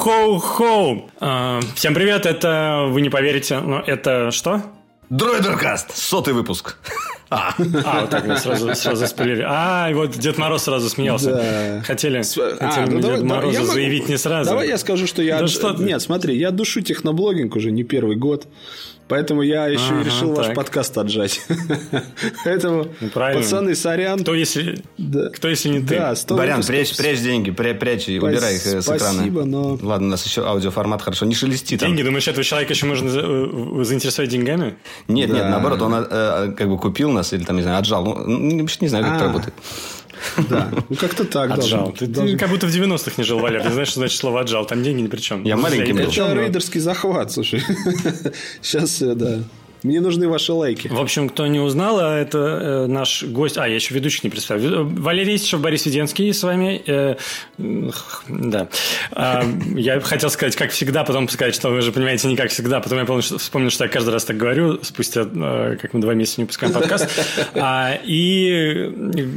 Йоу-хоу-хоу! А, всем привет, это, вы не поверите, но это что? Дройдеркаст, сотый выпуск. А, а вот так мы сразу, сразу спилили. А, и вот Дед Мороз сразу смеялся. Да. Хотели, а, ну, Дед Мороза заявить не сразу. Давай я скажу, что я... Да что Нет, смотри, я душу техноблогинг уже не первый год. Поэтому я еще ага, и решил так. ваш подкаст отжать. Поэтому, ну, пацаны, сорян. Кто если, да. кто, если не ты? Да, Барян, прячь, прячь деньги, прячь, прячь и убирай их с экрана. Спасибо, но... Ладно, у нас еще аудиоформат хорошо. Не шелести там. Деньги? Думаешь, этого человека еще можно э, заинтересовать деньгами? Нет, да. нет, наоборот, он э, как бы купил нас или там, не знаю, отжал. Ну, не знаю, как это а. работает. Да, ну как-то так Отжал. Ты, ты как будто в 90-х не жил, Валер. Ты знаешь, что значит слово отжал? Там деньги ни при чем. Я маленький был. Это рейдерский захват, слушай. Сейчас, да. Мне нужны ваши лайки. В общем, кто не узнал, а это э, наш гость... А, я еще ведущий не представил. Валерий Истишев, Борис Веденский с вами. Э, да. А, я хотел сказать, как всегда, потом сказать, что вы уже понимаете, не как всегда. Потом я помню, что, вспомнил, что я каждый раз так говорю, спустя, э, как мы два месяца не выпускаем подкаст. А, и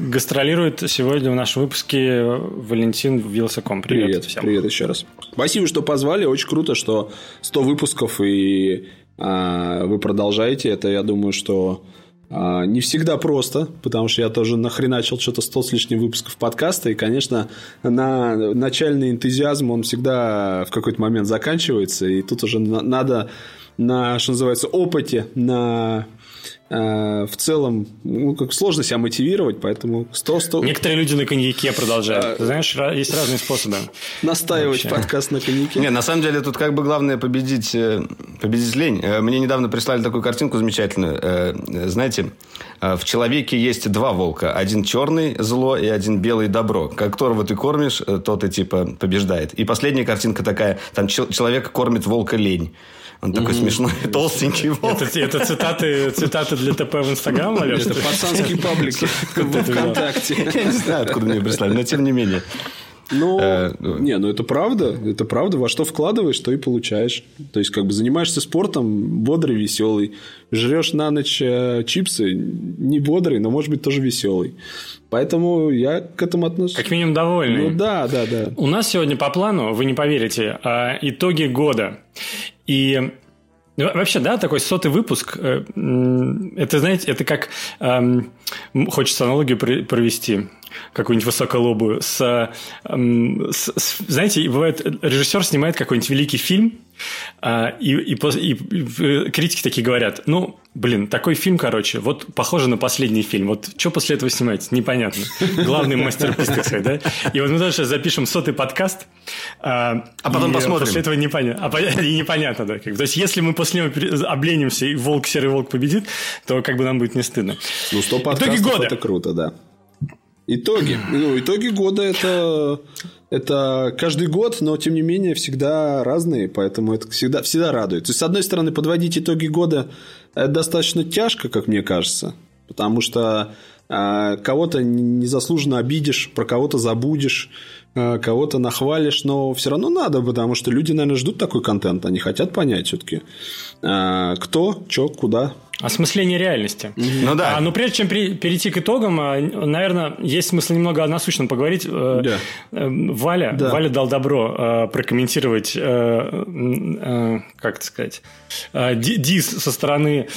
гастролирует сегодня в нашем выпуске Валентин Вилсаком. Привет, привет всем. Привет еще раз. Спасибо, что позвали. Очень круто, что 100 выпусков и вы продолжаете. Это, я думаю, что а, не всегда просто, потому что я тоже нахреначил что-то 100 с лишним выпусков подкаста, и, конечно, на начальный энтузиазм он всегда в какой-то момент заканчивается, и тут уже надо на, что называется, опыте, на в целом, ну, как сложно себя мотивировать, поэтому 100 100 Некоторые люди на коньяке продолжают. А, Ты знаешь, есть разные способы. Настаивать Вообще. подкаст на коньяке. Не, на самом деле тут как бы главное победить, э, победить лень. Э, мне недавно прислали такую картинку замечательную. Знаете, в человеке есть два волка. Один черный зло и один белый добро. Которого ты кормишь, тот и типа побеждает. И последняя картинка такая. Там человек кормит волка лень. Он такой смешной, толстенький волк. Это, это цитаты, цитаты для ТП в Инстаграм, Валер? Это пацанские паблики в ВКонтакте. Я не знаю, откуда мне прислали, но тем не менее. Ну, э, не, ну это правда, это правда. Во что вкладываешь, то и получаешь. То есть, как бы занимаешься спортом, бодрый, веселый. Жрешь на ночь э, чипсы, не бодрый, но может быть тоже веселый. Поэтому я к этому отношусь. Как минимум довольный. Ну да, да, да. У нас сегодня по плану, вы не поверите, а, итоги года. И ну, Вообще, да, такой сотый выпуск, э, это, знаете, это как, эм, хочется аналогию провести, какую-нибудь высоколобую, с, эм, с, с, знаете, бывает, режиссер снимает какой-нибудь великий фильм, а, и, и, и, и критики такие говорят, ну, блин, такой фильм, короче, вот похоже на последний фильм. Вот что после этого снимать? Непонятно. Главный мастерпис, так сказать, да? И вот мы тоже запишем сотый подкаст. А, а потом посмотрим. После этого непонятно. А, и непонятно, да. То есть, если мы после него обленимся, и волк, серый волк победит, то как бы нам будет не стыдно. Ну, сто подкастов Итоги года. это круто, да. Итоги. Ну, итоги года это, это каждый год, но тем не менее всегда разные, поэтому это всегда, всегда радует. То есть, с одной стороны, подводить итоги года это достаточно тяжко, как мне кажется, потому что э, кого-то незаслуженно обидишь, про кого-то забудешь, э, кого-то нахвалишь, но все равно надо, потому что люди, наверное, ждут такой контент, они хотят понять все-таки, э, кто, что, куда. Осмысление реальности. Ну да. А, но прежде чем при, перейти к итогам, а, наверное, есть смысл немного о насущном поговорить. Э, да. Э, Валя, да. Валя дал добро э, прокомментировать, как это сказать, дис со стороны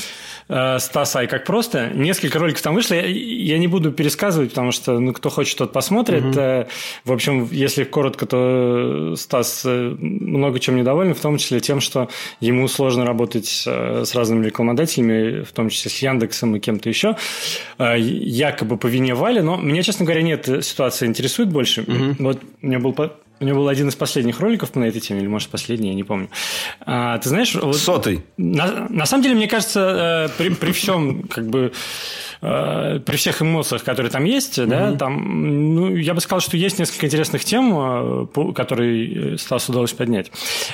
э, Стаса и как просто. Несколько роликов там вышло. Я, я не буду пересказывать, потому что ну, кто хочет, тот посмотрит. Угу. В общем, если коротко, то Стас э, много чем недоволен, в том числе тем, что ему сложно работать с разными рекламодателями, в том числе с Яндексом и кем-то еще. Якобы по вине Вали, но меня, честно говоря, нет ситуация интересует больше. Угу. Вот у меня был у него был один из последних роликов на этой теме, или, может, последний, я не помню. А, ты знаешь... Вот, Сотый. На, на самом деле, мне кажется, э, при, при всем, как бы, э, при всех эмоциях, которые там есть, угу. да, там, ну, я бы сказал, что есть несколько интересных тем, э, которые Стасу удалось поднять.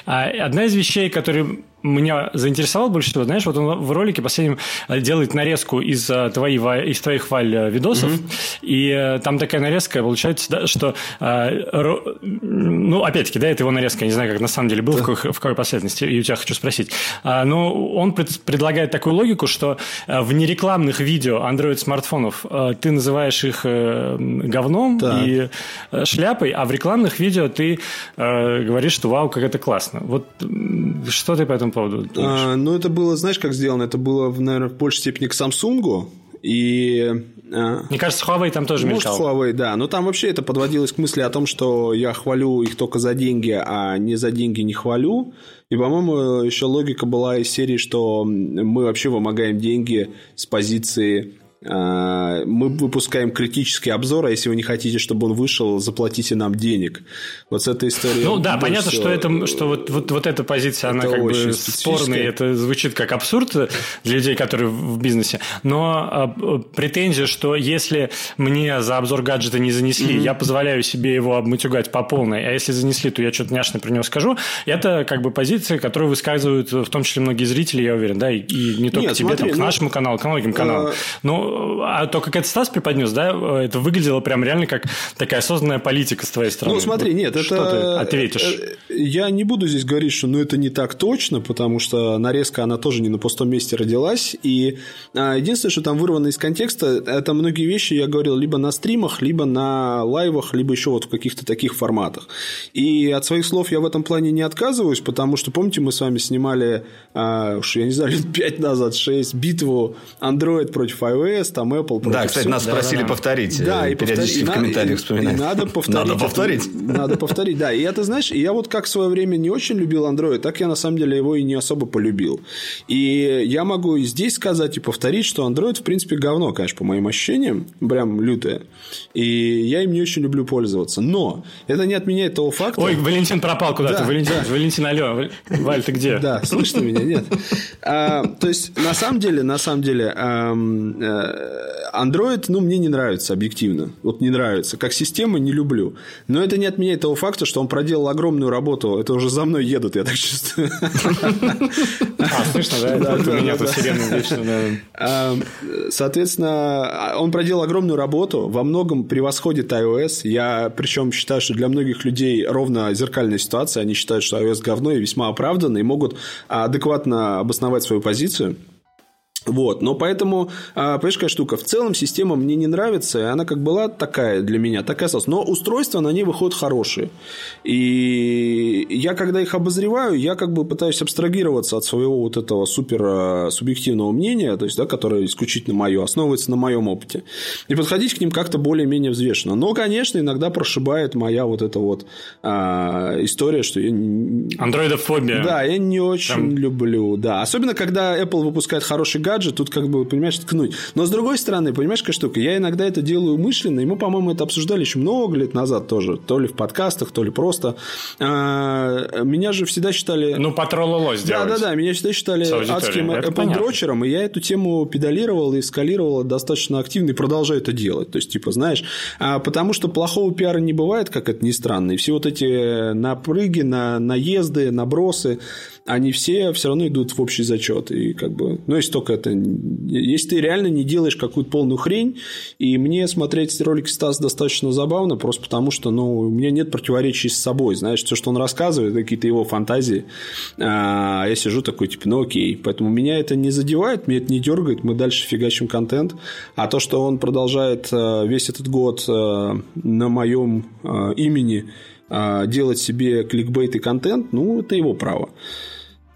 А одна из вещей, которые меня заинтересовал больше всего, знаешь, вот он в ролике последнем э, делает нарезку из, э, твоей, из твоих валь э, видосов, mm-hmm. и там такая нарезка получается, да, что, ну, опять-таки, да, это его нарезка, я не знаю, как на самом деле был, в, какой, в какой последовательности, и у тебя хочу спросить, но он пред, предлагает такую логику, что в нерекламных видео Android смартфонов, э, ты называешь их э, говном так. и шляпой, а в рекламных видео ты говоришь, что вау, как это классно. Вот что ты по этому поводу думаешь? А, ну, это было, знаешь, как сделано? Это было, наверное, в большей степени к Samsung, и мне кажется, Huawei там тоже Может, мелькал. Huawei, да. Но там вообще это подводилось к мысли о том, что я хвалю их только за деньги, а не за деньги не хвалю. И, по-моему, еще логика была из серии, что мы вообще вымогаем деньги с позиции а, мы выпускаем критический обзор, а если вы не хотите, чтобы он вышел, заплатите нам денег. Вот с этой историей. Ну да, понятно, всего... что, это, что вот, вот, вот эта позиция, это она как бы спорная, это звучит как абсурд для людей, которые в бизнесе. Но а, претензия, что если мне за обзор гаджета не занесли, mm-hmm. я позволяю себе его обматюгать по полной, а если занесли, то я что-то няшное про него скажу, это как бы позиция, которую высказывают в том числе многие зрители, я уверен, да, и, и не только Нет, тебе, смотри, там, к ну, нашему каналу, к многим каналам. А... Но а то, как это Стас преподнес, да, это выглядело прям реально как такая осознанная политика с твоей стороны. Ну, смотри, нет, что это... ты ответишь? Э, я не буду здесь говорить, что ну, это не так точно, потому что нарезка, она тоже не на пустом месте родилась, и а, единственное, что там вырвано из контекста, это многие вещи я говорил либо на стримах, либо на лайвах, либо еще вот в каких-то таких форматах. И от своих слов я в этом плане не отказываюсь, потому что, помните, мы с вами снимали, а, уж я не знаю, лет 5 назад, 6, битву Android против iOS, iOS, там Apple. Да, кстати, нас да, просили да, повторить. Да, и периодически повтори... в комментариях вспоминать. надо повторить. Надо повторить. Надо повторить, да. И это, знаешь, я вот как в свое время не очень любил Android, так я на самом деле его и не особо полюбил. И я могу и здесь сказать и повторить, что Android, в принципе, говно, конечно, по моим ощущениям, прям лютое. И я им не очень люблю пользоваться. Но это не отменяет того факта... Ой, Валентин пропал куда-то. Да, Валентин, да. Валентин, алло. Валь, ты где? Да, слышно меня? Нет. А, то есть, на самом деле, на самом деле, Android, ну, мне не нравится объективно. Вот не нравится. Как система не люблю. Но это не отменяет того факта, что он проделал огромную работу. Это уже за мной едут, я так чувствую. А, слышно, да? У меня тут сирена вечно, Соответственно, он проделал огромную работу. Во многом превосходит iOS. Я, причем, считаю, что для многих людей ровно зеркальная ситуация. Они считают, что iOS говно и весьма оправданно, и могут адекватно обосновать свою позицию. Вот, но поэтому, а, понимаешь, какая штука, в целом система мне не нравится, и она как была такая для меня, такая осталась, но устройства на ней выходят хорошие, и я, когда их обозреваю, я как бы пытаюсь абстрагироваться от своего вот этого супер а, субъективного мнения, то есть, да, которое исключительно мое, основывается на моем опыте, и подходить к ним как-то более-менее взвешенно, но, конечно, иногда прошибает моя вот эта вот а, история, что я... Андроидофобия. Да, я не очень Там... люблю, да, особенно, когда Apple выпускает хороший гаджет, гаджет, тут как бы, понимаешь, ткнуть. Но с другой стороны, понимаешь, какая штука, я иногда это делаю умышленно, и мы, по-моему, это обсуждали еще много лет назад тоже, то ли в подкастах, то ли просто. А, меня же всегда считали... Ну, по сделать. Да-да-да, меня всегда считали адским Apple дрочером, и я эту тему педалировал и эскалировал достаточно активно и продолжаю это делать. То есть, типа, знаешь, а, потому что плохого пиара не бывает, как это ни странно, и все вот эти напрыги, на наезды, набросы, они все все равно идут в общий зачет. И как бы, ну, если только это... Если ты реально не делаешь какую-то полную хрень, и мне смотреть ролики Стас достаточно забавно, просто потому что, ну, у меня нет противоречий с собой, знаешь, все, что он рассказывает, какие-то его фантазии, а я сижу такой, типа, ну, окей. Поэтому меня это не задевает, меня это не дергает, мы дальше фигачим контент. А то, что он продолжает э, весь этот год э, на моем э, имени делать себе кликбейт и контент, ну, это его право.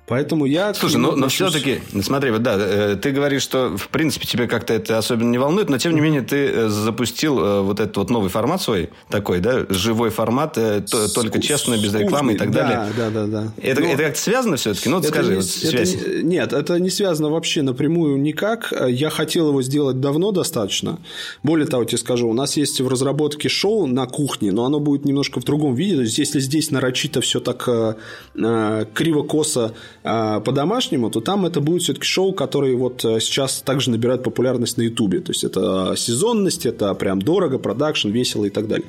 Поэтому я... Слушай, но, но все-таки, смотри, вот да, э, ты говоришь, что в принципе тебе как-то это особенно не волнует, но тем не менее ты э, запустил э, вот этот вот новый формат свой, такой, да, живой формат, С, только честно, без рекламы и так да, далее. Да, да, да. Это, но... это как-то связано все-таки? Ну, вот скажи, не, вот связь. Это, нет, это не связано вообще напрямую никак. Я хотел его сделать давно достаточно. Более того, тебе скажу, у нас есть в разработке шоу на кухне, но оно будет немножко в другом виде. То есть, если здесь нарочито все так э, криво-косо по-домашнему, то там это будет все-таки шоу, которые вот э, сейчас также набирают популярность на Ютубе. То есть это сезонность, это прям дорого, продакшн, весело и так далее.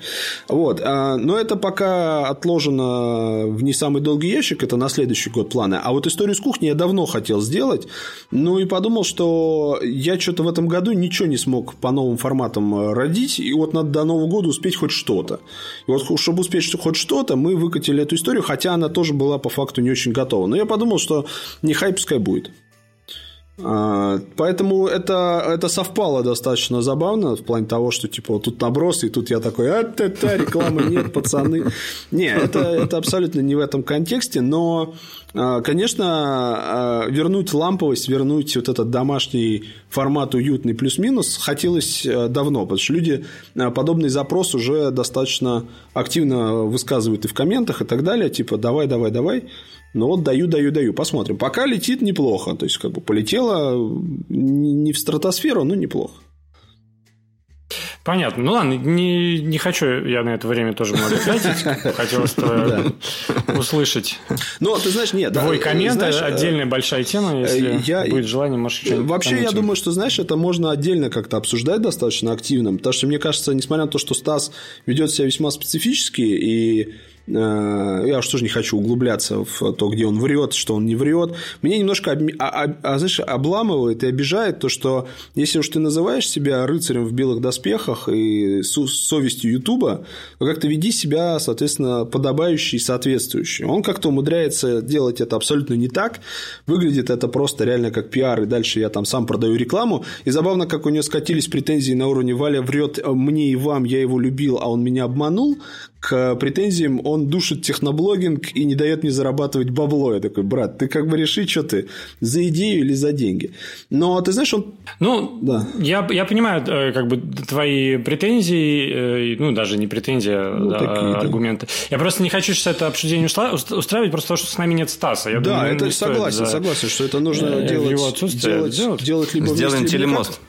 Вот. А, но это пока отложено в не самый долгий ящик, это на следующий год планы. А вот историю с кухней я давно хотел сделать, ну и подумал, что я что-то в этом году ничего не смог по новым форматам э, родить, и вот надо до Нового года успеть хоть что-то. И вот, чтобы успеть хоть что-то, мы выкатили эту историю, хотя она тоже была по факту не очень готова. Но я подумал, что не хайп, пускай будет. А, поэтому это, это совпало достаточно забавно в плане того, что типа вот тут наброс, и тут я такой, а та та рекламы нет, пацаны. Не, это, это абсолютно не в этом контексте, но, а, конечно, а, вернуть ламповость, вернуть вот этот домашний формат уютный плюс-минус хотелось давно, потому что люди подобный запрос уже достаточно активно высказывают и в комментах и так далее, типа давай, давай, давай. Но вот даю, даю, даю. Посмотрим. Пока летит неплохо. То есть, как бы полетело не в стратосферу, но неплохо. Понятно. Ну ладно, не, не хочу я на это время тоже много тратить. Хотелось услышать. Ну, ты знаешь, нет. Твой коммент, э, отдельная большая тема, если будет желание, можешь что-нибудь Вообще, я думаю, что, знаешь, это можно отдельно как-то обсуждать достаточно активно, потому что, мне кажется, несмотря на то, что Стас ведет себя весьма специфически и Э, я уж тоже не хочу углубляться в то, где он врет, что он не врет. Мне немножко об... а, а, а, знаешь, обламывает и обижает то, что если уж ты называешь себя рыцарем в белых доспехах и с совестью Ютуба, то как-то веди себя, соответственно, подобающий и соответствующий. Он как-то умудряется делать это абсолютно не так. Выглядит это просто реально как пиар, и дальше я там сам продаю рекламу. И забавно, как у него скатились претензии на уровне Валя врет мне и вам, я его любил, а он меня обманул к претензиям он душит техноблогинг и не дает мне зарабатывать бабло. Я такой, брат, ты как бы реши, что ты, за идею или за деньги. Но ты знаешь, он... Ну, да. я, я понимаю э, как бы твои претензии, э, ну, даже не претензии, ну, да, такие, аргументы. Да. Я просто не хочу сейчас это обсуждение устраивать, просто потому что с нами нет Стаса. Я да, думаю, это согласен, за... согласен, что это нужно э, делать, его делать, делать, делать либо Сделаем телемост.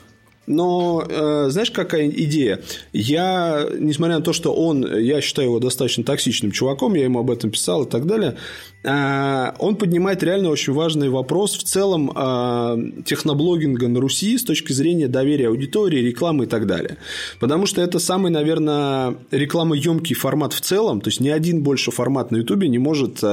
Но э, знаешь, какая идея? Я, несмотря на то, что он, я считаю его достаточно токсичным чуваком, я ему об этом писал и так далее, он поднимает реально очень важный вопрос в целом э, техноблогинга на Руси с точки зрения доверия аудитории, рекламы и так далее. Потому что это самый, наверное, рекламоемкий формат в целом, то есть ни один больше формат на Ютубе не может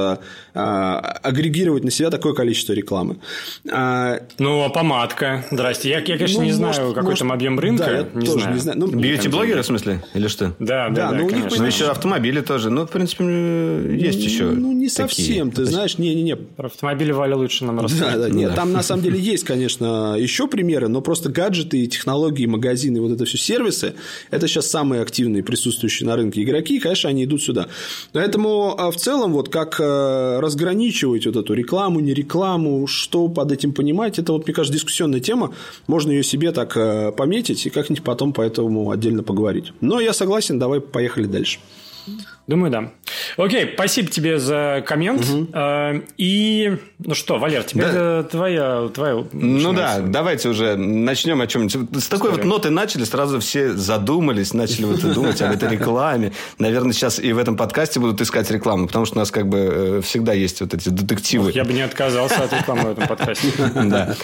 агрегировать на себя такое количество рекламы. Ну, а помадка, здрасте. Я, я конечно, ну, не знаю, как какой там объем рынка? Да, я не тоже знаю. не знаю. Ну, Бьюти-блогеры, в смысле? Или что? Да, да, да, да ну, конечно. Ну, еще автомобили тоже. Ну, в принципе, есть еще Ну, не совсем. Ты знаешь, не-не-не. Про автомобили Валя лучше нам рассказать. Да, да, нет, там на самом деле есть, конечно, еще примеры, но просто гаджеты, технологии, магазины, вот это все сервисы, это сейчас самые активные присутствующие на рынке игроки, и, конечно, они идут сюда. Поэтому а, в целом, вот как э, разграничивать вот эту рекламу, не рекламу, что под этим понимать, это вот, мне кажется, дискуссионная тема. Можно ее себе так э, пометить и как-нибудь потом по этому отдельно поговорить. Но я согласен, давай поехали дальше. Думаю, да. Окей, спасибо тебе за коммент. Угу. И, ну что, Валер, теперь да. твоя, твоя... Ну да, давайте уже начнем о чем-нибудь. С такой вот ноты начали, сразу все задумались, начали вот думать об этой рекламе. Наверное, сейчас и в этом подкасте будут искать рекламу, потому что у нас как бы э, всегда есть вот эти детективы. Я бы не отказался от рекламы в этом подкасте. Да.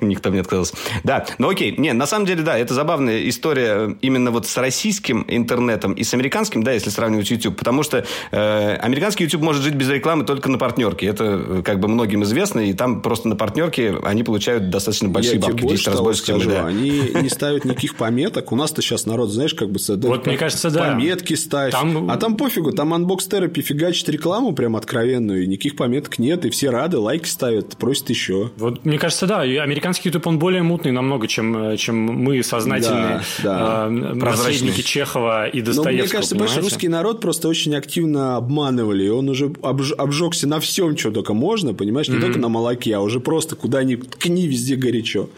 Никто бы не отказался. Да, ну окей. Не, на самом деле, да, это забавная история именно вот с российским интернетом и с американским, да, если сравнивать YouTube. Потому что э, американский YouTube может жить без рекламы только на партнерке. Это э, как бы многим известно. И там просто на партнерке они получают достаточно большие Я бабки. 10 раз больше, скажу, чем да. Они не ставят никаких пометок. У нас-то сейчас народ, знаешь, как бы... Вот, мне кажется, да. Пометки ставь. Там... А там пофигу. Там Unbox Therapy фигачит рекламу прям откровенную. И никаких пометок нет. И все рады, лайки ставят, просят еще. Вот, мне кажется, да. Американский YouTube, он более мутный намного, чем, э, чем мы, сознательные да, да. Э, наследники Чехова и Достоевского. Но мне кажется, понимаете? Русский народ просто очень активно обманывали. И он уже обжегся на всем, что только можно, понимаешь, не mm-hmm. только на молоке, а уже просто куда ни ткни, везде горячо.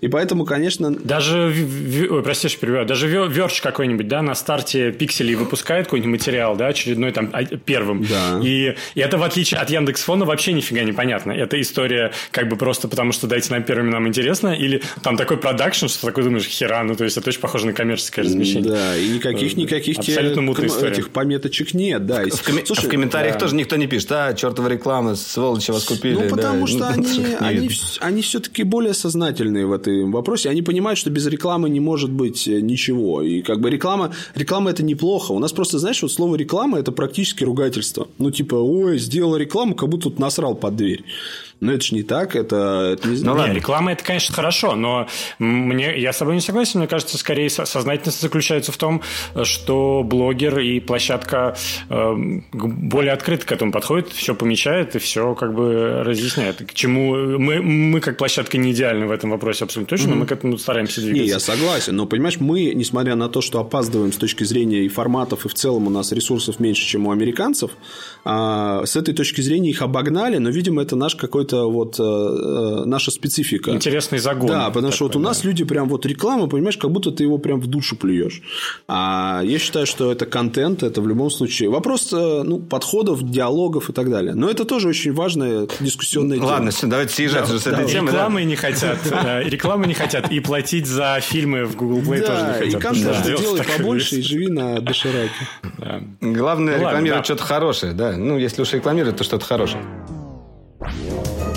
И поэтому, конечно... Даже, ой, прости, что перебиваю, даже Верч какой-нибудь, да, на старте пикселей выпускает какой-нибудь материал, да, очередной там а, первым. Да. И, и это в отличие от Яндекс.Фона вообще нифига не понятно. Это история как бы просто потому, что дайте нам первыми, нам интересно, или там такой продакшн, что такой думаешь, хера, ну то есть это очень похоже на коммерческое размещение. Да, и никаких-никаких э, Абсолютно мутная история. этих пометочек нет, да. В, коми... Слушай, в комментариях да. тоже никто не пишет, а, чертова реклама, сволочи вас купили. Ну, потому да. что они, они, они все-таки более сознательные в этом вопросе. Они понимают, что без рекламы не может быть э, ничего. И как бы реклама, реклама это неплохо. У нас просто, знаешь, вот слово реклама это практически ругательство. Ну, типа, ой, сделал рекламу, как будто тут насрал под дверь. Но это же не так, это, это не Ну ладно, реклама это, конечно, хорошо, но мне, я с тобой не согласен. Мне кажется, скорее сознательность заключается в том, что блогер и площадка э, более открыто к этому подходит, все помечает и все как бы разъясняет. К чему мы, мы как площадка не идеальны в этом вопросе абсолютно точно, mm-hmm. но мы к этому стараемся двигаться. Не, я согласен, но понимаешь, мы, несмотря на то, что опаздываем с точки зрения и форматов, и в целом у нас ресурсов меньше, чем у американцев, а, с этой точки зрения их обогнали, но, видимо, это наш какой-то вот э, э, наша специфика. Интересный загон. Да, потому такой, что вот у нас люди прям вот реклама, понимаешь, как будто ты его прям в душу плюешь. А я считаю, что это контент, это в любом случае вопрос э, ну, подходов, диалогов и так далее. Но это тоже очень важная дискуссионная тема. Ладно, все, давайте съезжать да, с этой да, темы. Рекламы да? не хотят, рекламы не хотят, и платить за фильмы в Google Play тоже не хотят. и контент делай побольше и живи на дошираке. Главное ну рекламировать что-то хорошее, да. Ну, если уж рекламировать, то что-то хорошее. Música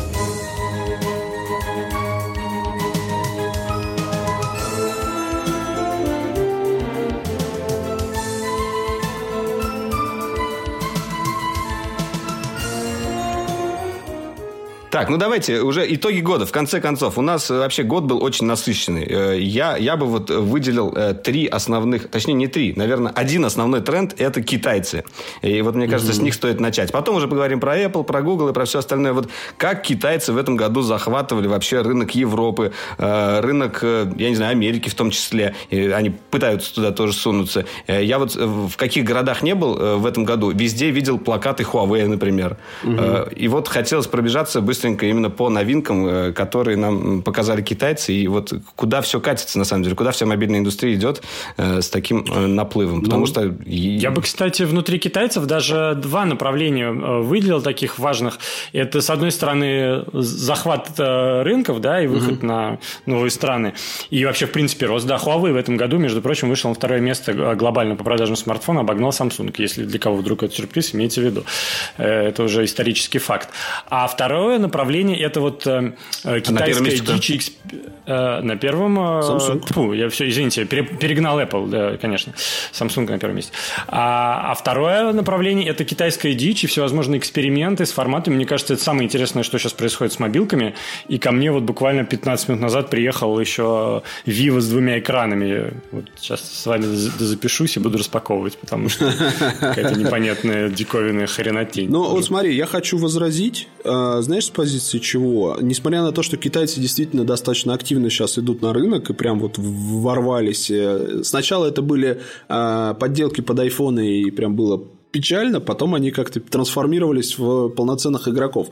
Так, ну давайте уже итоги года. В конце концов, у нас вообще год был очень насыщенный. Э, я, я бы вот выделил э, три основных, точнее не три, наверное, один основной тренд – это китайцы. И вот мне кажется, mm-hmm. с них стоит начать. Потом уже поговорим про Apple, про Google и про все остальное. Вот как китайцы в этом году захватывали вообще рынок Европы, э, рынок, я не знаю, Америки в том числе. И они пытаются туда тоже сунуться. Я вот в каких городах не был в этом году, везде видел плакаты Huawei, например. Mm-hmm. И вот хотелось пробежаться быстро быстренько именно по новинкам, э, которые нам показали китайцы. И вот куда все катится, на самом деле, куда вся мобильная индустрия идет э, с таким э, наплывом. Потому ну, что... Я бы, кстати, внутри китайцев даже два направления выделил таких важных. Это, с одной стороны, захват рынков, да, и выход угу. на новые страны. И вообще, в принципе, рост. Да, Huawei в этом году, между прочим, вышел на второе место глобально по продажам смартфона, обогнал Samsung. Если для кого вдруг это сюрприз, имейте в виду. Это уже исторический факт. А второе направление это вот э, э китайская а дичь. Эксп... Э, на первом... Э, Samsung. Фу, я все, извините, перегнал Apple, да, конечно. Samsung на первом месте. А, а второе направление это китайская дичь и всевозможные эксперименты с форматами. Мне кажется, это самое интересное, что сейчас происходит с мобилками. И ко мне вот буквально 15 минут назад приехал еще Vivo с двумя экранами. Вот сейчас с вами запишусь и буду распаковывать, потому что какая-то непонятная диковинная хренотень. Ну, вот смотри, я хочу возразить. Э, знаешь, позиции чего? Несмотря на то, что китайцы действительно достаточно активно сейчас идут на рынок и прям вот ворвались. Э, сначала это были э, подделки под iPhone и прям было печально, потом они как-то трансформировались в полноценных игроков.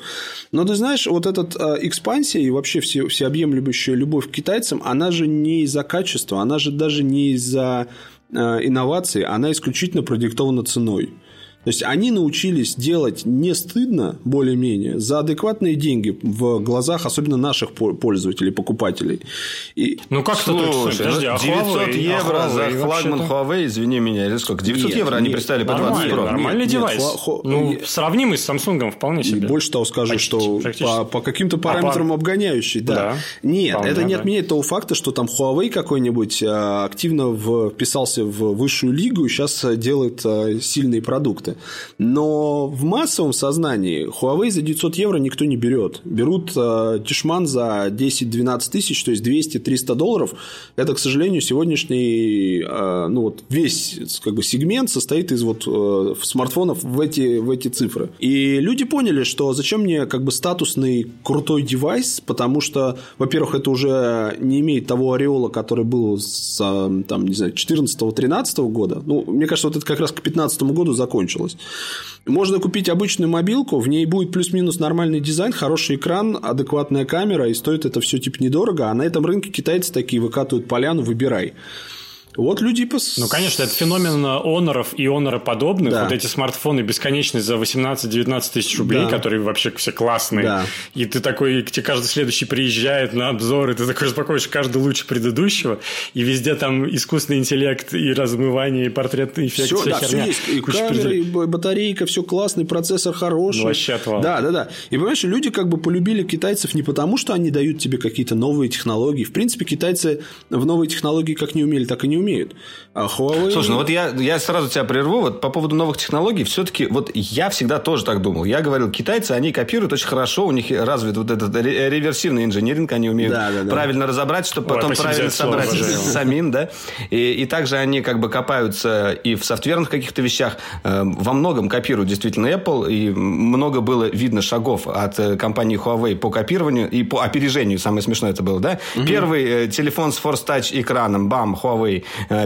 Но ты знаешь, вот эта э, экспансия и вообще все, всеобъемлющая любовь к китайцам, она же не из-за качества, она же даже не из-за э, инноваций, она исключительно продиктована ценой. То есть они научились делать не стыдно, более-менее, за адекватные деньги в глазах, особенно наших пользователей, покупателей. И... Ну как то точно? Подожди, а 900 Huawei, евро а за флагман Huawei, извини меня, или сколько? 900 нет, евро нет, они представили по 20 Pro. Нормальный девайс. Хо... Ну, сравнимый с Samsung вполне себе. Больше того скажу, почти, что по, по каким-то параметрам а обгоняющий. Да. да нет, вполне, это не да. отменяет того факта, что там Huawei какой-нибудь а, активно вписался в высшую лигу и сейчас делает а, сильные продукты продукты. Но в массовом сознании Huawei за 900 евро никто не берет. Берут э, Тишман за 10-12 тысяч, то есть 200-300 долларов. Это, к сожалению, сегодняшний э, ну, вот весь как бы, сегмент состоит из вот, э, смартфонов в эти, в эти цифры. И люди поняли, что зачем мне как бы статусный крутой девайс, потому что, во-первых, это уже не имеет того ореола, который был с там, не знаю, 14-13 года. Ну, мне кажется, вот это как раз к 15 году закончилось закончилась. Можно купить обычную мобилку, в ней будет плюс-минус нормальный дизайн, хороший экран, адекватная камера, и стоит это все типа недорого, а на этом рынке китайцы такие выкатывают поляну, выбирай. Вот люди пос... Ну, конечно, это феномен оноров и подобных. Да. Вот эти смартфоны бесконечные за 18-19 тысяч рублей, да. которые вообще все классные. Да. И ты такой, к тебе каждый следующий приезжает на обзор, и ты такой распаковываешь каждый лучше предыдущего, и везде там искусственный интеллект, и размывание, и портрет, и эффект, все, вся да, херня. Все есть. И Куча камера, пред... и батарейка, все классный, процессор хороший. Ну, вообще отвал. Да, да, да. И понимаешь, люди как бы полюбили китайцев не потому, что они дают тебе какие-то новые технологии. В принципе, китайцы в новые технологии как не умели, так и не умеют. А Huawei... Слушай, ну вот я, я сразу тебя прерву. Вот по поводу новых технологий, все-таки вот я всегда тоже так думал. Я говорил, китайцы, они копируют очень хорошо, у них развит вот этот реверсивный инженеринг, они умеют да, да, да. правильно разобрать, чтобы Ой, потом правильно собрать самим, да. И, и также они как бы копаются и в софтверных каких-то вещах. Э, во многом копируют действительно Apple, и много было видно шагов от э, компании Huawei по копированию и по опережению. Самое смешное это было, да? Угу. Первый э, телефон с Force Touch экраном, бам, Huawei.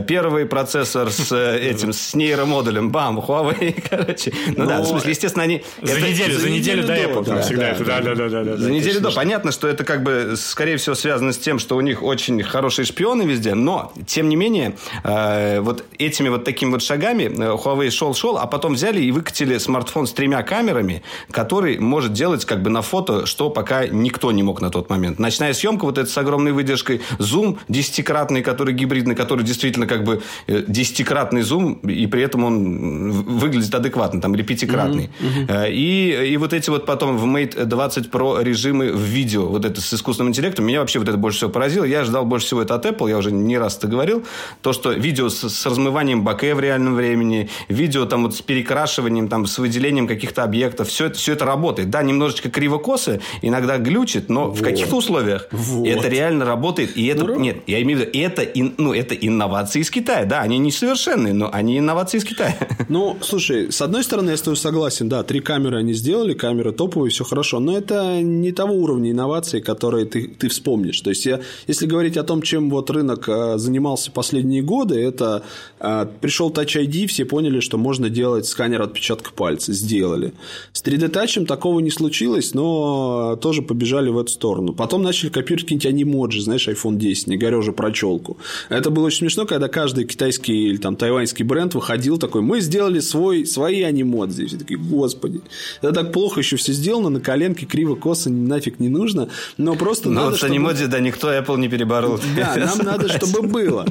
Первый первый процессор с э, этим, с нейромодулем, бам, Huawei, короче. Ну да, в смысле, естественно, они... За неделю, за неделю до Apple всегда это, да, да, да, да. За неделю до. Понятно, что это как бы, скорее всего, связано с тем, что у них очень хорошие шпионы везде, но, тем не менее, э, вот этими вот такими вот шагами э, Huawei шел-шел, а потом взяли и выкатили смартфон с тремя камерами, который может делать как бы на фото, что пока никто не мог на тот момент. Ночная съемка вот эта с огромной выдержкой, зум десятикратный, который гибридный, который действительно как бы Э, десятикратный зум, и при этом он выглядит адекватно, там, или пятикратный. Mm-hmm. Mm-hmm. И, и вот эти вот потом в Mate 20 Pro режимы в видео, вот это с искусственным интеллектом, меня вообще вот это больше всего поразило. Я ждал больше всего это от Apple, я уже не раз это говорил, то, что видео с, с размыванием боке в реальном времени, видео там вот с перекрашиванием, там, с выделением каких-то объектов, все это, все это работает. Да, немножечко криво-косо, иногда глючит, но вот. в каких-то условиях вот. это реально работает. И это, ну, нет, я имею в виду, это, ну, это инновации из Китая. Да, они несовершенные, но они инновации из Китая. Ну, слушай, с одной стороны, я с тобой согласен, да, три камеры они сделали, камеры топовые, все хорошо, но это не того уровня инноваций, которые ты, ты вспомнишь. То есть, я, если говорить о том, чем вот рынок а, занимался последние годы, это а, пришел Touch ID, все поняли, что можно делать сканер отпечатка пальца, сделали. С 3D Touch такого не случилось, но тоже побежали в эту сторону. Потом начали копировать какие-нибудь анимоджи, знаешь, iPhone 10, не говоря уже про челку. Это было очень смешно, когда каждый китайский или там тайваньский бренд выходил такой, мы сделали свой, свои анимодзи. Все такие, господи, это так плохо еще все сделано, на коленке криво, косо, нафиг не нужно, но просто но надо, вот чтобы... да, никто Apple не переборол. Да, нам надо, чтобы было.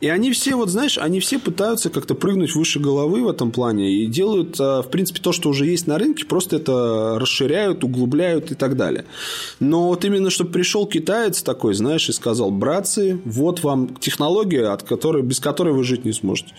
И они все, вот знаешь, они все пытаются как-то прыгнуть выше головы в этом плане и делают, а, в принципе, то, что уже есть на рынке, просто это расширяют, углубляют и так далее. Но вот именно, чтобы пришел китаец такой, знаешь, и сказал, братцы, вот вам технология, от которой, без которой вы жить не сможете.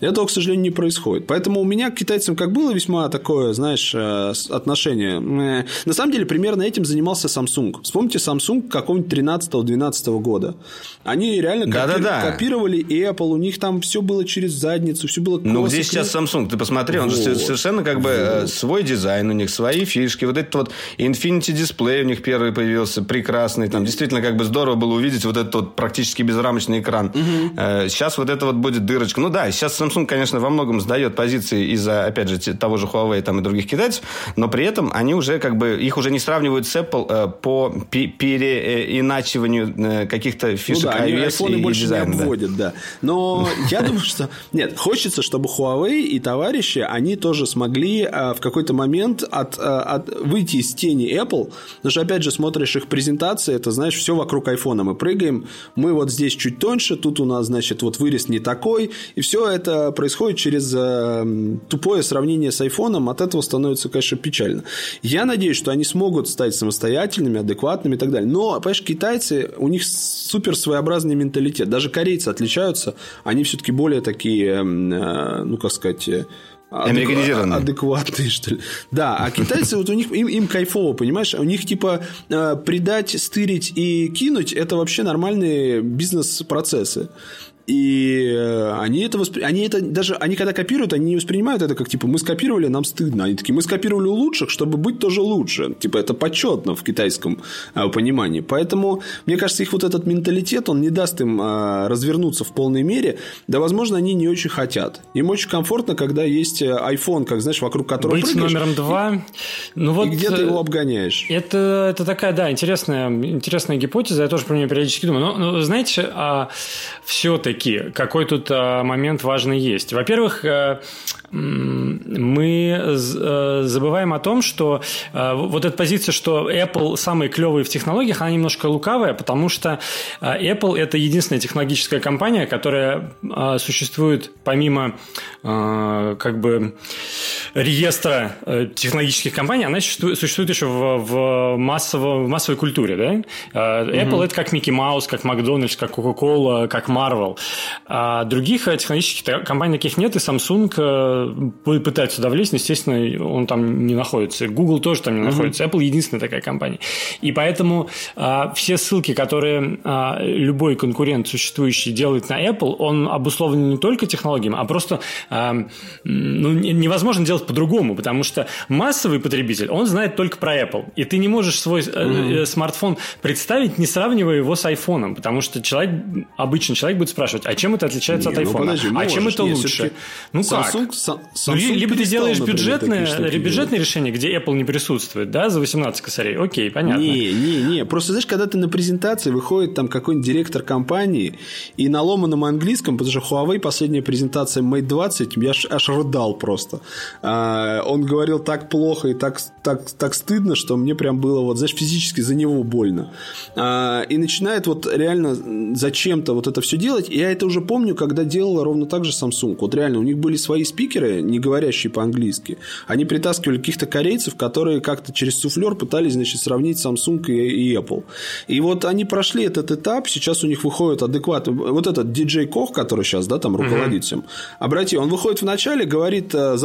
Этого, к сожалению, не происходит. Поэтому у меня к китайцам как было весьма такое, знаешь, э, отношение. На самом деле, примерно этим занимался Samsung. Вспомните Samsung какого-нибудь 13-12 года. Они реально да, копи- да, да. копировали Apple, у них там все было через задницу, все было Ну, где сейчас Samsung? Ты посмотри, он вот. же совершенно как бы э, вот. свой дизайн у них, свои фишки. Вот этот вот Infinity Display у них первый появился, прекрасный. Там действительно как бы здорово было увидеть вот этот вот практически безрамочный экран. Угу. Сейчас вот это вот будет дырочка. Ну да, сейчас Samsung, конечно, во многом сдает позиции из-за, опять же, того же Huawei там, и других китайцев, но при этом они уже как бы, их уже не сравнивают с Apple э, по переиначиванию э, каких-то фишек ну да, iOS и, больше дизайна. не обводят, да. да. Но я думаю, что... Нет, хочется, чтобы Huawei и товарищи, они тоже смогли э, в какой-то момент от, э, от, выйти из тени Apple, потому что, опять же, смотришь их презентации, это, знаешь, все вокруг iPhone. Мы прыгаем, мы вот здесь чуть тоньше, тут у нас, значит, вот вырез не такой. И все это происходит через э, тупое сравнение с айфоном. От этого становится, конечно, печально. Я надеюсь, что они смогут стать самостоятельными, адекватными и так далее. Но, понимаешь, китайцы, у них супер своеобразный менталитет. Даже корейцы отличаются. Они все-таки более такие, э, ну, как сказать... Американизированные. Адекватные, что ли. Да, а китайцы, вот у них, им, им кайфово, понимаешь? У них, типа, э, предать, стырить и кинуть – это вообще нормальные бизнес-процессы. И э, они это, воспри... они это даже, они когда копируют, они не воспринимают это как, типа, мы скопировали, нам стыдно. Они такие, мы скопировали у лучших, чтобы быть тоже лучше. Типа, это почетно в китайском э, понимании. Поэтому, мне кажется, их вот этот менталитет, он не даст им э, развернуться в полной мере. Да, возможно, они не очень хотят. Им очень комфортно, когда есть iPhone, как, знаешь, вокруг которого Быть прыгаешь, номером два. Ну, вот, и где ты его обгоняешь. Это, это такая, да, интересная, интересная гипотеза. Я тоже про нее периодически думаю. Но, но знаете, а, все-таки все-таки какой тут а, момент важный есть. Во-первых, а, мы а, забываем о том, что а, вот эта позиция, что Apple самый клевый в технологиях, она немножко лукавая, потому что Apple это единственная технологическая компания, которая существует помимо как бы реестра э, технологических компаний, она существует, еще в, в, массово, в массовой культуре. Да? Э, Apple mm-hmm. это как Микки Маус, как Макдональдс, как Coca-Cola, как Marvel. А других э, технологических компаний таких нет, и Samsung э, пытается туда влезть, но, естественно, он там не находится. Google тоже там не mm-hmm. находится. Apple единственная такая компания. И поэтому а, все ссылки, которые а, любой конкурент существующий делает на Apple, он обусловлен не только технологиями, а просто а, ну, невозможно делать по-другому, потому что массовый потребитель, он знает только про Apple. И ты не можешь свой mm-hmm. смартфон представить, не сравнивая его с iPhone, потому что человек, обычный человек будет спрашивать, а чем это отличается не, от iPhone? Ну, подожди, а можешь, чем это нет, лучше? Ну Samsung, как? Samsung ну, либо ты делаешь бюджетное, бюджетное решение, где Apple не присутствует, да, за 18 косарей. Окей, понятно. Не, не, не. Просто знаешь, когда ты на презентации выходит там какой-нибудь директор компании и на ломаном английском, потому что Huawei последняя презентация Mate 20, я аж, аж рыдал просто. А, он говорил так плохо и так, так, так стыдно, что мне прям было вот, знаешь, физически за него больно. А, и начинает вот реально зачем-то вот это все делать. И я это уже помню, когда делала ровно так же Samsung. Вот реально, у них были свои спикеры, не говорящие по-английски. Они притаскивали каких-то корейцев, которые как-то через суфлер пытались, значит, сравнить Samsung и, и Apple. И вот они прошли этот этап, сейчас у них выходит адекватно. Вот этот диджей Кох, который сейчас, да, там руководит всем. Обрати, он выходит в начале, говорит э,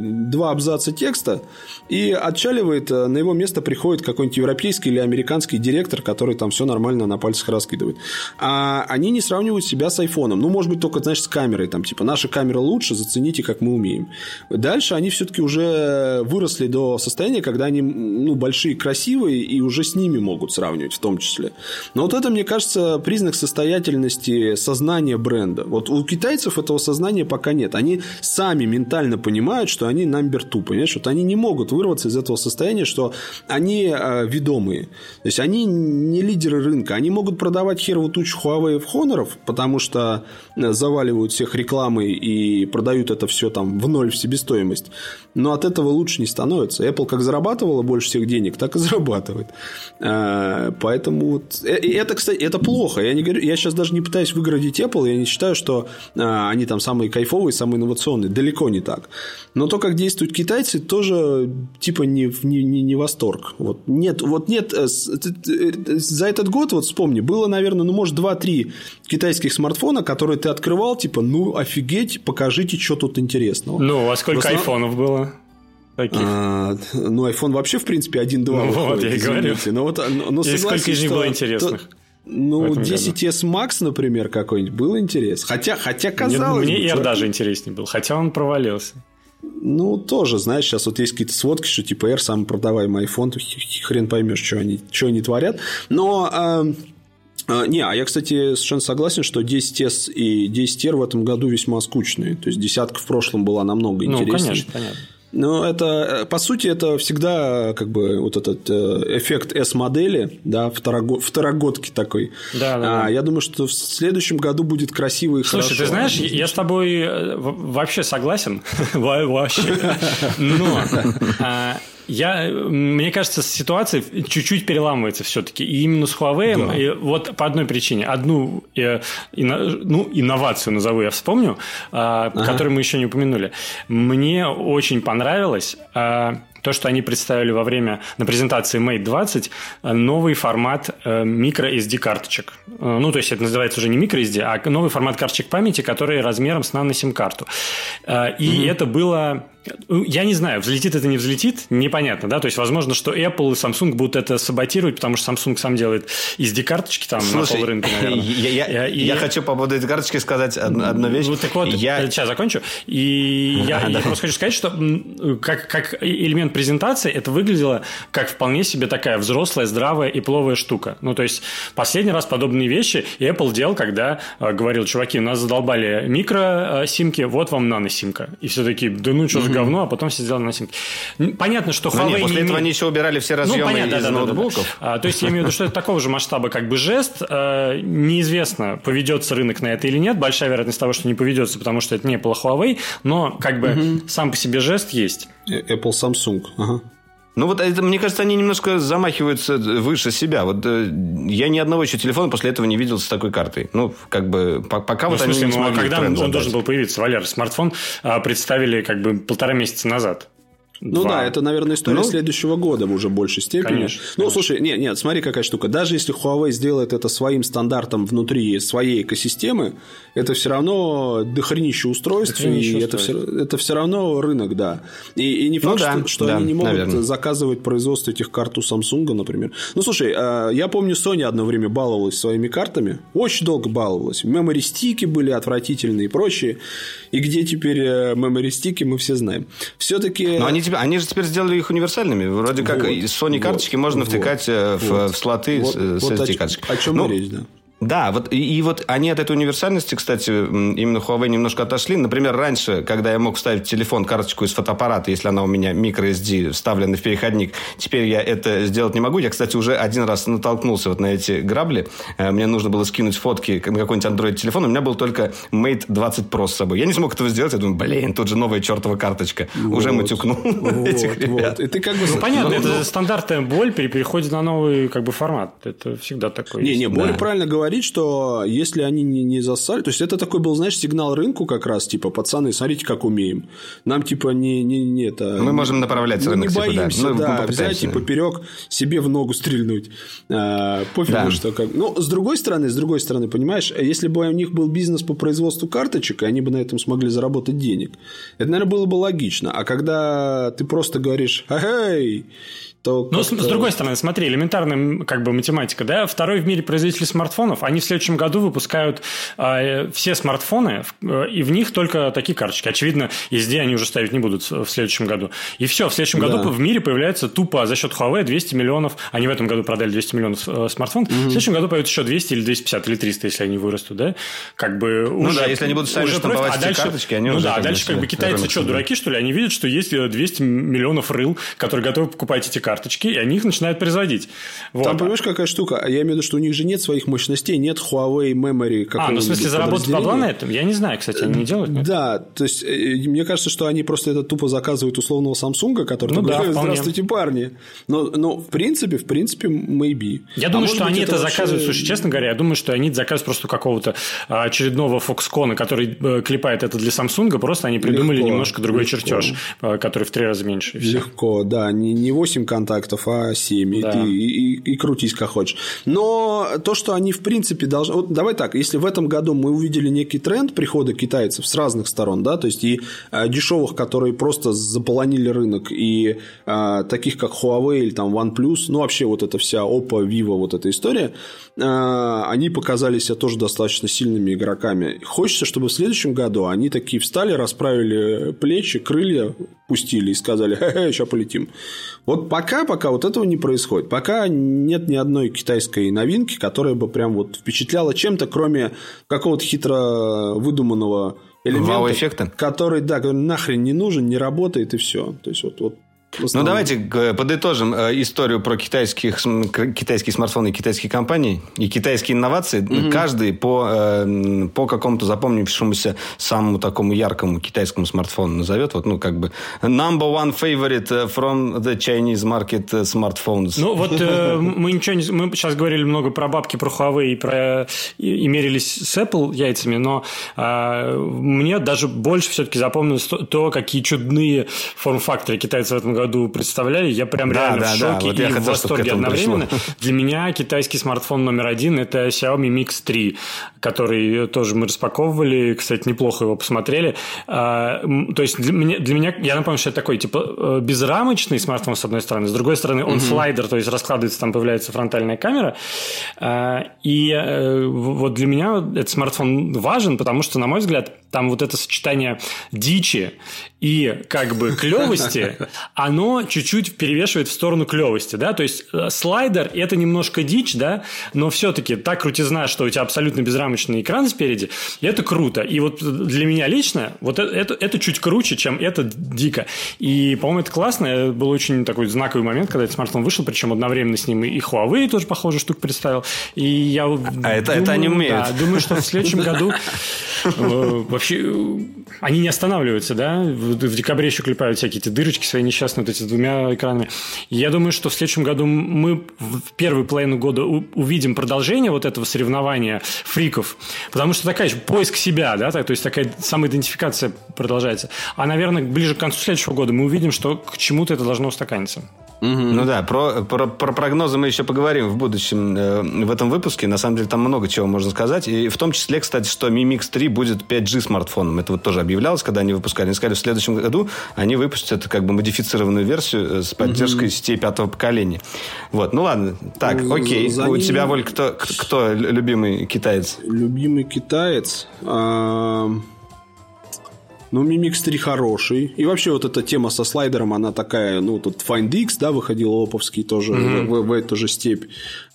два абзаца текста и отчаливает, э, на его место приходит какой-нибудь европейский или американский директор, который там все нормально на пальцах раскидывает. А они не сравнивают себя с айфоном. Ну, может быть, только, знаешь, с камерой. Там, типа, наша камера лучше, зацените, как мы умеем. Дальше они все-таки уже выросли до состояния, когда они ну, большие, красивые, и уже с ними могут сравнивать в том числе. Но вот это, мне кажется, признак состоятельности сознания бренда. Вот у китайцев этого сознания пока нет. Они сами ментально понимают, что они number two, понимаешь? Вот они не могут вырваться из этого состояния, что они э, ведомые. То есть, они не лидеры рынка. Они могут продавать херову тучу Huawei в Honor, потому что э, заваливают всех рекламой и продают это все там в ноль в себестоимость. Но от этого лучше не становится. Apple как зарабатывала больше всех денег, так и зарабатывает. Э, поэтому вот... Э, это, кстати, это плохо. Я, не говорю, я сейчас даже не пытаюсь выгородить Apple. Я не считаю, что они там самые кайфовые, самые инновационные. Далеко не так. Но то, как действуют китайцы, тоже типа не, не, не, не восторг. Вот нет, вот нет, э, э, за этот год, вот вспомни, было, наверное, ну, может, 2-3 китайских смартфона, которые ты открывал, типа, ну, офигеть, покажите, что тут интересного. Ну, а сколько основ... айфонов было? Таких. А, ну, iPhone вообще, в принципе, 1-2 ну, выходит, вот, я и говорю. Но вот, но, но и сколько из них было интересных? То, ну, 10s Max, например, какой-нибудь был интерес. Хотя, хотя казалось Мне, мне R даже интереснее был, хотя он провалился. Ну, тоже, знаешь, сейчас вот есть какие-то сводки, что типа R самый продаваемый iPhone, хрен поймешь, что они, что они творят. Но э, э, не, а я, кстати, совершенно согласен, что 10S и 10R в этом году весьма скучные. То есть десятка в прошлом была намного интереснее. Ну, конечно, понятно. Но это, э, по сути, это всегда как бы вот этот э, эффект S-модели, да, второго, второгодки такой. Да, да, а, Я думаю, что в следующем году будет красиво и Слушай, хорошо. Слушай, ты знаешь, я с тобой э, вообще согласен. Вообще. Но а, я, мне кажется, ситуация чуть-чуть переламывается все-таки. И именно с Huawei, да. и вот по одной причине. Одну э, ино, ну, инновацию назову я вспомню, э, ага. которую мы еще не упомянули. Мне очень понравилось... Э, то, что они представили во время на презентации Mate 20 э, новый формат э, microSD карточек. Э, ну, то есть это называется уже не microSD, а новый формат карточек памяти, который размером с нано сим карту. И mm-hmm. это было я не знаю, взлетит это не взлетит, непонятно, да, то есть возможно, что Apple и Samsung будут это саботировать, потому что Samsung сам делает SD-карточки там Слушай, на полрынке, наверное. Я, я, и... я хочу по поводу этой карточки сказать одну вещь. Вот так вот, я... сейчас закончу. И я, я просто хочу сказать, что как, как элемент презентации это выглядело как вполне себе такая взрослая, здравая и пловая штука. Ну, то есть последний раз подобные вещи Apple делал, когда э, говорил, чуваки, нас задолбали микро-симки, вот вам нано-симка. И все такие, да ну что за говно, а потом все сделали на симке. Понятно, что Huawei... нет, после не этого они еще убирали все разъемы ну, понятно, из да, ноутбуков. Да, да, да. А, то есть, я имею в виду, что это такого же масштаба как бы жест. А, неизвестно, поведется рынок на это или нет. Большая вероятность того, что не поведется, потому что это не Apple Huawei, но как бы угу. сам по себе жест есть. Apple Samsung, ага. Ну вот это, мне кажется, они немножко замахиваются выше себя. Вот э, я ни одного еще телефона после этого не видел с такой картой. Ну, как бы, пока ну, вот смысле, они не ну, а когда он задать. должен был появиться, Валер? Смартфон а, представили как бы полтора месяца назад. Ну Два. да, это, наверное, история ну, следующего года в уже большей степени. Конечно, ну, конечно. слушай, нет, нет, смотри, какая штука. Даже если Huawei сделает это своим стандартом внутри своей экосистемы, это все равно дохренище устройств, и это все, это все равно рынок, да. И, и не ну факт, ну, да, что, что да, они не могут наверное. заказывать производство этих карт у Samsung, например. Ну, слушай, а, я помню, Sony одно время баловалась своими картами. Очень долго баловалась. Memory стики были отвратительные и прочее. И где теперь э, memory стики, мы все знаем. Все-таки... Но они теперь, они же теперь сделали их универсальными. Вроде как вот, Sony карточки вот, можно вот, втыкать э, в, в слоты вот, с, вот с SD-карточкой. О чем ну, речь, да? Да, вот и, и вот они от этой универсальности, кстати, именно Huawei немножко отошли. Например, раньше, когда я мог вставить в телефон карточку из фотоаппарата, если она у меня microSD вставлена в переходник, теперь я это сделать не могу. Я, кстати, уже один раз натолкнулся вот на эти грабли. Э, мне нужно было скинуть фотки на какой-нибудь Android телефон. У меня был только Mate 20 Pro с собой. Я не смог этого сделать. Я думаю, блин, тут же новая чертова карточка. Вот, уже матюкнул вот, этих ребят. Вот. И ты как бы... Ну, понятно, но, это но... стандартная боль при переходе на новый как бы формат. Это всегда такое. Не, не, боль да. правильно говорит говорить, что если они не, не засали... То есть, это такой был, знаешь, сигнал рынку как раз, типа, пацаны, смотрите, как умеем. Нам, типа, не... не, не это, Мы можем направлять мы рынок. не боимся, типа, да, ну, да взять и поперек себе в ногу стрельнуть. А, пофигу, да. что как... Ну, с другой стороны, с другой стороны, понимаешь, если бы у них был бизнес по производству карточек, и они бы на этом смогли заработать денег, это, наверное, было бы логично. А когда ты просто говоришь, эй, то... Ну, с, с другой стороны, смотри, элементарная как бы математика, да, второй в мире производитель смартфонов, они в следующем году выпускают э, все смартфоны, э, и в них только такие карточки. Очевидно, SD они уже ставить не будут в следующем году. И все, в следующем да. году в мире появляется тупо за счет Huawei 200 миллионов, они в этом году продали 200 миллионов э, смартфонов, угу. в следующем году появится еще 200 или 250 или 300, если они вырастут, да, как бы ну, уже... да, если они будут сами штамповать а дальше, карточки, они ну уже... да, а дальше как бы китайцы что, дураки, что ли? Они видят, что есть 200 миллионов рыл, которые готовы покупать эти карточки, карточки, и они их начинают производить. Вот. Там, понимаешь, какая штука? Я имею в виду, что у них же нет своих мощностей, нет Huawei Memory. А, ну в смысле заработать бабла на этом? Я не знаю, кстати, они не делают. Нет? Да, то есть э, мне кажется, что они просто это тупо заказывают условного Samsung, который ну, такой, да, здравствуйте, парни. Но, но в принципе, в принципе, maybe. Я а думаю, что быть, они это, вообще... заказывают, слушай, честно говоря, я думаю, что они заказывают просто какого-то а, очередного Foxconn, который э, клепает это для Samsung, просто они придумали легко, немножко другой легко. чертеж, э, который в три раза меньше. Легко, да, не, не 8 контактов, а 7 и, да. и, и, и крутись как хочешь. Но то, что они в принципе должны... Вот давай так, если в этом году мы увидели некий тренд прихода китайцев с разных сторон, да, то есть и а, дешевых, которые просто заполонили рынок, и а, таких как Huawei или там OnePlus, ну вообще вот эта вся Oppo, Vivo, вот эта история, они показали себя тоже достаточно сильными игроками. Хочется, чтобы в следующем году они такие встали, расправили плечи, крылья пустили и сказали, хе-хе, сейчас полетим. Вот пока, пока вот этого не происходит. Пока нет ни одной китайской новинки, которая бы прям вот впечатляла чем-то, кроме какого-то хитро выдуманного элемента, эффекта который, да, нахрен не нужен, не работает и все. То есть вот, вот ну, давайте подытожим э, историю про китайских, китайские смартфоны и китайские компании и китайские инновации. Угу. Каждый по, э, по какому-то запомнившемуся самому такому яркому китайскому смартфону назовет. Вот, ну, как бы number one favorite э, from the Chinese market smartphones. Ну, вот мы ничего не... Мы сейчас говорили много про бабки, про Huawei и, про, и, и мерились с Apple яйцами, но а, мне даже больше все-таки запомнилось то, то, какие чудные форм-факторы китайцы в этом году представляли, я прям да, реально да, в шоке да. Вот и хотел, в восторге одновременно. Пришло. Для меня китайский смартфон номер один – это Xiaomi Mix 3, который тоже мы распаковывали, кстати, неплохо его посмотрели. А, то есть для меня, для меня, я напомню, что это такой типа э, безрамочный смартфон с одной стороны, с другой стороны он угу. слайдер, то есть раскладывается, там появляется фронтальная камера. А, и э, вот для меня этот смартфон важен, потому что, на мой взгляд, там вот это сочетание дичи и как бы клевости, оно чуть-чуть перевешивает в сторону клевости, да, то есть э, слайдер это немножко дичь, да, но все-таки так крутизна, что у тебя абсолютно безрамочный экран спереди, это круто. И вот для меня лично вот это, это, это чуть круче, чем это дико. И, по-моему, это классно. Это был очень такой знаковый момент, когда этот смартфон вышел, причем одновременно с ним и Huawei тоже похожую штуку представил. И я а думаю, это, это они умеют. Да, думаю, что в следующем году э, вообще они не останавливаются, да? В, в декабре еще клепают всякие эти дырочки свои несчастные, вот эти с двумя экранами. Я думаю, что в следующем году мы в первую половину года увидим продолжение вот этого соревнования фриков, потому что такая же поиск себя, да, то есть такая самоидентификация продолжается. А, наверное, ближе к концу следующего года мы увидим, что к чему-то это должно устаканиться. Угу. Ну да, про, про, про прогнозы мы еще поговорим в будущем э, в этом выпуске. На самом деле там много чего можно сказать. И в том числе, кстати, что Mi Mix 3 будет 5G смартфоном. Это вот тоже объявлялось, когда они выпускали. Они сказали, в следующем году они выпустят как бы модифицированную версию э, с поддержкой угу. сетей пятого поколения. Вот, ну ладно. Так, ну, окей. За У тебя, Воль, кто, кто любимый китаец? Любимый китаец? А... Ну, Mi Mix 3 хороший. И вообще вот эта тема со слайдером, она такая, ну, тут Find X, да, выходил Оповский тоже mm-hmm. в, в, в эту же степь.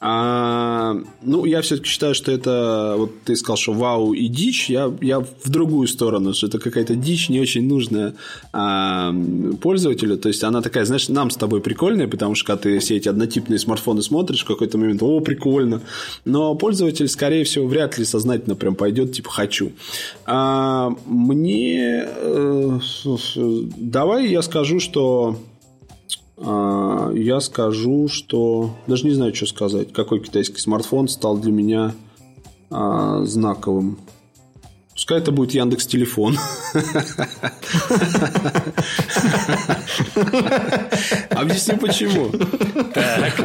А, ну, я все-таки считаю, что это, вот ты сказал, что вау и дичь, я, я в другую сторону, что это какая-то дичь не очень нужная а, пользователю. То есть, она такая, знаешь, нам с тобой прикольная, потому что когда ты все эти однотипные смартфоны смотришь, в какой-то момент, о, прикольно. Но пользователь, скорее всего, вряд ли сознательно прям пойдет, типа, хочу. А, мне Э, давай я скажу, что я скажу, что даже не знаю, что сказать. Какой китайский смартфон стал для меня а, знаковым. Пускай это будет Яндекс Телефон. Объясню почему.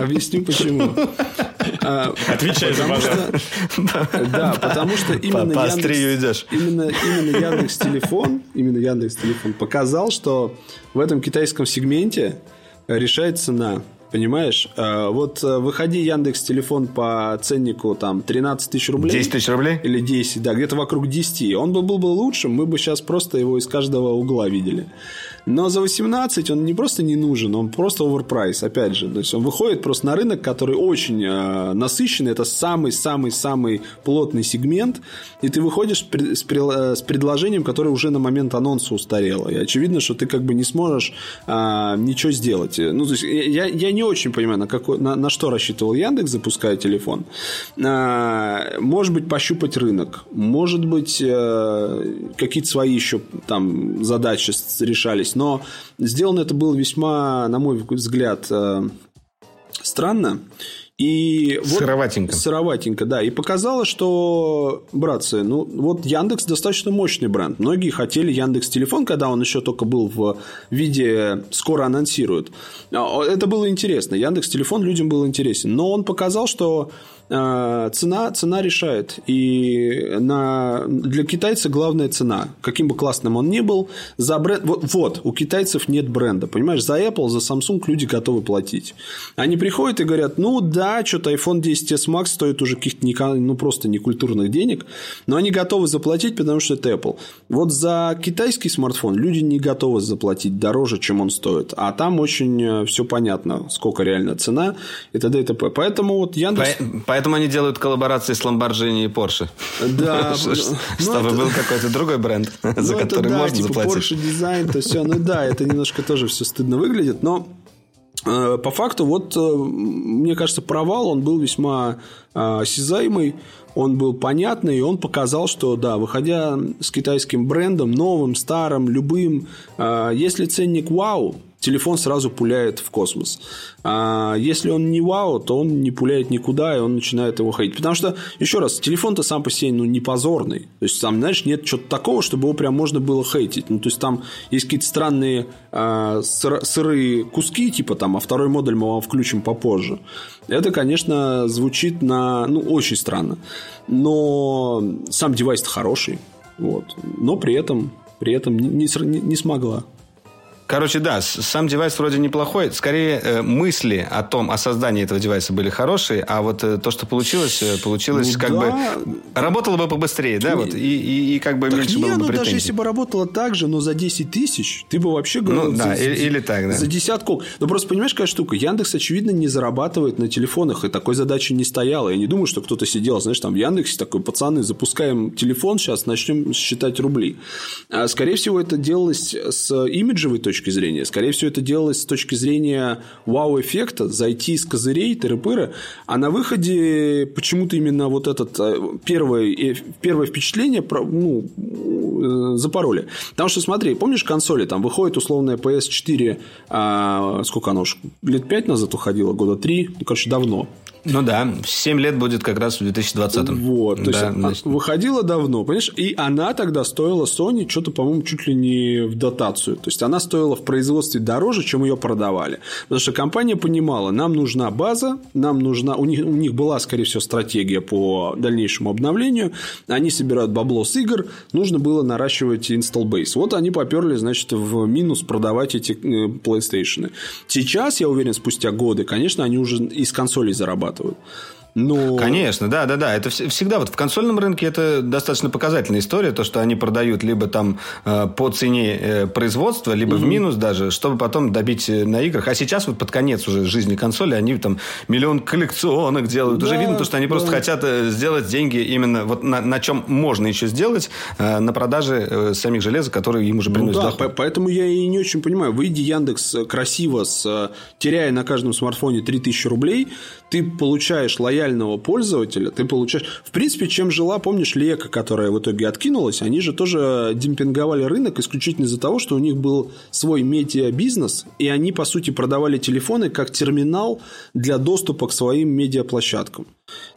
Объясню почему. А, Отвечай за. Да, потому что именно Яндекс, именно, именно Яндекс Телефон, именно Яндекс Телефон показал, что в этом китайском сегменте решает цена. Понимаешь? А, вот э, выходи Яндекс телефон по ценнику там 13 тысяч рублей. 10 тысяч рублей? Или 10, да, где-то вокруг 10. Он бы был бы лучшим, мы бы сейчас просто его из каждого угла видели. Но за 18 он не просто не нужен, он просто оверпрайс, опять же. То есть он выходит просто на рынок, который очень э, насыщенный. Это самый-самый-самый плотный сегмент. И ты выходишь с, э, с предложением, которое уже на момент анонса устарело. И очевидно, что ты как бы не сможешь э, ничего сделать. Ну, то есть я, я не очень понимаю, на, какой, на, на что рассчитывал Яндекс, запуская телефон. Э, может быть, пощупать рынок. Может быть, э, какие-то свои еще там задачи решались но сделано это было весьма, на мой взгляд, э, странно. И вот, сыроватенько. Сыроватенько, да. И показалось, что, братцы, ну вот Яндекс достаточно мощный бренд. Многие хотели Яндекс Телефон, когда он еще только был в виде скоро анонсируют. А, это было интересно. Яндекс Телефон людям был интересен. Но он показал, что цена, цена решает. И на, для китайца главная цена. Каким бы классным он ни был, за бренд... Вот, вот, у китайцев нет бренда. Понимаешь, за Apple, за Samsung люди готовы платить. Они приходят и говорят, ну да, что-то iPhone 10s Max стоит уже каких-то ну, просто некультурных денег, но они готовы заплатить, потому что это Apple. Вот за китайский смартфон люди не готовы заплатить дороже, чем он стоит. А там очень э, все понятно, сколько реально цена и т.д. и т.п. Поэтому вот Яндекс... По Поэтому они делают коллаборации с Lamborghini и Porsche. Да. Чтобы был какой-то другой бренд, за ну, который можно типа заплатить. Porsche дизайн, то все. Ну да, это немножко тоже все стыдно выглядит, но э, по факту, вот, э, мне кажется, провал, он был весьма э, осязаемый, он был понятный, и он показал, что, да, выходя с китайским брендом, новым, старым, любым, если ценник вау, телефон сразу пуляет в космос. А если он не вау, то он не пуляет никуда, и он начинает его ходить. Потому что, еще раз, телефон-то сам по себе ну, не позорный. То есть, там, знаешь, нет чего-то такого, чтобы его прям можно было хейтить. Ну, то есть, там есть какие-то странные э, сыр, сырые куски, типа там, а второй модуль мы вам включим попозже. Это, конечно, звучит на, ну, очень странно. Но сам девайс-то хороший. Вот. Но при этом, при этом не, не, не смогла. Короче, да, сам девайс вроде неплохой. Скорее, э, мысли о том, о создании этого девайса были хорошие, а вот э, то, что получилось, э, получилось ну, как да. бы... Работало бы побыстрее, да? Вот, и, и, и как бы так меньше не, было бы ну, даже если бы работало так же, но за 10 тысяч, ты бы вообще говорил... Ну, да, за, или, или так, да. За десятку. Ну, просто понимаешь, какая штука? Яндекс, очевидно, не зарабатывает на телефонах, и такой задачи не стояло. Я не думаю, что кто-то сидел, знаешь, там в Яндексе такой, пацаны, запускаем телефон, сейчас начнем считать рубли. А, скорее всего, это делалось с имиджевой точки точки зрения. Скорее всего, это делалось с точки зрения вау-эффекта, зайти с козырей, тыры-пыры, а на выходе почему-то именно вот этот э, первое, э, первое впечатление ну, э, запороли. Потому что, смотри, помнишь консоли, там выходит условная PS4, а, сколько оно уж, лет 5 назад уходило, года 3, ну, короче, давно. Ну да, 7 лет будет как раз в 2020-м. Вот, то да, есть значит... выходила давно, понимаешь? И она тогда стоила Sony что-то, по-моему, чуть ли не в дотацию. То есть она стоила в производстве дороже, чем ее продавали. Потому что компания понимала, нам нужна база, нам нужна... У них, у них была, скорее всего, стратегия по дальнейшему обновлению. Они собирают бабло с игр, нужно было наращивать install base. Вот они поперли, значит, в минус продавать эти э, PlayStation. Сейчас, я уверен, спустя годы, конечно, они уже из консолей зарабатывают зарабатывают. Но... Конечно, да, да, да. Это всегда вот в консольном рынке это достаточно показательная история, то, что они продают либо там э, по цене э, производства, либо угу. в минус даже, чтобы потом добить э, на играх. А сейчас вот под конец уже жизни консоли они там миллион коллекционок делают. Да, уже видно то, что они да. просто хотят сделать деньги именно вот на, на чем можно еще сделать на продаже самих железок, которые им уже приносят ну, да, доход. Поэтому я и не очень понимаю. Выйди Яндекс красиво, с, теряя на каждом смартфоне 3000 рублей, ты получаешь лояльного пользователя, ты получаешь... В принципе, чем жила, помнишь, Лека, которая в итоге откинулась, они же тоже демпинговали рынок исключительно из-за того, что у них был свой медиабизнес, и они, по сути, продавали телефоны как терминал для доступа к своим медиаплощадкам.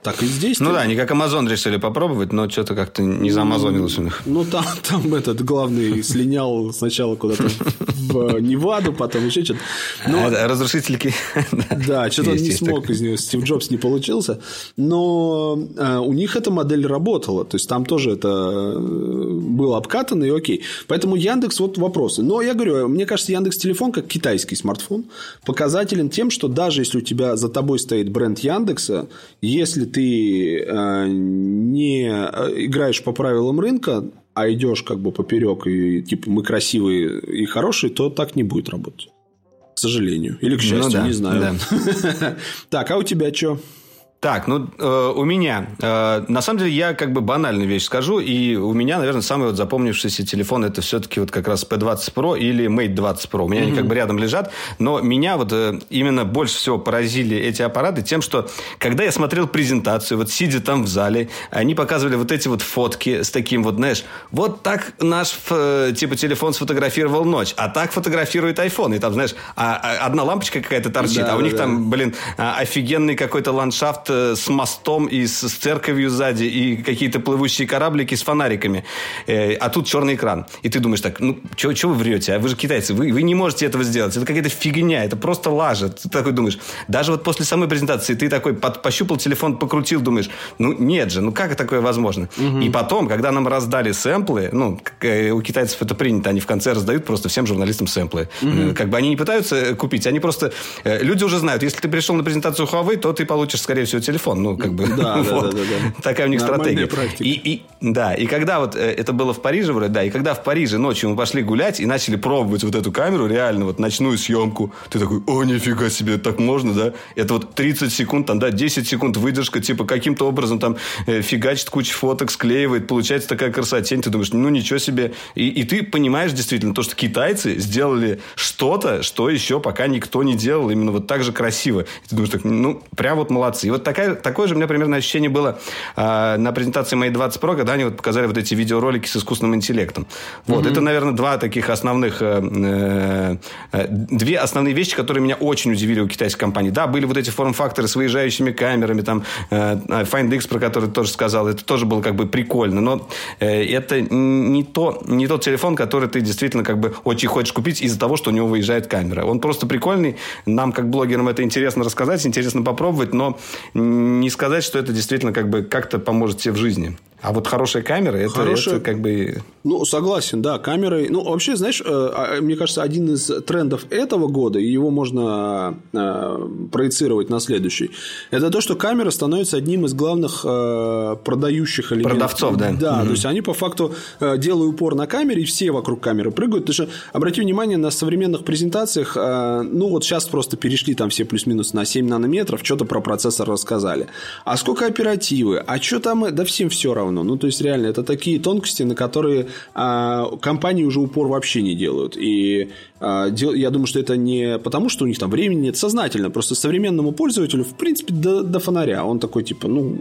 Так и здесь. Ну ты... да, они как Amazon решили попробовать, но что-то как-то не заамазонилось у них. Ну, там, там этот главный слинял сначала куда-то в Неваду, потом еще что-то. Но... А, разрушительки. Да, что-то он не смог из него. Стив Джобс не получился. Но э, у них эта модель работала. То есть, там тоже это э, было обкатано, и окей. Поэтому Яндекс, вот вопросы. Но я говорю, мне кажется, Яндекс Телефон, как китайский смартфон, показателен тем, что даже если у тебя за тобой стоит бренд Яндекса, если ты э, не играешь по правилам рынка, а идешь как бы поперек и типа мы красивые и хорошие, то так не будет работать. К сожалению. Или к ну счастью, ну, да, не знаю. Да. так, а у тебя что? Так, ну, э, у меня. Э, на самом деле, я как бы банальную вещь скажу. И у меня, наверное, самый вот запомнившийся телефон это все-таки вот как раз P20 Pro или Mate 20 Pro. У меня mm-hmm. они как бы рядом лежат. Но меня вот э, именно больше всего поразили эти аппараты тем, что когда я смотрел презентацию, вот сидя там в зале, они показывали вот эти вот фотки с таким вот, знаешь, вот так наш э, типа телефон сфотографировал ночь, а так фотографирует iPhone. И там, знаешь, а, а, одна лампочка какая-то торчит, да, а у да, них да. там, блин, а, офигенный какой-то ландшафт Э, с мостом и с, с церковью сзади, и какие-то плывущие кораблики с фонариками. Э, а тут черный экран. И ты думаешь так, ну, что вы врете? А вы же китайцы, вы, вы не можете этого сделать. Это какая-то фигня, это просто лажа. Ты такой думаешь. Даже вот после самой презентации ты такой под, пощупал телефон, покрутил, думаешь, ну, нет же, ну, как такое возможно? Угу. И потом, когда нам раздали сэмплы, ну, э, у китайцев это принято, они в конце раздают просто всем журналистам сэмплы. Угу. Как бы они не пытаются купить, они просто... Люди уже знают, если ты пришел на презентацию Huawei, то ты получишь, скорее всего, телефон. Ну, как бы. Да, вот. да, да, да. Такая у них Нормальная стратегия. Практика. И, и, да, и когда вот э, это было в Париже, вроде, да, и когда в Париже ночью мы пошли гулять и начали пробовать вот эту камеру, реально, вот ночную съемку, ты такой, о, нифига себе, так можно, да? Это вот 30 секунд, там, да, 10 секунд выдержка, типа, каким-то образом там э, фигачит кучу фоток, склеивает, получается такая красотень, ты думаешь, ну, ничего себе. И, и ты понимаешь действительно то, что китайцы сделали что-то, что еще пока никто не делал, именно вот так же красиво. И ты думаешь, так, ну, прям вот молодцы. И вот такая, такое же у меня примерно ощущение было э, на презентации Mate 20 Pro, когда они вот показали вот эти видеоролики с искусственным интеллектом. Вот, mm-hmm. это, наверное, два таких основных, э, э, две основные вещи, которые меня очень удивили у китайской компании. Да, были вот эти форм-факторы с выезжающими камерами, там, э, Find X, про который ты тоже сказал, это тоже было как бы прикольно, но э, это не, то, не тот телефон, который ты действительно как бы очень хочешь купить из-за того, что у него выезжает камера. Он просто прикольный, нам как блогерам это интересно рассказать, интересно попробовать, но не сказать, что это действительно как бы как-то поможет тебе в жизни. А вот хорошая камера, это, хорошая... это как бы... Ну, согласен, да, камеры... Ну, вообще, знаешь, э, а, мне кажется, один из трендов этого года, и его можно э, проецировать на следующий, это то, что камера становится одним из главных э, продающих элементов. Продавцов, да. Да, угу. то есть, они по факту делают упор на камере, и все вокруг камеры прыгают. Потому что, обрати внимание, на современных презентациях, ну, вот сейчас просто перешли там все плюс-минус на 7 нанометров, что-то про процессор рассказали. А сколько оперативы? А что там? Да всем все равно равно. Ну, то есть, реально, это такие тонкости, на которые а, компании уже упор вообще не делают. И а, дел, я думаю, что это не потому, что у них там времени нет, сознательно. Просто современному пользователю, в принципе, до, до фонаря. Он такой, типа, ну,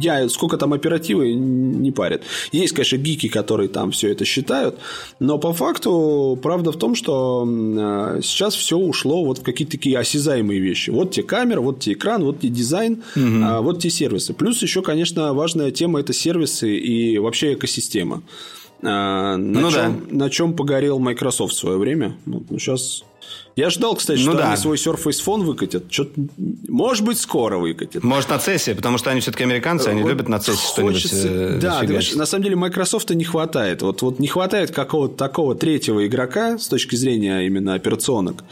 я сколько там оперативы не парит. Есть, конечно, гики, которые там все это считают, но по факту правда в том, что а, сейчас все ушло вот в какие-то такие осязаемые вещи. Вот те камеры, вот те экран, вот те дизайн, угу. вот те сервисы. Плюс еще, конечно, важная тема это сервисы и вообще экосистема. А, на, ну, чем, да. на чем погорел Microsoft в свое время. Ну, сейчас я ждал, кстати, ну, что да. они свой Surface Phone выкатят. Что может быть, скоро выкатят. Может, на CES, потому что они все-таки американцы, они вот любят на CES что-нибудь э, Да, на самом деле Microsoft не хватает. Вот, вот не хватает какого-то такого третьего игрока с точки зрения именно операционок,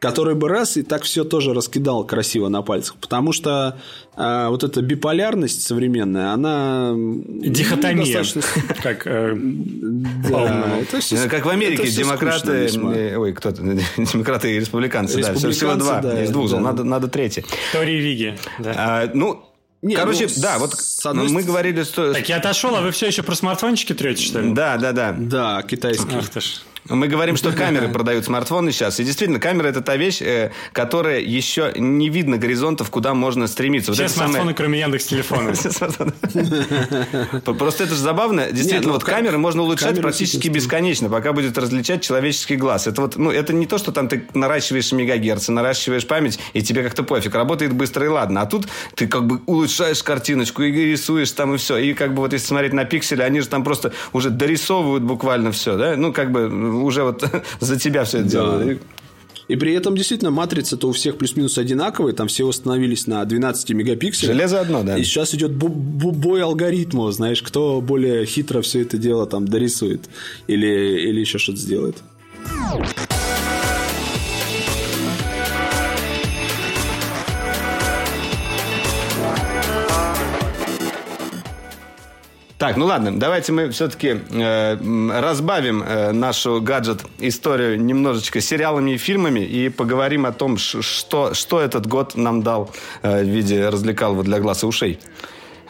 который бы раз и так все тоже раскидал красиво на пальцах. Потому что а, вот эта биполярность современная, она... Дихотомия. Ну, как, э, да, это как в Америке демократы... Э, ой, кто-то... Демократы и республиканцы. республиканцы да, всего два. Да, из двух да. надо, надо третий. Тори Виги. Да. А, ну, не, Короче, ну, да, вот одной... мы говорили, что... Так я отошел, а вы все еще про смартфончики трете, что ли? Да, да, да. Да, китайские. Ах ты ж. Мы говорим, что камеры продают смартфоны сейчас. И действительно, камера это та вещь, э, которая еще не видно горизонтов, куда можно стремиться. Все вот смартфоны, самое... кроме Яндекс телефона. Просто это же забавно. Действительно, ну, вот камеры можно улучшать практически бесконечно, пока будет различать человеческий глаз. Это вот, ну, это не то, что там ты наращиваешь мегагерцы, наращиваешь память, и тебе как-то пофиг. Работает быстро и ладно. А тут ты как бы улучшаешь картиночку и рисуешь там и все. И как бы вот если смотреть на пиксели, они же там просто уже дорисовывают буквально все, да? Ну, как бы уже вот за тебя все это да. делают. И при этом действительно матрица-то у всех плюс-минус одинаковые, там все установились на 12 мегапикселях. Железо одно, да. И сейчас идет бой алгоритмов, знаешь, кто более хитро все это дело там дорисует или, или еще что-то сделает. Так, ну ладно, давайте мы все-таки э, разбавим э, нашу гаджет-историю немножечко сериалами и фильмами и поговорим о том, что, что этот год нам дал э, в виде развлекалого для глаз и ушей.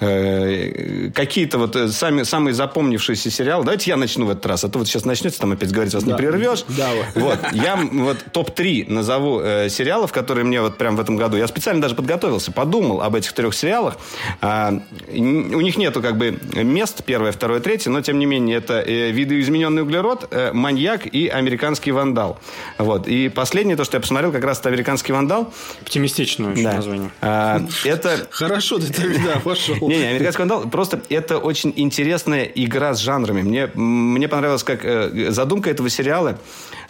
Э, какие-то вот э, сами, самые запомнившиеся сериалы. Давайте я начну в этот раз, а то вот сейчас начнется там опять говорить, вас да. не прервешь. Да. Вот, я вот топ-3 назову э, сериалов, которые мне вот прям в этом году, я специально даже подготовился, подумал об этих трех сериалах. А, у них нету как бы мест, первое, второе, третье, но тем не менее это э, видоизмененный углерод, э, маньяк и американский вандал. Вот. И последнее, то, что я посмотрел, как раз это американский вандал. Оптимистичное да. название. А, это... Хорошо ты тогда пошел. Не, не, американский вандал. Просто это очень интересная игра с жанрами. Мне, мне понравилось, как э, задумка этого сериала.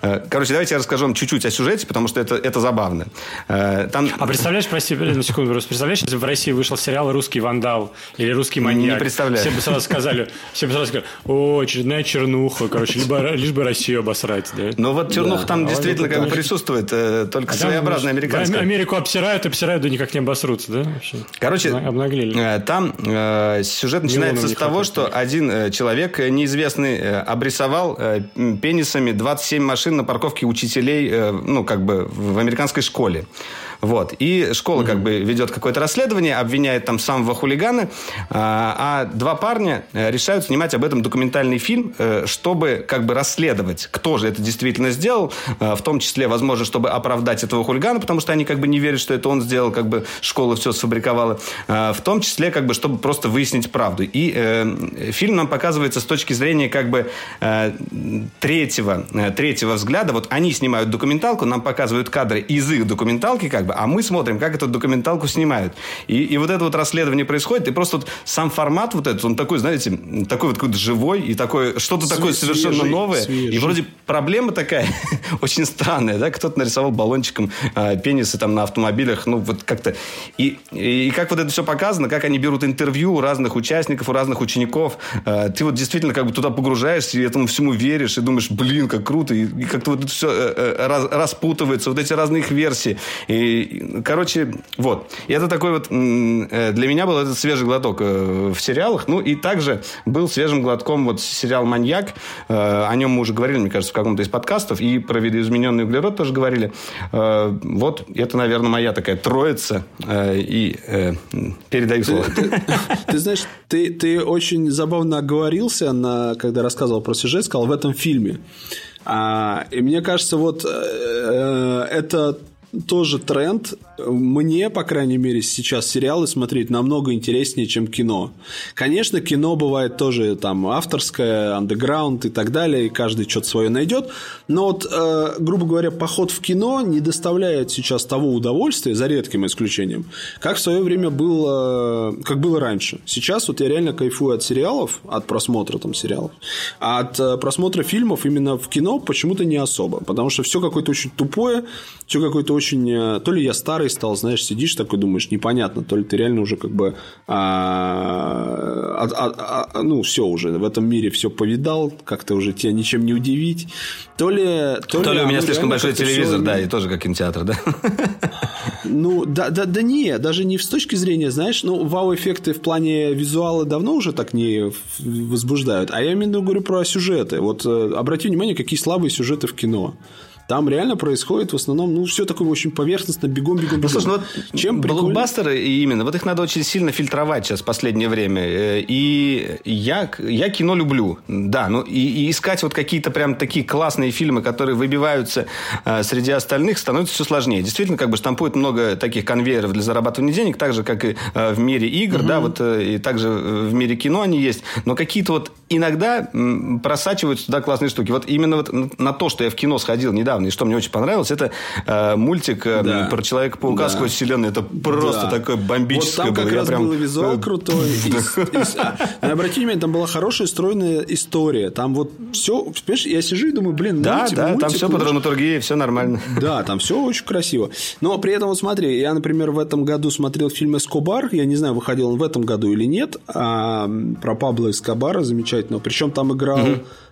Э, короче, давайте я расскажу вам чуть-чуть о сюжете, потому что это, это забавно. Э, там... А представляешь, прости, на секунду, представляешь, если в России вышел сериал «Русский вандал» или «Русский маньяк». Не представляю. Все бы сразу сказали, все бы сразу сказали, о, очередная чернуха, короче, либо, лишь бы Россию обосрать. Да? Ну вот чернуха да. там а действительно как бы присутствует, только а своеобразная американская. Америку обсирают, обсирают, да никак не обосрутся, да? Вообще. Короче, обнаглели. там э, сюжет начинается с того, что один э, человек э, неизвестный э, обрисовал пенисами 27 машин на парковке учителей, ну, как бы в американской школе. Вот. И школа mm-hmm. как бы ведет какое-то расследование, обвиняет там самого хулигана, а, а два парня э, решают снимать об этом документальный фильм, э, чтобы как бы расследовать, кто же это действительно сделал, э, в том числе, возможно, чтобы оправдать этого хулигана, потому что они как бы не верят, что это он сделал, как бы школа все сфабриковала, в том числе, как бы, чтобы просто выяснить правду. И э, фильм нам показывается с точки зрения как бы э, третьего, третьего взгляда. Вот они снимают документалку, нам показывают кадры из их документалки, как бы, а мы смотрим, как эту документалку снимают. И, и вот это вот расследование происходит, и просто вот сам формат вот этот, он такой, знаете, такой вот какой-то живой, и такой, что-то такое совершенно свежий, новое. Свежий. И вроде проблема такая очень странная, да, кто-то нарисовал баллончиком э, пенисы там на автомобилях, ну вот как-то. И, и, и как вот это все показано, как они берут интервью у разных участников, у разных учеников, э, ты вот действительно как бы туда погружаешься и этому всему веришь, и думаешь, блин, как круто, и, и как-то вот все э, э, распутывается, вот эти разные их версии. И, короче, вот. И это такой вот... Э, для меня был этот свежий глоток в сериалах. Ну, и также был свежим глотком вот сериал «Маньяк». О нем мы уже говорили, мне кажется, в каком-то из подкастов. И про видоизмененный углерод тоже говорили. Вот это, наверное, моя такая троица. И передаю слово. Ты, ты знаешь, ты, ты очень забавно оговорился, на, когда рассказывал про сюжет, сказал в этом фильме. А, и мне кажется, вот э, э это тоже тренд. Мне, по крайней мере, сейчас сериалы смотреть намного интереснее, чем кино. Конечно, кино бывает тоже там авторское, андеграунд и так далее, и каждый что-то свое найдет. Но вот, э, грубо говоря, поход в кино не доставляет сейчас того удовольствия, за редким исключением, как в свое время было, как было раньше. Сейчас вот я реально кайфую от сериалов, от просмотра там сериалов, а от э, просмотра фильмов именно в кино почему-то не особо, потому что все какое-то очень тупое, все какое-то очень... Э, то ли я старый стал, знаешь, сидишь такой, думаешь, непонятно, то ли ты реально уже как бы... А, а, а, а, ну, все уже, в этом мире все повидал, как-то уже тебя ничем не удивить. То ли... То, то ли, ли у меня слишком большой телевизор, все... да, и тоже как кинотеатр, да? Ну, да, да, да не, даже не с точки зрения, знаешь, ну, вау-эффекты в плане визуала давно уже так не возбуждают, а я именно говорю про сюжеты. Вот э, обрати внимание, какие слабые сюжеты в кино. Там реально происходит в основном, ну, все такое очень поверхностно, бегом, бегом, бегом. Ну, слушай, ну, вот Чем блокбастеры именно, вот их надо очень сильно фильтровать сейчас в последнее время. Э, и я, я кино люблю, да, ну, и, и искать вот какие-то прям такие классные фильмы, которые выбиваются э, среди остальных, становится все сложнее. Действительно, как бы штампуют много таких конвейеров для зарабатывания денег, так же, как и э, в мире игр, угу. да, вот э, и также в мире кино они есть. Но какие-то вот иногда просачиваются туда классные штуки. Вот именно вот на то, что я в кино сходил недавно, недавно, и что мне очень понравилось, это э, мультик э, да. про Человека-паука да. сквозь вселенную. Это просто да. такое бомбическое вот там как было. раз прям... был визуал крутой. А, обрати внимание, там была хорошая стройная история. Там вот все, понимаешь, я сижу и думаю, блин, Да, да, там все по драматургии, все нормально. Да, там все очень красиво. Но при этом, вот смотри, я, например, в этом году смотрел фильм «Эскобар», я не знаю, выходил он в этом году или нет, а, про Пабло Эскобара замечательного. Причем там играл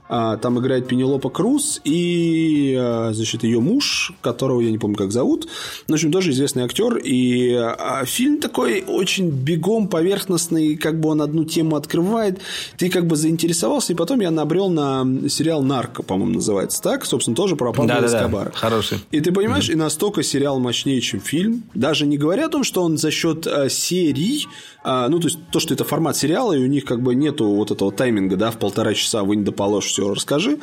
там играет Пенелопа Круз и, а, значит, ее муж, которого я не помню, как зовут. В общем, тоже известный актер. И а, фильм такой очень бегом поверхностный, как бы он одну тему открывает. Ты как бы заинтересовался, и потом я набрел на сериал «Нарко», по-моему, называется так. Собственно, тоже про Пабло да, Эскобара. Да, да. Хороший. И ты понимаешь, mm-hmm. и настолько сериал мощнее, чем фильм. Даже не говоря о том, что он за счет а, серий а, ну, то есть, то, что это формат сериала, и у них как бы нету вот этого тайминга, да, в полтора часа вы не доположь, все расскажи.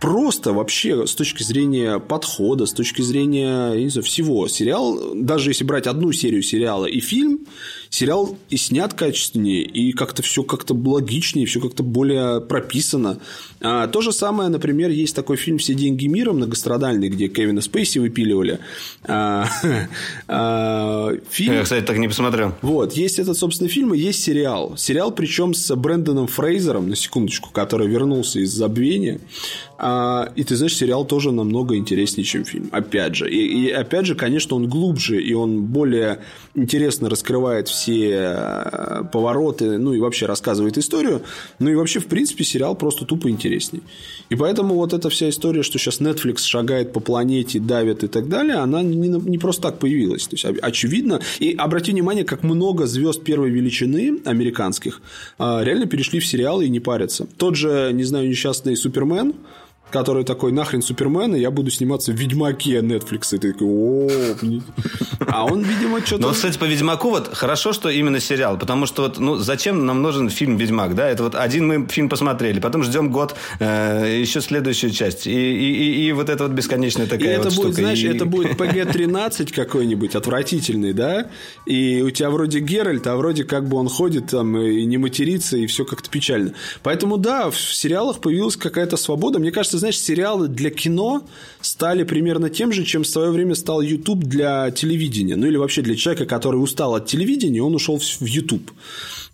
Просто вообще с точки зрения подхода, с точки зрения, знаю, всего. Сериал, даже если брать одну серию сериала и фильм, сериал и снят качественнее, и как-то все как-то логичнее, все как-то более прописано. А, то же самое, например, есть такой фильм «Все деньги мира» многострадальный, где Кевина Спейси выпиливали. А, а, фильм... Я, кстати, так не посмотрел. Вот, есть этот, собственно, фильм, и есть сериал. Сериал, причем с Брэндоном Фрейзером, на секундочку, который вернулся из забвения. А, и ты знаешь, сериал тоже намного интереснее, чем фильм. Опять же. И, и опять же, конечно, он глубже, и он более интересно раскрывает все э, повороты, ну и вообще рассказывает историю. Ну и вообще, в принципе, сериал просто тупо интересней. И поэтому вот эта вся история, что сейчас Netflix шагает по планете, давит и так далее, она не, не просто так появилась. То есть, очевидно. И обрати внимание, как много звезд первой величины американских а, реально перешли в сериалы и не парятся. Тот же, не знаю, несчастный Супермен, который такой, нахрен Супермен, и я буду сниматься в Ведьмаке Netflix. И ты такой, о А он, видимо, что-то... Ну, кстати, по Ведьмаку вот хорошо, что именно сериал, потому что вот, ну, зачем нам нужен фильм Ведьмак, да? Это вот один мы фильм посмотрели, потом ждем год э, еще следующую часть. И, и, и, и вот это вот бесконечная такая и это вот будет, штука. знаешь, и... это будет PG-13 какой-нибудь отвратительный, да? И у тебя вроде Геральт, а вроде как бы он ходит там и не матерится, и все как-то печально. Поэтому, да, в сериалах появилась какая-то свобода. Мне кажется, знаешь, сериалы для кино стали примерно тем же, чем в свое время стал YouTube для телевидения. Ну, или вообще для человека, который устал от телевидения, он ушел в YouTube.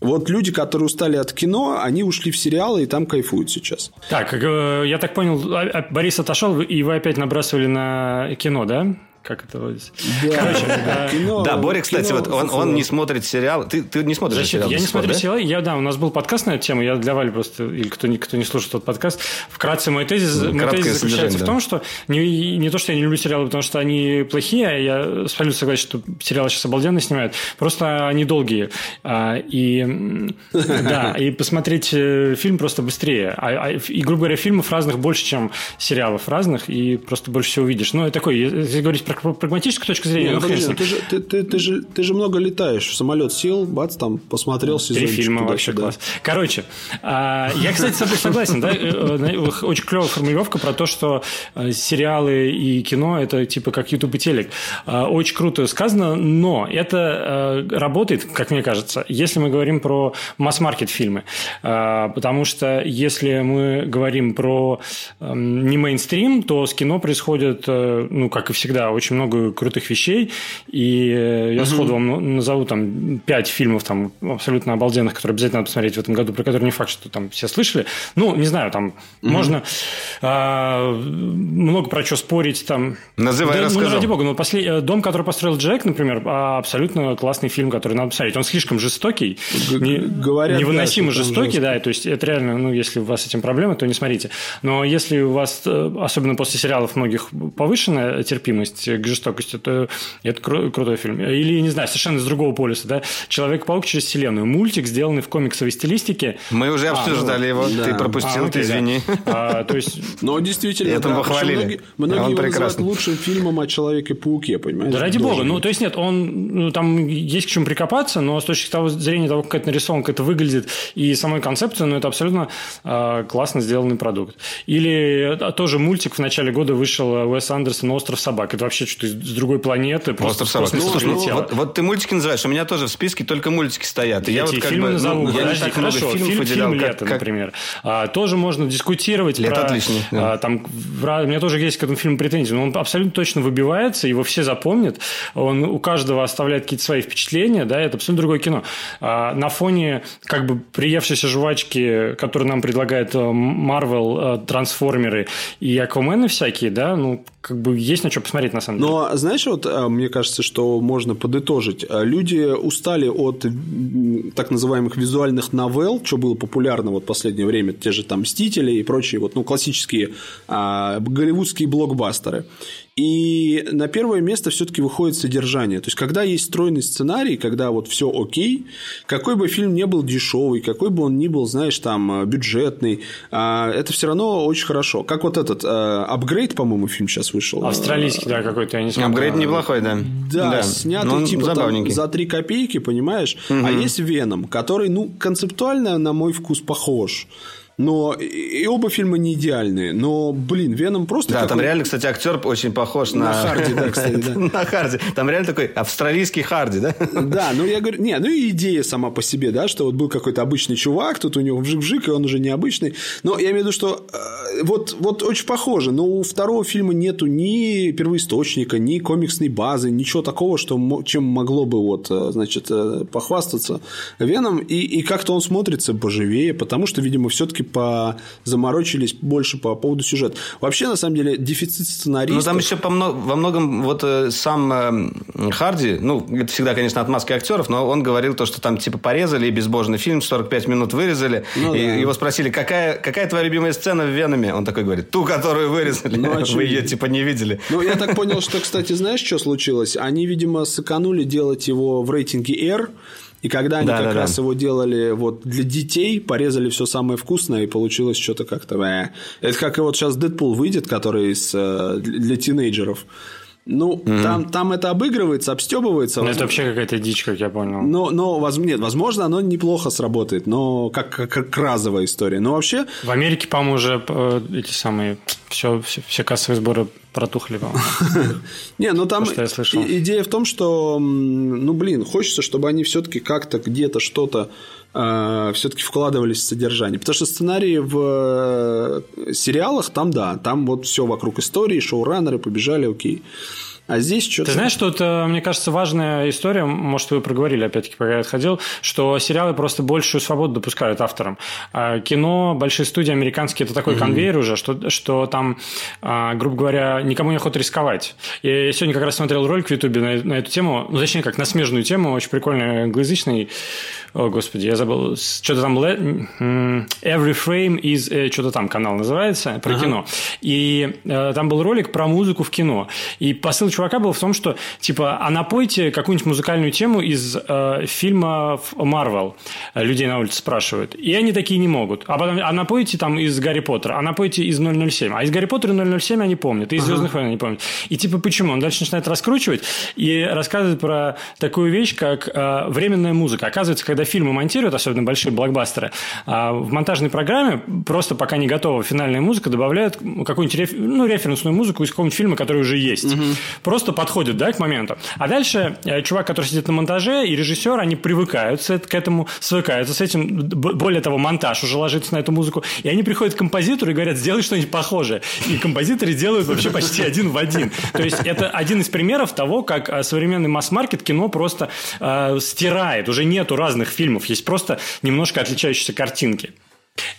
Вот люди, которые устали от кино, они ушли в сериалы и там кайфуют сейчас. Так, э, я так понял, а, а, Борис отошел, и вы опять набрасывали на кино, да? Как это. Да, Короче, да. Кино, да, Боря, кстати, кино, вот он, он не смотрит сериал. Ты, ты не смотришь Зачем? сериал? Я не смотрю да? сериал. Я, да, у нас был подкаст на эту тему. Я для Вали просто, или кто, кто не слушает тот подкаст. Вкратце мой тезис, ну, мой тезис заключается да. в том, что не, не то, что я не люблю сериалы, потому что они плохие, а я абсолютно согласен, что сериалы сейчас обалденно снимают. Просто они долгие. А, и да, и посмотреть э, фильм просто быстрее. А, а, и, грубо говоря, фильмов разных больше, чем сериалов разных, и просто больше всего увидишь. Ну, это такой, если говорить прагматической точки зрения... Не, ну, подожди, ты, же, ты, ты, ты, же, ты же много летаешь. В самолет сел, бац, там посмотрел сезон. Три фильма вообще класс. Короче, а, я, кстати, с тобой согласен. Да? Э, очень клевая формулировка про то, что э, сериалы и кино – это типа как YouTube и телек. А, очень круто сказано, но это э, работает, как мне кажется, если мы говорим про масс-маркет фильмы. А, потому что если мы говорим про эм, не мейнстрим, то с кино происходит, ну, как и всегда, очень много крутых вещей. И я сходу вам назову там пять фильмов там абсолютно обалденных, которые обязательно надо посмотреть в этом году, про которые не факт, что там все слышали. Ну, не знаю, там можно а, много про что спорить. Там. Называй, да, Ну, ради бога, но послед... Э, «Дом, который построил Джек», например, а, абсолютно классный фильм, который надо посмотреть. Он слишком жестокий, не... Говорят, невыносимо да, жестокий, да, то есть это реально, ну, если у вас с этим проблемы, то не смотрите. Но если у вас, э, особенно после сериалов многих, повышенная терпимость к жестокости, то это кру- крутой фильм. Или, не знаю, совершенно из другого полюса, да, «Человек-паук через вселенную». Мультик, сделанный в комиксовой стилистике. Мы уже обсуждали а, ну, его, да. ты пропустил, а, ты извини. Да. А, то есть... Но действительно, это да, похвалили. Многие, многие он его называют лучшим фильмом о Человеке-пауке, понимаешь? Да ради Должен. бога. Ну, то есть, нет, он, ну, там есть к чему прикопаться, но с точки зрения того, как это нарисовано, как это выглядит, и самой концепции, ну, это абсолютно э, классно сделанный продукт. Или а, тоже мультик в начале года вышел Уэс Андерсон «Остров собак». Это вообще что-то с другой планеты. Остров собак. Ну, слушай, ну, вот, вот ты мультики называешь, у меня тоже в списке только мультики стоят. И я, я вот как фильмы бы, назову. Ну, я Подожди, не так хорошо. много фильмов фильм, выделял. Фильм «Лето», как... например. А, тоже можно дискутировать «Лето» про... отличный. Да. А, там, у меня тоже есть к этому фильму претензии, но он абсолютно точно выбивается, его все запомнят. Он у каждого оставляет какие-то свои впечатления, да, это абсолютно другое кино. А, на фоне как бы приевшейся жвачки, которую нам предлагает Марвел, э, Трансформеры и Аквамены всякие, да, ну, как бы есть на что посмотреть на самом деле. Но знаешь, вот э, мне кажется, что можно подытожить. Э, люди устали от так называемых визуальных новелл, что было популярно вот в последнее время, те же там «Мстители» и прочие вот, ну, классические а, голливудские блокбастеры. И на первое место все-таки выходит содержание. То есть, когда есть стройный сценарий, когда вот все окей, какой бы фильм не был дешевый, какой бы он ни был, знаешь, там, бюджетный, а, это все равно очень хорошо. Как вот этот апгрейд, по-моему, фильм сейчас вышел. Австралийский, да, какой-то, я не смотрел. Апгрейд неплохой, да. Да, да. снятый ну, типа там, за три копейки, понимаешь? Угу. А есть Веном, который, ну, концептуально, на мой вкус, похож. Но и оба фильма не идеальные. Но, блин, Веном просто. Да, там реально, кстати, актер очень похож на. На Харди, да, кстати, да. На Харди. Там реально такой австралийский Харди, да? Да, ну я говорю, не, ну и идея сама по себе, да, что вот был какой-то обычный чувак, тут у него вжик-вжик, и он уже необычный. Но я имею в виду, что э, вот, вот очень похоже, но у второго фильма нету ни первоисточника, ни комиксной базы, ничего такого, что, чем могло бы вот, э, значит, э, похвастаться Веном, и, и как-то он смотрится поживее, потому что, видимо, все-таки. Заморочились больше по поводу сюжета. Вообще, на самом деле, дефицит сценаристов... Ну, там еще по много, во многом вот э, сам э, Харди, ну, это всегда, конечно, отмазки актеров, но он говорил то, что там типа порезали и безбожный фильм, 45 минут вырезали, ну, и да. его спросили, какая, какая твоя любимая сцена в Веноме? Он такой говорит, ту, которую вырезали. Ну, Вы ее типа не видели. Ну, я так понял, что, кстати, знаешь, что случилось? Они, видимо, сэканули делать его в рейтинге R, и когда они да, как да, раз да. его делали вот для детей, порезали все самое вкусное, и получилось что-то как-то... Э. Это как и вот сейчас Дэдпул выйдет, который из, э, для тинейджеров. Ну, угу. там, там это обыгрывается, обстебывается. Ну, это вообще какая-то дичь, как я понял. Но, но нет, возможно, оно неплохо сработает, но как, как, как разовая история. Но вообще... В Америке, по-моему, уже э, эти самые... Все, все, все кассовые сборы протухли вам. Не, ну там идея в том, что, ну, блин, хочется, чтобы они все-таки как-то где-то что-то э, все-таки вкладывались в содержание. Потому что сценарии в э, сериалах там, да, там вот все вокруг истории, шоураннеры побежали, окей. А здесь что-то... Ты знаешь, что это, мне кажется, важная история, может, вы проговорили, опять-таки, пока я отходил, что сериалы просто большую свободу допускают авторам. А кино, большие студии американские, это такой mm-hmm. конвейер уже, что, что там, а, грубо говоря, никому не охота рисковать. Я сегодня как раз смотрел ролик в Ютубе на, на эту тему, ну, точнее, как на смежную тему, очень прикольный англоязычный, о, господи, я забыл, что-то там, Every Frame is, э, что-то там канал называется, про ага. кино. И э, там был ролик про музыку в кино. И посыл чувака было в том, что, типа, а напойте какую-нибудь музыкальную тему из э, фильма Марвел. Людей на улице спрашивают. И они такие не могут. А потом, а напойте там из Гарри Поттера, а напойте из 007. А из Гарри Поттера 007 они помнят, и из ага. «Звездных войн» они помнят. И, типа, почему? Он дальше начинает раскручивать и рассказывает про такую вещь, как э, временная музыка. Оказывается, когда фильмы монтируют, особенно большие блокбастеры, э, в монтажной программе просто пока не готова финальная музыка, добавляют какую-нибудь реф... ну, референсную музыку из какого-нибудь фильма, который уже есть. Угу. Просто подходит, да, к моменту. А дальше э, чувак, который сидит на монтаже, и режиссер, они привыкают к этому, свыкаются с этим. Более того, монтаж уже ложится на эту музыку. И они приходят к композитору и говорят, сделай что-нибудь похожее. И композиторы делают вообще почти один в один. То есть, это один из примеров того, как э, современный масс-маркет кино просто э, стирает. Уже нету разных фильмов. Есть просто немножко отличающиеся картинки.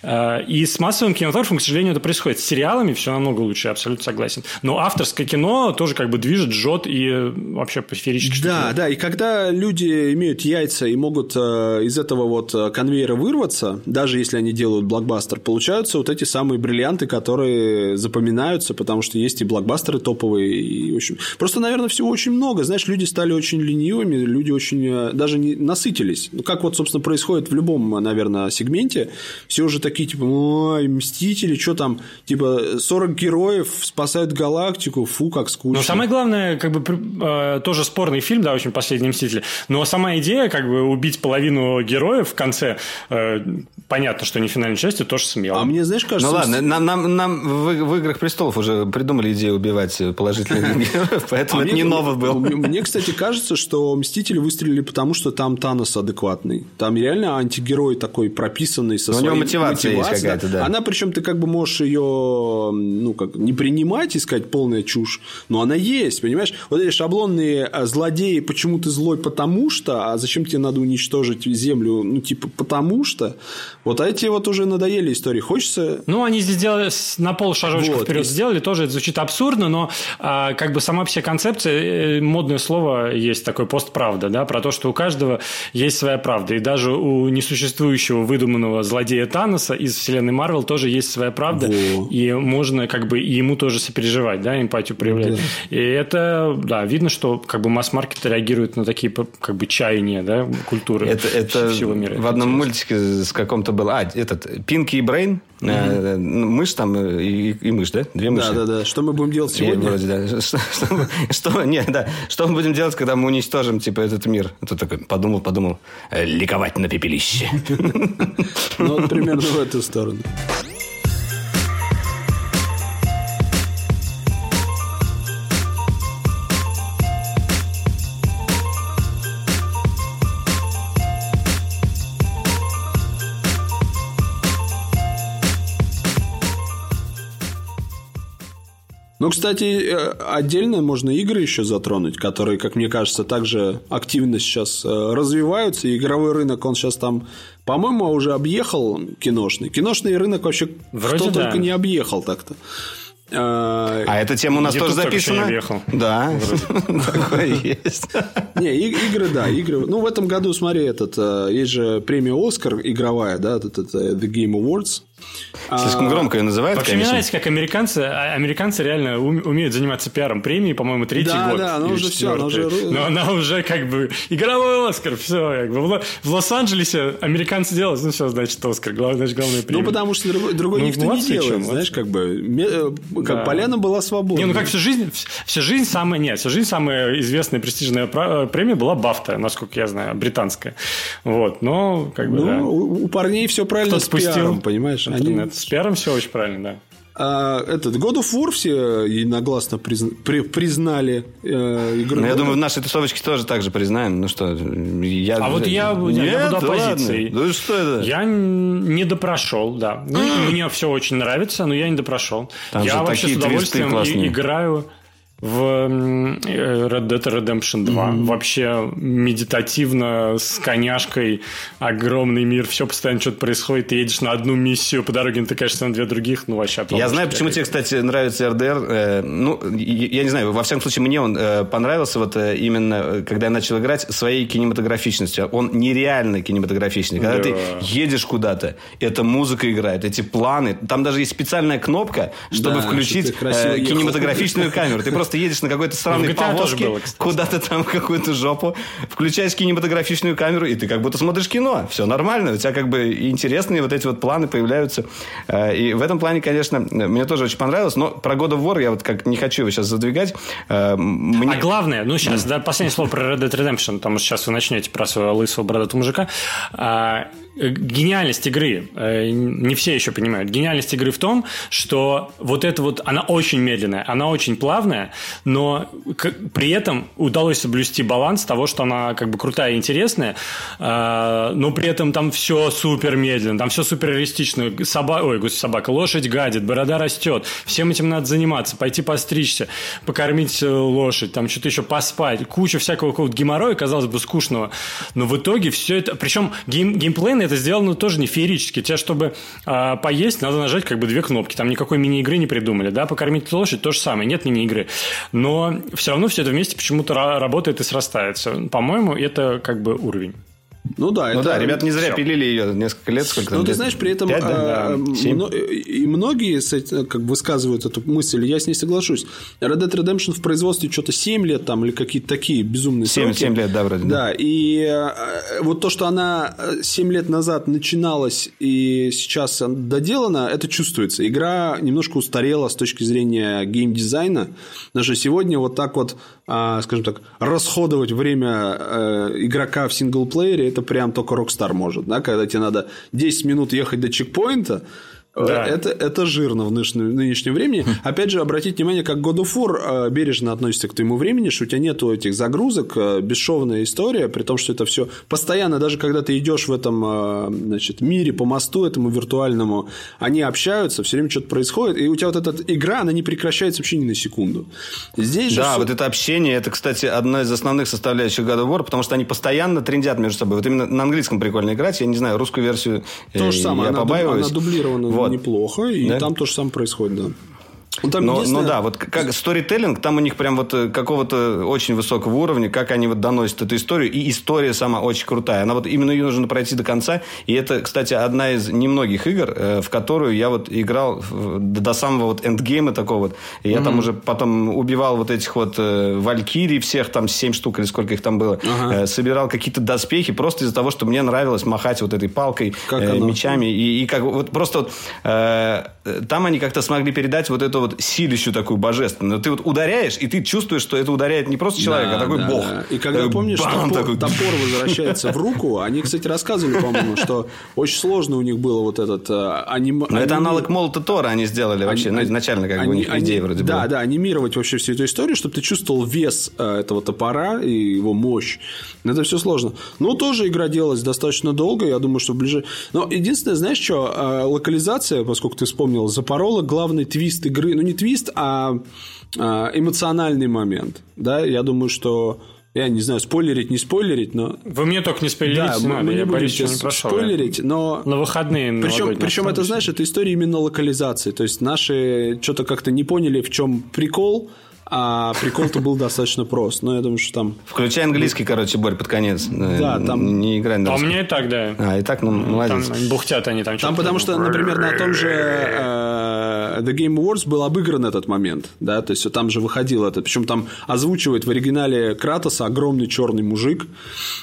Э, и с массовым кинематографом, к сожалению, это происходит. С сериалами все намного лучше, я абсолютно согласен. Но авторское кино тоже как бы движет, жжет и э, вообще сферически. Да, да, и когда люди имеют яйца и могут э, из этого вот конвейера вырваться, даже если они делают блокбастер, получаются вот эти самые бриллианты, которые запоминаются, потому что есть и блокбастеры топовые, и, в общем... Просто, наверное, всего очень много. Знаешь, люди стали очень ленивыми, люди очень даже не насытились. Ну, как вот, собственно, происходит в любом, наверное, сегменте. Все уже такие, типа, ой, Мстители, что там, типа, 40 героев спасают галактику, фу, как скучно. Но самое главное, как бы, э, тоже спорный фильм, да, очень «Последний Мстители», но сама идея, как бы, убить половину героев в конце, э, понятно, что не финальной части, тоже смело. А мне, знаешь, кажется... Ну, ладно, нам, нам, нам в, в «Играх престолов» уже придумали идею убивать положительных героев, поэтому а это не ново был. Мне, кстати, кажется, что «Мстители» выстрелили потому, что там Танос адекватный. Там реально антигерой такой прописанный со своей мотивация, мотивация есть какая-то, да. Она, причем, ты как бы можешь ее, ну, как не принимать и сказать полная чушь, но она есть, понимаешь? Вот эти шаблонные а, злодеи, почему ты злой, потому что, а зачем тебе надо уничтожить землю, ну, типа, потому что. Вот эти вот уже надоели истории. Хочется... Ну, они здесь сделали на пол шажочка вот, вперед и... сделали, тоже это звучит абсурдно, но а, как бы сама вся концепция, э, модное слово есть такое постправда, да, про то, что у каждого есть своя правда. И даже у несуществующего выдуманного злодея Таноса из вселенной Марвел тоже есть своя правда, Во. и можно как бы и ему тоже сопереживать, да, эмпатию проявлять. Да. И это, да, видно, что как бы масс-маркет реагирует на такие как бы чаяния, да, культуры это, это всего мира. В одном мультике с каком-то был, а, этот, Пинки и Брейн, Mm-hmm. Мышь там и, и мышь, да? Две мыши. Да, да, да. Что мы будем делать сегодня? вроде, да. Что, что, что, нет, да. Что мы будем делать, когда мы уничтожим, типа, этот мир? А тут такой подумал, подумал. Ликовать на пепелище. Ну, примерно в эту сторону. Ну, кстати, э, отдельно можно игры еще затронуть, которые, как мне кажется, также активно сейчас э, развиваются. И игровой рынок, он сейчас там, по-моему, уже объехал киношный. Киношный рынок вообще Вроде кто да. только не объехал так-то. А, а эта тема у нас тоже записана? Да, такое есть. Не, игры, да, игры. Ну, в этом году, смотри, этот, есть же премия Оскар игровая, да, The Game Awards. Слишком громко ее называют, Вообще, конечно. знаете, как американцы, а, американцы реально умеют заниматься пиаром премии, по-моему, третий да, год. Да, она уже все, она уже... Но она уже как бы игровой Оскар, все. Как бы. В Лос-Анджелесе американцы делают, ну все, значит, Оскар, главное, значит, главная премия. Ну, потому что другой, другой ну, никто не делает, чем, знаешь, как бы, э, как да. поляна была свободна. Не, ну как всю жизнь, всю жизнь самая, нет, всю жизнь самая известная престижная э, премия была Бафта, насколько я знаю, британская. Вот, но как бы, ну, да. у, у парней все правильно Кто с спустил пиаром, понимаешь? Они... С пиаром все очень правильно, да. А, этот God of War все единогласно призна, при, признали э, игру. Ну, я думаю, в нашей тусовочке тоже так же признаем. Ну что, я... А вот я, Нет, я буду оппозицией. Ну что это? Я не допрошел, да. Ну, мне все очень нравится, но я не допрошел. Там я вообще с удовольствием играю в Red Dead Redemption 2. Mm-hmm. Вообще медитативно, с коняшкой, огромный мир, все постоянно что-то происходит, ты едешь на одну миссию, по дороге натыкаешься на две других, ну вообще Я знаю, почему тебе, кстати, нравится RDR. Э, ну, я не знаю, во всяком случае, мне он э, понравился вот э, именно, э, когда я начал играть, своей кинематографичностью. Он нереально кинематографичный. Когда да. ты едешь куда-то, эта музыка играет, эти планы, там даже есть специальная кнопка, чтобы да, включить э, кинематографичную камеру. Ты просто просто едешь на какой-то странной повозке, куда-то там какую-то жопу, включаешь кинематографичную камеру, и ты как будто смотришь кино. Все нормально. У тебя как бы интересные вот эти вот планы появляются. Э, и в этом плане, конечно, мне тоже очень понравилось. Но про God of War я вот как не хочу его сейчас задвигать. Э, мне... А главное, ну сейчас, да, последнее слово про Red Dead Redemption, потому что сейчас вы начнете про своего лысого бородатого мужика. А, гениальность игры, э, не все еще понимают, гениальность игры в том, что вот это вот, она очень медленная, она очень плавная, но при этом удалось соблюсти баланс того, что она как бы крутая и интересная, э, но при этом там все супер медленно, там все супер реалистично. Соба... Ой, собака, лошадь гадит, борода растет, всем этим надо заниматься, пойти постричься, покормить э, лошадь, там что-то еще поспать, куча всякого какого-то геморроя, казалось бы, скучного, но в итоге все это, причем гейм... геймплей это сделано тоже не феерически. Тебе, чтобы э, поесть, надо нажать как бы две кнопки. Там никакой мини-игры не придумали. Да, покормить лошадь то же самое. Нет мини-игры. Но все равно все это вместе почему-то работает и срастается. По-моему, это как бы уровень. Ну да, ну это... да, ребята не зря Все. пилили ее несколько лет. Сколько ну ты знаешь, при этом 5, да, а, мно... и многие как высказывают эту мысль, я с ней соглашусь. Red Dead Redemption в производстве что-то 7 лет там или какие-то такие безумные 7, сроки. 7 лет, да, вроде. Да, да. и а, вот то, что она 7 лет назад начиналась и сейчас доделана, это чувствуется. Игра немножко устарела с точки зрения геймдизайна. Даже сегодня вот так вот, скажем так, расходовать время э, игрока в синглплеере это прям только Rockstar может, да, когда тебе надо 10 минут ехать до чекпоинта, да. Это, это жирно в нынешнем, нынешнем времени. Опять же, обратите внимание, как God of War э, бережно относится к твоему времени, что у тебя нету этих загрузок, э, бесшовная история, при том, что это все постоянно, даже когда ты идешь в этом э, значит, мире по мосту, этому виртуальному, они общаются, все время что-то происходит, и у тебя вот эта игра, она не прекращается вообще ни на секунду. Здесь же да, все... вот это общение, это, кстати, одна из основных составляющих God of War, потому что они постоянно трендят между собой. Вот именно на английском прикольно играть, я не знаю, русскую версию То же самое, я она, побаиваюсь. она дублирована вот. Неплохо, и да? там то же самое происходит, да. Ну, там но, единственное... но да, вот как сторителлинг, там у них прям вот э, какого-то очень высокого уровня, как они вот доносят эту историю, и история сама очень крутая. Она вот именно ее нужно пройти до конца, и это, кстати, одна из немногих игр, э, в которую я вот играл до самого вот эндгейма такого вот. И я mm-hmm. там уже потом убивал вот этих вот э, валькирий всех, там семь штук или сколько их там было, ага. собирал какие-то доспехи просто из-за того, что мне нравилось махать вот этой палкой, как мечами, и, и как вот просто вот э, там они как-то смогли передать вот эту вот силищу такую божественную. Ты вот ударяешь, и ты чувствуешь, что это ударяет не просто человек, да, а такой да, бог. Да. И когда, такой, помнишь, бам, топор, такой... топор возвращается в руку, они, кстати, рассказывали, по-моему, что очень сложно у них было вот этот... Э, аним... Но это аналог молота Тора они сделали вообще, ну, изначально как бы у них идея вроде Да, была. да, анимировать вообще всю эту историю, чтобы ты чувствовал вес э, этого топора и его мощь. Это все сложно. Но тоже игра делалась достаточно долго, я думаю, что ближе... Но единственное, знаешь что, э, локализация, поскольку ты вспомнил, запорола главный твист игры, ну не твист, а, а эмоциональный момент. Да, я думаю, что я не знаю, спойлерить, не спойлерить, но... Вы мне только не спойлерите, да, надо, мы не будем сейчас прошел, спойлерить, но... На выходные Причем, причем это, знаешь, это история именно локализации. То есть, наши что-то как-то не поняли, в чем прикол, а прикол-то был достаточно прост. Но я думаю, что там... Включай английский, короче, Борь, под конец. Да, там... Не играй на А у меня и так, да. А, и так, ну, молодец. Там бухтят они там. Там потому что, например, на том же э, The Game Awards был обыгран этот момент. Да, то есть, там же выходил этот. Причем там озвучивает в оригинале Кратоса огромный черный мужик.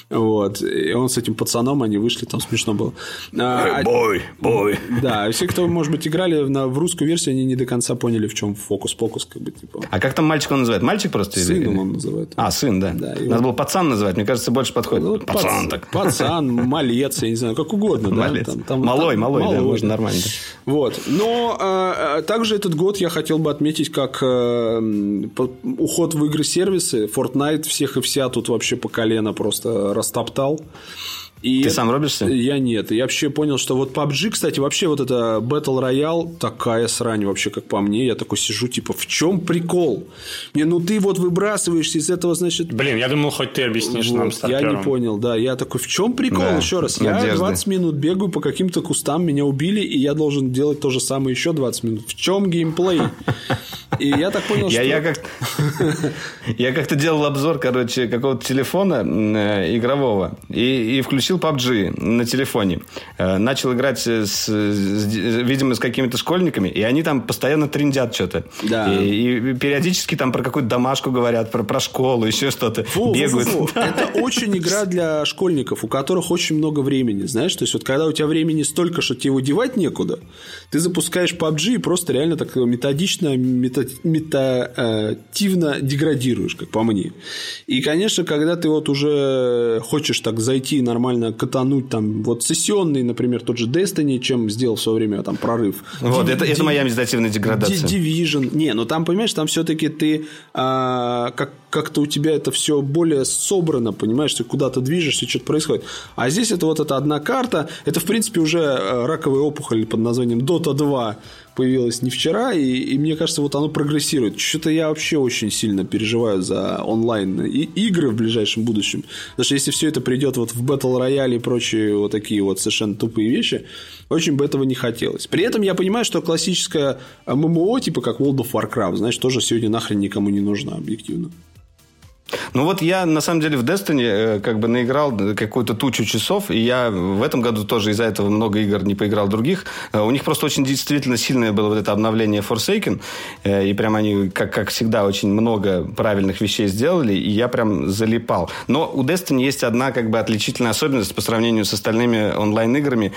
Вот. И он с этим пацаном, они вышли, там смешно было. А, бой, бой. Да, все, кто, может быть, играли на, в русскую версию, они не до конца поняли, в чем фокус-покус. Как бы, типа. А как там мальчик он называет? Мальчик просто? Сыном или... он называет. А, сын, да. да Надо вот... было пацан называть. Мне кажется, больше подходит. Ну, пацан пац... так. Пацан, малец, я не знаю, как угодно. Малец. Да? Там, там, малой, там, малой, малой, да, можно нормально. Вот. Но э, также этот год я хотел бы отметить как э, уход в игры-сервисы. Fortnite всех и вся тут вообще по колено просто растоптал. И Ты сам рубишься? Я нет. Я вообще понял, что вот PUBG, кстати, вообще вот это Battle Royale такая срань вообще, как по мне. Я такой сижу, типа, в чем прикол? Мне, ну ты вот выбрасываешься из этого, значит... Блин, я думал, хоть ты объяснишь вот, нам Я не понял, да. Я такой, в чем прикол? Да, еще раз. Надежды. Я 20 минут бегаю по каким-то кустам, меня убили, и я должен делать то же самое еще 20 минут. В чем геймплей? И я так понял, что... Я, как... я как-то делал обзор, короче, какого-то телефона э, игрового и, и включил PUBG на телефоне. Э, начал играть, с, с, видимо, с какими-то школьниками, и они там постоянно трендят что-то. Да. И, и периодически там про какую-то домашку говорят, про, про школу, еще что-то. Фу, бегают. Фу, фу. Это очень игра для школьников, у которых очень много времени, знаешь? То есть, вот когда у тебя времени столько, что тебе его девать некуда, ты запускаешь PUBG и просто реально так методично, метативно деградируешь, как по мне. И, конечно, когда ты вот уже хочешь так зайти нормально катануть там вот сессионный, например, тот же Destiny, чем сделал в свое время там прорыв. Вот, Div- это, это моя медитативная деградация. Division. Не, ну там, понимаешь, там все-таки ты а, как как-то у тебя это все более собрано, понимаешь, ты куда-то движешься, что-то происходит. А здесь это вот эта одна карта, это, в принципе, уже э, раковая опухоль под названием Dota 2 появилась не вчера, и, и мне кажется, вот оно прогрессирует. Что-то я вообще очень сильно переживаю за онлайн и игры в ближайшем будущем. Потому что если все это придет вот в Battle Royale и прочие вот такие вот совершенно тупые вещи, очень бы этого не хотелось. При этом я понимаю, что классическая ММО, типа как World of Warcraft, знаешь, тоже сегодня нахрен никому не нужна, объективно. Ну вот я на самом деле в Destiny э, как бы наиграл какую-то тучу часов, и я в этом году тоже из-за этого много игр не поиграл других. Э, у них просто очень действительно сильное было вот это обновление Forsaken, э, и прям они, как, как всегда, очень много правильных вещей сделали, и я прям залипал. Но у Destiny есть одна как бы отличительная особенность по сравнению с остальными онлайн-играми,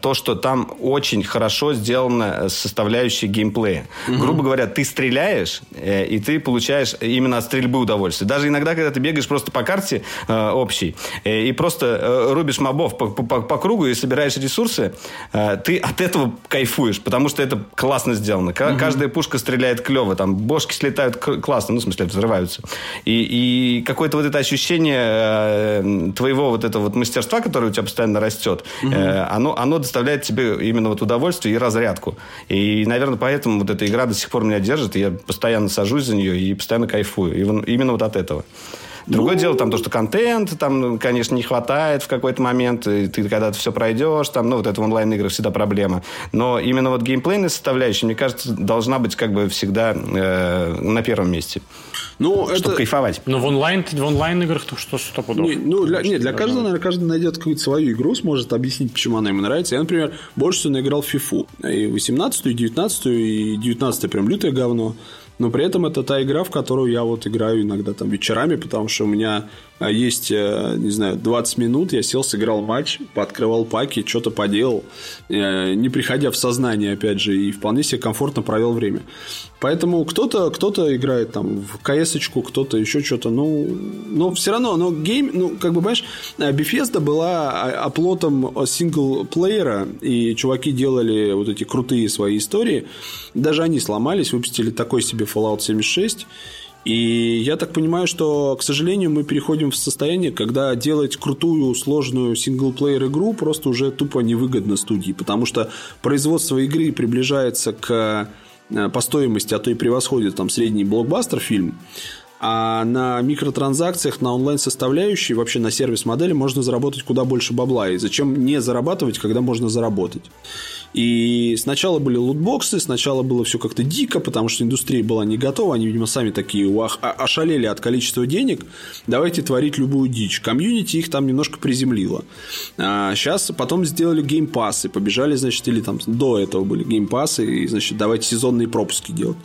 то, что там очень хорошо сделана составляющая геймплея. Угу. Грубо говоря, ты стреляешь, и ты получаешь именно от стрельбы удовольствие. Даже иногда, когда ты бегаешь просто по карте э, общей э, и просто э, рубишь мобов по, по, по кругу и собираешь ресурсы, э, ты от этого кайфуешь, потому что это классно сделано. К- угу. Каждая пушка стреляет клево, там бошки слетают классно, ну, в смысле, взрываются. И, и какое-то вот это ощущение э, твоего вот этого вот мастерства, которое у тебя постоянно растет, угу. э, оно, оно доставляет тебе именно вот удовольствие и разрядку. И, наверное, поэтому вот эта игра до сих пор меня держит, и я постоянно сажусь за нее и постоянно кайфую. И именно вот от этого. Другое ну... дело, там, то, что контент, там, конечно, не хватает в какой-то момент, и ты когда-то все пройдешь, там, ну, вот это в онлайн-играх всегда проблема. Но именно вот геймплейная составляющая, мне кажется, должна быть как бы всегда э, на первом месте. Ну, чтобы это... кайфовать. Но в онлайн, в онлайн-играх то что стопудово. Не, ну, для, нет, для каждого, наверное, каждый найдет какую-то свою игру, сможет объяснить, почему она ему нравится. Я, например, больше всего наиграл в FIFA. И 18 и 19 и 19 прям лютое говно. Но при этом это та игра, в которую я вот играю иногда там вечерами, потому что у меня есть, э, не знаю, 20 минут, я сел, сыграл матч, пооткрывал паки, что-то поделал, э, не приходя в сознание, опять же, и вполне себе комфортно провел время. Поэтому кто-то кто играет там в CS кто-то еще что-то, ну, но все равно, но гейм, ну, как бы, понимаешь, Bethesda была оплотом синглплеера, и чуваки делали вот эти крутые свои истории, даже они сломались, выпустили такой себе Fallout 76, и я так понимаю, что, к сожалению, мы переходим в состояние, когда делать крутую, сложную синглплеер игру просто уже тупо невыгодно студии, потому что производство игры приближается к э, по стоимости, а то и превосходит там средний блокбастер фильм. А на микротранзакциях, на онлайн-составляющей, вообще на сервис-модели можно заработать куда больше бабла. И зачем не зарабатывать, когда можно заработать? И сначала были лутбоксы, сначала было все как-то дико, потому что индустрия была не готова, они, видимо, сами такие уах, ошалели от количества денег, давайте творить любую дичь. Комьюнити их там немножко приземлило. А сейчас потом сделали game pass-ы, побежали, значит, или там до этого были game pass-ы, и, значит, давайте сезонные пропуски делать.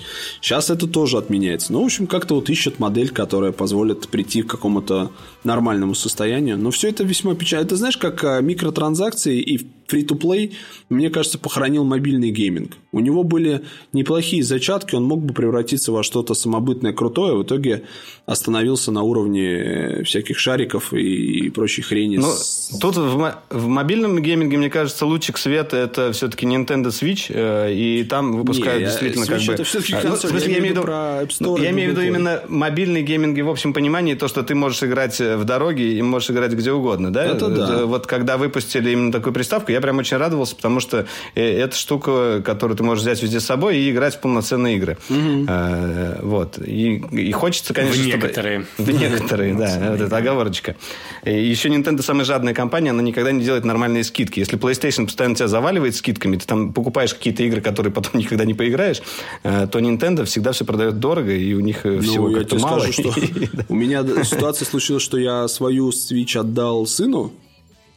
Сейчас это тоже отменяется. Ну, в общем, как-то вот ищут модель, которая позволит прийти к какому-то нормальному состоянию. Но все это весьма печально. Это знаешь, как а, микротранзакции и free-to-play, мне кажется, похоронил мобильный гейминг. У него были неплохие зачатки, он мог бы превратиться во что-то самобытное, крутое, в итоге остановился на уровне э, всяких шариков и, прочей хрени. Ну, с... тут в, в мобильном гейминге, мне кажется, лучик света это все-таки Nintendo Switch, э, и там выпускают Не, действительно Switch как бы... это все-таки консоль. Ну, в смысле, я, имею в виду, про App Store, я имею в виду именно мобильный гейминг в общем понимании, то, что ты можешь играть в дороге и можешь играть где угодно, да? Это да. Вот когда выпустили именно такую приставку, Я прям очень радовался, потому что э, это штука, которую ты можешь взять везде с собой и играть в полноценные игры. Угу. А, вот. И, и хочется, конечно, в некоторые. Чтобы... В некоторые, да. Вот эта оговорочка. И еще Nintendo самая жадная компания, она никогда не делает нормальные скидки. Если PlayStation постоянно тебя заваливает скидками, ты там покупаешь какие-то игры, которые потом никогда не поиграешь, э, то Nintendo всегда все продает дорого, и у них ну, всего как-то мало. Скажу, что у меня ситуация случилась, что я свою Switch отдал сыну,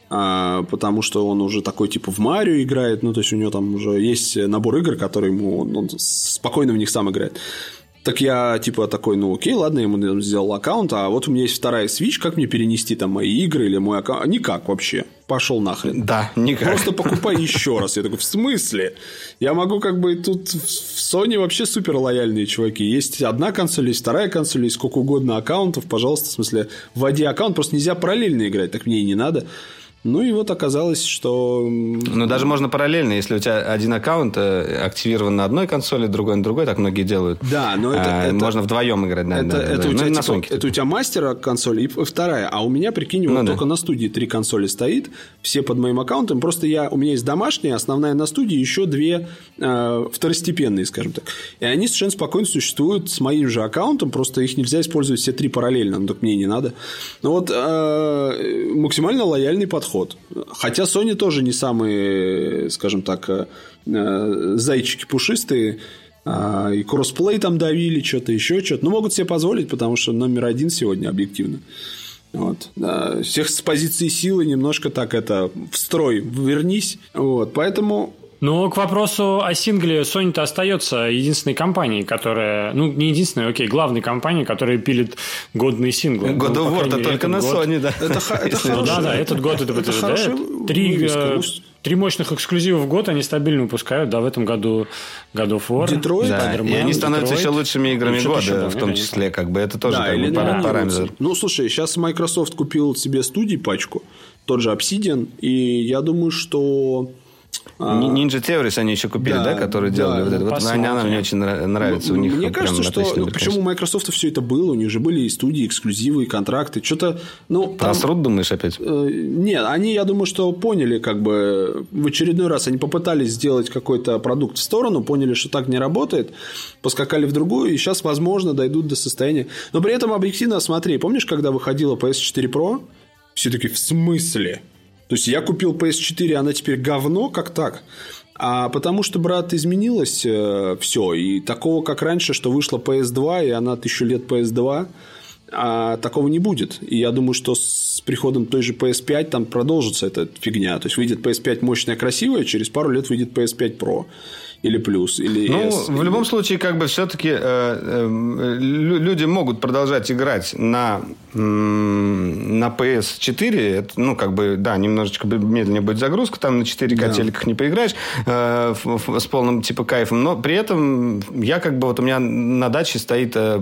а, потому что он уже такой типа в Марио играет, ну то есть у него там уже есть набор игр, которые ему он, он спокойно в них сам играет. Так я типа такой, ну окей, ладно, я ему сделал аккаунт, а вот у меня есть вторая Switch, как мне перенести там мои игры или мой аккаунт? Никак вообще. Пошел нахрен. Да, никак. Просто покупай еще раз. Я такой, в смысле? Я могу как бы тут в Sony вообще супер лояльные чуваки. Есть одна консоль, есть вторая консоль, есть сколько угодно аккаунтов. Пожалуйста, в смысле, вводи аккаунт, просто нельзя параллельно играть, так мне и не надо. Ну и вот оказалось, что... Ну даже можно параллельно, если у тебя один аккаунт э, активирован на одной консоли, другой на другой, так многие делают. Да, но это... А, это можно вдвоем играть. Да, это, да, это, да. У тебя, ну, типа, это у тебя мастера консоли и вторая, а у меня, прикинь, ну, вот да. только на студии три консоли стоит, все под моим аккаунтом, просто я, у меня есть домашняя, основная на студии, еще две э, второстепенные, скажем так. И они совершенно спокойно существуют с моим же аккаунтом, просто их нельзя использовать все три параллельно, ну так мне не надо. Но вот э, максимально лояльный подход подход. Хотя Sony тоже не самые, скажем так, э, зайчики пушистые. А, и кроссплей там давили, что-то еще, что-то. Но могут себе позволить, потому что номер один сегодня объективно. Вот. Всех с позиции силы немножко так это в строй вернись. Вот. Поэтому ну, к вопросу о сингле, Sony-то остается единственной компанией, которая... Ну, не единственной, окей, главной компанией, которая пилит годные синглы. God ну, of War только на год... Sony, да. Это, это ну, да, да, этот год это, это, это да, три, э, три мощных эксклюзивов в год они стабильно выпускают. Да, в этом году God of War, Detroit, да, и они становятся еще лучшими играми года, еще, в том числе. Как бы это тоже да, как бы параметр. Ну, слушай, сейчас Microsoft купил себе студии пачку, тот же Obsidian, и я думаю, что Ninja Theories они еще купили, да, да которые делали да, вот это. Вот она, она мне очень нравится. У них мне кажется, что ну, почему у Microsoft все это было, у них же были и студии, эксклюзивы, и контракты, что-то. Ну, там, думаешь опять? Э, нет, они, я думаю, что поняли, как бы в очередной раз они попытались сделать какой-то продукт в сторону, поняли, что так не работает, поскакали в другую, и сейчас, возможно, дойдут до состояния. Но при этом объективно, смотри, помнишь, когда выходила PS4 Pro? Все таки в смысле? То есть я купил PS4, она теперь говно, как так? А потому что, брат, изменилось э, все. И такого, как раньше, что вышла PS2, и она тысячу лет PS2, а такого не будет. И я думаю, что с приходом той же PS5 там продолжится эта фигня. То есть выйдет PS5 мощная, красивая, через пару лет выйдет PS5 Pro или плюс, или Ну, S, в любом случае, как бы все-таки э, э, люди могут продолжать играть на, на PS4. Это, ну, как бы, да, немножечко медленнее будет загрузка, там на 4 да. котельках не поиграешь э, с полным, типа, кайфом. Но при этом я, как бы, вот у меня на даче стоит э,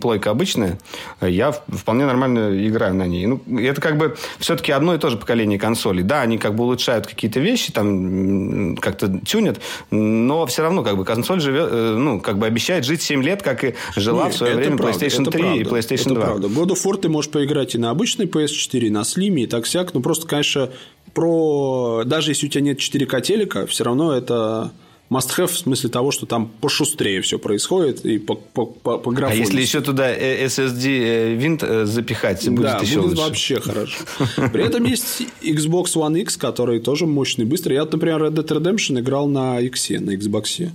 плойка обычная, я вполне нормально играю на ней. Ну, это, как бы, все-таки одно и то же поколение консолей. Да, они, как бы, улучшают какие-то вещи, там, как-то тюнят, но все равно как бы консоль живет, э, ну, как бы обещает жить 7 лет, как и жила Нет, в свое время правда, PlayStation 3 правда, и PlayStation это 2. Правда. God of War ты можешь поиграть и на обычной PS4, и на Slim, и так всяк. Ну, просто, конечно, про... Даже если у тебя нет 4К телека, все равно это must-have в смысле того, что там пошустрее все происходит и по, по, по, по А если еще туда SSD э, винт э, запихать, будет да, еще будет лучше. вообще хорошо. При этом есть Xbox One X, который тоже мощный, быстрый. Я, например, Red Dead Redemption играл на X, на Xbox.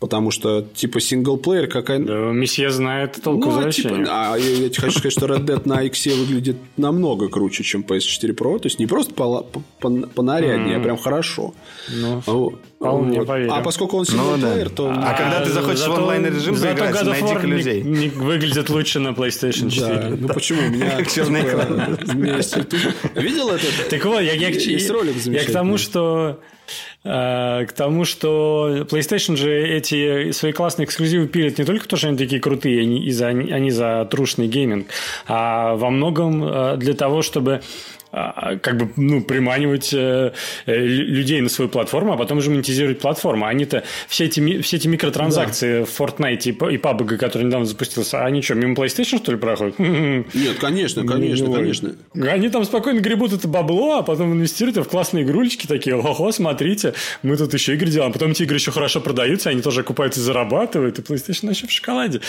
Потому что, типа, синглплеер какая... Да, месье знает толку ну, типа, а я, я хочу сказать, что Red Dead на X выглядит намного круче, чем PS4 Pro. То есть, не просто по, по, по наряднее, mm. а прям хорошо. Ну, вот. Вполне вот. А поскольку он синглплеер, ну, да. то... А, а когда ты захочешь зато, в онлайн-режим поиграть, найди людей. Не, не выглядит лучше на PlayStation 4. Да, ну почему? У меня... Черный экран. Видел это? Так вот, я, я, Есть ролик я к тому, что Э, к тому, что PlayStation же эти свои классные эксклюзивы пилят не только потому, что они такие крутые, они за, они за трушный гейминг, а во многом э, для того, чтобы как бы, ну, приманивать э, людей на свою платформу, а потом уже монетизировать платформу. Они-то все эти, все эти микротранзакции да. в Fortnite и, PUBG, который недавно запустился, они что, мимо PlayStation, что ли, проходят? Нет, конечно, конечно, конечно. Они там спокойно гребут это бабло, а потом инвестируют в классные игрульчики такие, ого, смотрите, мы тут еще игры делаем. Потом эти игры еще хорошо продаются, они тоже окупаются и зарабатывают, и PlayStation еще в шоколаде.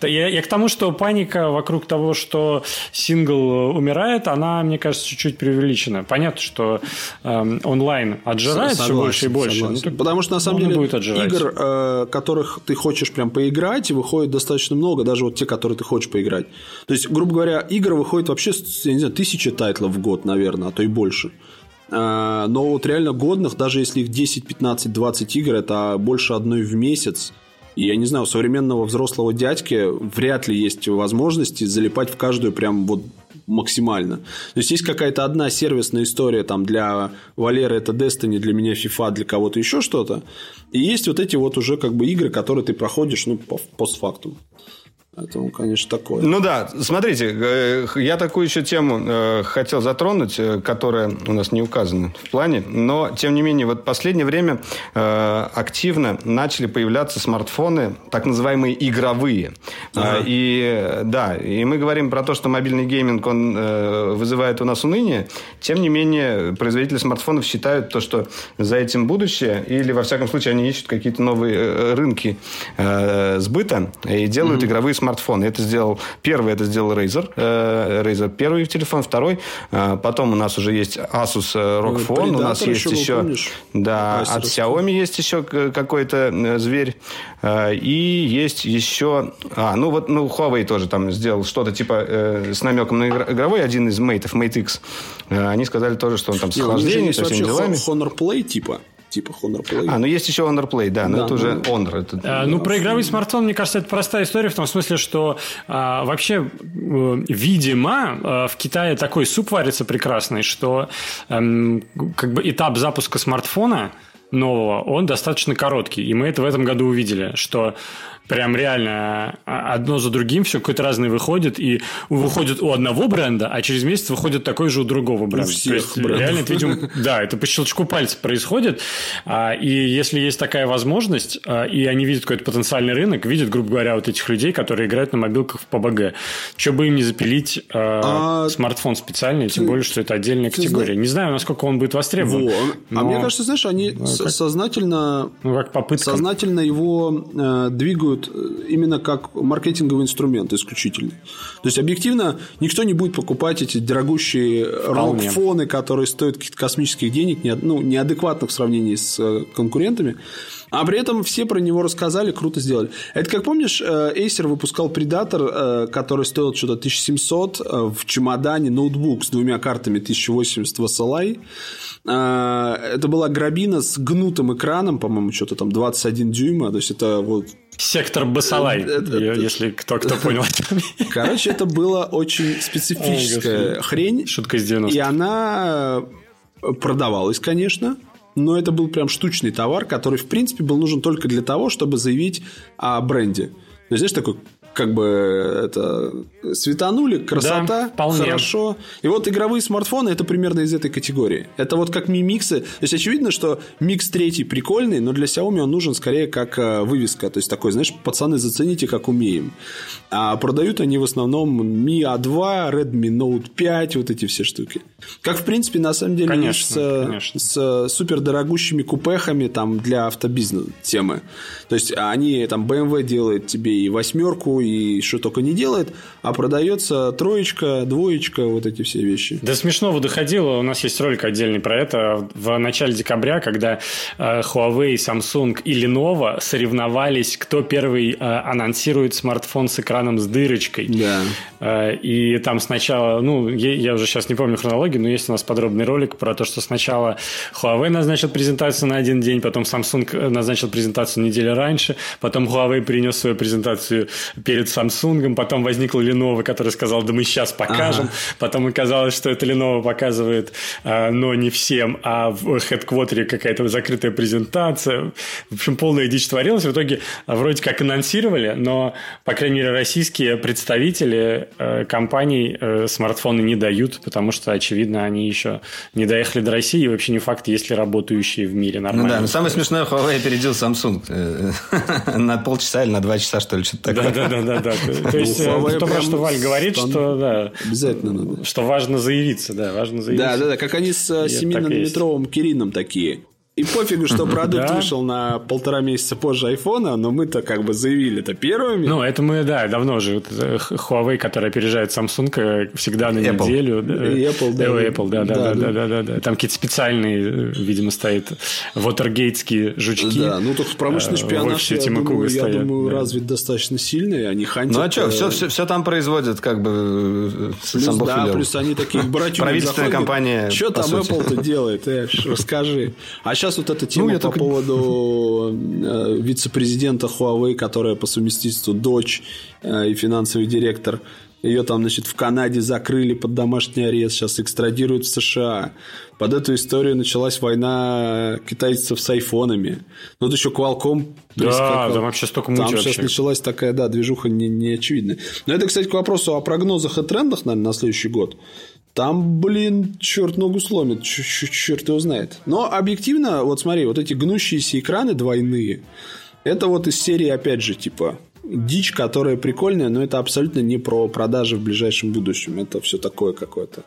Я, я к тому, что паника вокруг того, что сингл умирает, она, мне кажется, чуть-чуть преувеличена. Понятно, что э, онлайн отжирает согласен, все больше и больше. Ну, Потому что, на самом деле, будет игр, э, которых ты хочешь прям поиграть, выходит достаточно много, даже вот те, которые ты хочешь поиграть. То есть, грубо говоря, игр выходит вообще, я не знаю, тысячи тайтлов в год, наверное, а то и больше. Э, но вот реально годных, даже если их 10, 15, 20 игр, это больше одной в месяц. И я не знаю, у современного взрослого дядьки вряд ли есть возможности залипать в каждую прям вот максимально. То есть есть какая-то одна сервисная история там для Валеры это Destiny, для меня FIFA, для кого-то еще что-то. И есть вот эти вот уже как бы игры, которые ты проходишь ну, постфактум. Поэтому, конечно, такое. Ну да, смотрите, э, я такую еще тему э, хотел затронуть, э, которая у нас не указана в плане, но, тем не менее, вот в последнее время активно начали появляться смартфоны, так называемые игровые. Ага. И да, и мы говорим про то, что мобильный гейминг, он вызывает у нас уныние, тем не менее, производители смартфонов считают то, что за этим будущее, или, во всяком случае, они ищут какие-то новые рынки сбыта и делают mm-hmm. игровые смартфоны смартфоны. Это сделал первый, это сделал Razer, э, Razer первый телефон, второй. Э, потом у нас уже есть Asus э, ROG Phone, у нас есть еще, помнишь? да, Acer. от Xiaomi есть еще какой-то зверь, и есть еще, а, ну вот, ну Huawei тоже там сделал что-то типа с намеком на игровой, один из Mate, Mate X. Они сказали тоже, что он там с охлаждением, со всеми делами. Honor Play типа типа Honor Play. А, ну есть еще Honor Play, да, но да, это ну, уже Honor. Это... А, ну, про игровой смартфон, мне кажется, это простая история в том смысле, что а, вообще, э, видимо, а, в Китае такой суп варится прекрасный, что а, как бы этап запуска смартфона нового, он достаточно короткий. И мы это в этом году увидели, что прям реально а, одно за другим все какое-то разное выходит, и выходит у одного бренда, а через месяц выходит такой же у другого бренда. У всех есть, брендов. реально, видим, да, это по щелчку пальца происходит, а, и если есть такая возможность, а, и они видят какой-то потенциальный рынок, видят, грубо говоря, вот этих людей, которые играют на мобилках в PUBG, что бы им не запилить а, смартфон специальный, тем более, что это отдельная категория. Не знаю, насколько он будет востребован. Но... А мне кажется, знаешь, они ну, как... сознательно, ну, как попытка. сознательно его э, двигают используют э, именно как маркетинговый инструмент исключительно. То есть, объективно, никто не будет покупать эти дорогущие рок-фоны, которые стоят каких-то космических денег, ну, неадекватных в сравнении с э, конкурентами. А при этом все про него рассказали, круто сделали. Это как помнишь, э, Acer выпускал Predator, который стоил что-то 1700 в чемодане ноутбук с двумя картами 1080 в SLI. Это была грабина с гнутым экраном, по-моему, что-то там 21 дюйма. То есть это вот Сектор Басалай, э, если кто, кто понял. Короче, это была очень специфическая хрень. Шутка из 90 И она продавалась, конечно, но это был прям штучный товар, который, в принципе, был нужен только для того, чтобы заявить о бренде. Знаешь, такой как бы это светанули, красота, да, хорошо. И вот игровые смартфоны это примерно из этой категории. Это вот как Mi миксы. То есть очевидно, что микс третий прикольный, но для Xiaomi он нужен скорее как э, вывеска. То есть такой, знаешь, пацаны, зацените, как умеем. А продают они в основном Mi A2, Redmi Note 5, вот эти все штуки. Как, в принципе, на самом деле конечно, с, конечно. с супер дорогущими купехами там для автобизнес темы. То есть они там BMW делает тебе и восьмерку, и что только не делает, а продается троечка, двоечка, вот эти все вещи. До смешного доходило, у нас есть ролик отдельный про это, в начале декабря, когда э, Huawei, Samsung и Lenovo соревновались, кто первый э, анонсирует смартфон с экраном с дырочкой. Да. Э, и там сначала, ну, я уже сейчас не помню хронологию, но есть у нас подробный ролик про то, что сначала Huawei назначил презентацию на один день, потом Samsung назначил презентацию неделю раньше, потом Huawei принес свою презентацию перед Samsung, потом возникла Lenovo, которая сказала, да мы сейчас покажем, ага. потом оказалось, что это Lenovo показывает, а, но не всем, а в хедквотере какая-то закрытая презентация. В общем, полная дичь творилась. В итоге вроде как анонсировали, но, по крайней мере, российские представители э, компаний э, смартфоны не дают, потому что, очевидно, они еще не доехали до России, и вообще не факт, есть ли работающие в мире нормально. Ну да, но самое смешное, Huawei опередил Samsung э, на полчаса или на два часа, что ли, что-то такое. Да, да, да, да. То есть, то, что Валь говорит, что, да, обязательно надо. Что важно заявиться, да, важно заявиться. Да, да, да, как они с 7-нанометровым Кирином такие. И пофигу, что продукт вышел на полтора месяца позже айфона, но мы-то как бы заявили это первыми. Ну, это мы, да, давно уже. Huawei, который опережает Samsung э, всегда на Apple. неделю. Apple, да. И Apple, да, да, да, да, да, да, да. Там какие-то специальные, э, видимо, стоят вотергейтские жучки. Да, ну только промышленный э, шпионаж, я думаю, я думаю, развит достаточно сильный, они хантят. Ну, а что, все, все, все там производят, как бы, плюс, сам Да, плюс они такие братья. Правительственная компания, Что там Apple-то делает, Эш, расскажи. А сейчас вот эта тема ну, по только... поводу э, вице-президента Huawei, которая по совместительству дочь э, и финансовый директор. Ее там, значит, в Канаде закрыли под домашний арест, сейчас экстрадируют в США. Под эту историю началась война китайцев с айфонами. Ну, вот еще Qualcomm Да, там вообще столько мучи Там вообще. сейчас началась такая, да, движуха не, не очевидная. Но это, кстати, к вопросу о прогнозах и трендах, наверное, на следующий год. Там, блин, черт ногу сломит, черт его знает. Но объективно, вот смотри, вот эти гнущиеся экраны двойные, это вот из серии, опять же, типа, дичь, которая прикольная, но это абсолютно не про продажи в ближайшем будущем. Это все такое какое-то.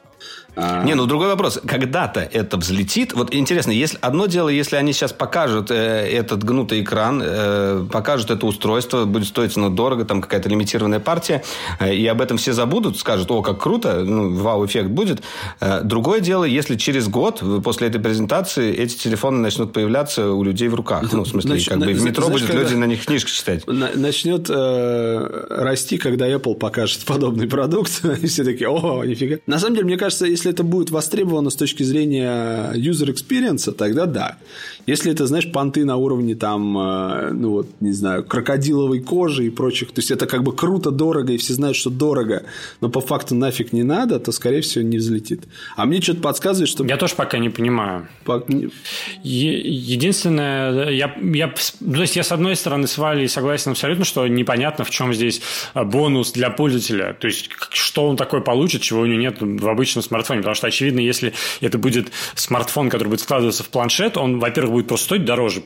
А... Не, ну другой вопрос. Когда-то это взлетит. Вот интересно, если одно дело, если они сейчас покажут э, этот гнутый экран, э, покажут это устройство, будет стоить оно дорого, там какая-то лимитированная партия, э, и об этом все забудут, скажут, о, как круто, ну, вау-эффект будет. Э, другое дело, если через год после этой презентации эти телефоны начнут появляться у людей в руках. Ну, в смысле, Нач... как бы в метро знаешь, будет люди на них книжки читать. Начнет э, расти, когда Apple покажет подобный продукт, и все такие, о, нифига. На самом деле, мне кажется, если если это будет востребовано с точки зрения user experience, тогда да. Если это, знаешь, понты на уровне там, э, ну вот, не знаю, крокодиловой кожи и прочих, то есть это как бы круто, дорого, и все знают, что дорого, но по факту нафиг не надо, то, скорее всего, не взлетит. А мне что-то подсказывает, что... Я тоже пока не понимаю. По... Единственное, я, я, то есть я с одной стороны с Валей согласен абсолютно, что непонятно, в чем здесь э, бонус для пользователя. То есть, что он такое получит, чего у него нет в обычном смартфоне. Потому что, очевидно, если это будет смартфон, который будет складываться в планшет, он, во-первых, будет просто стоить дороже,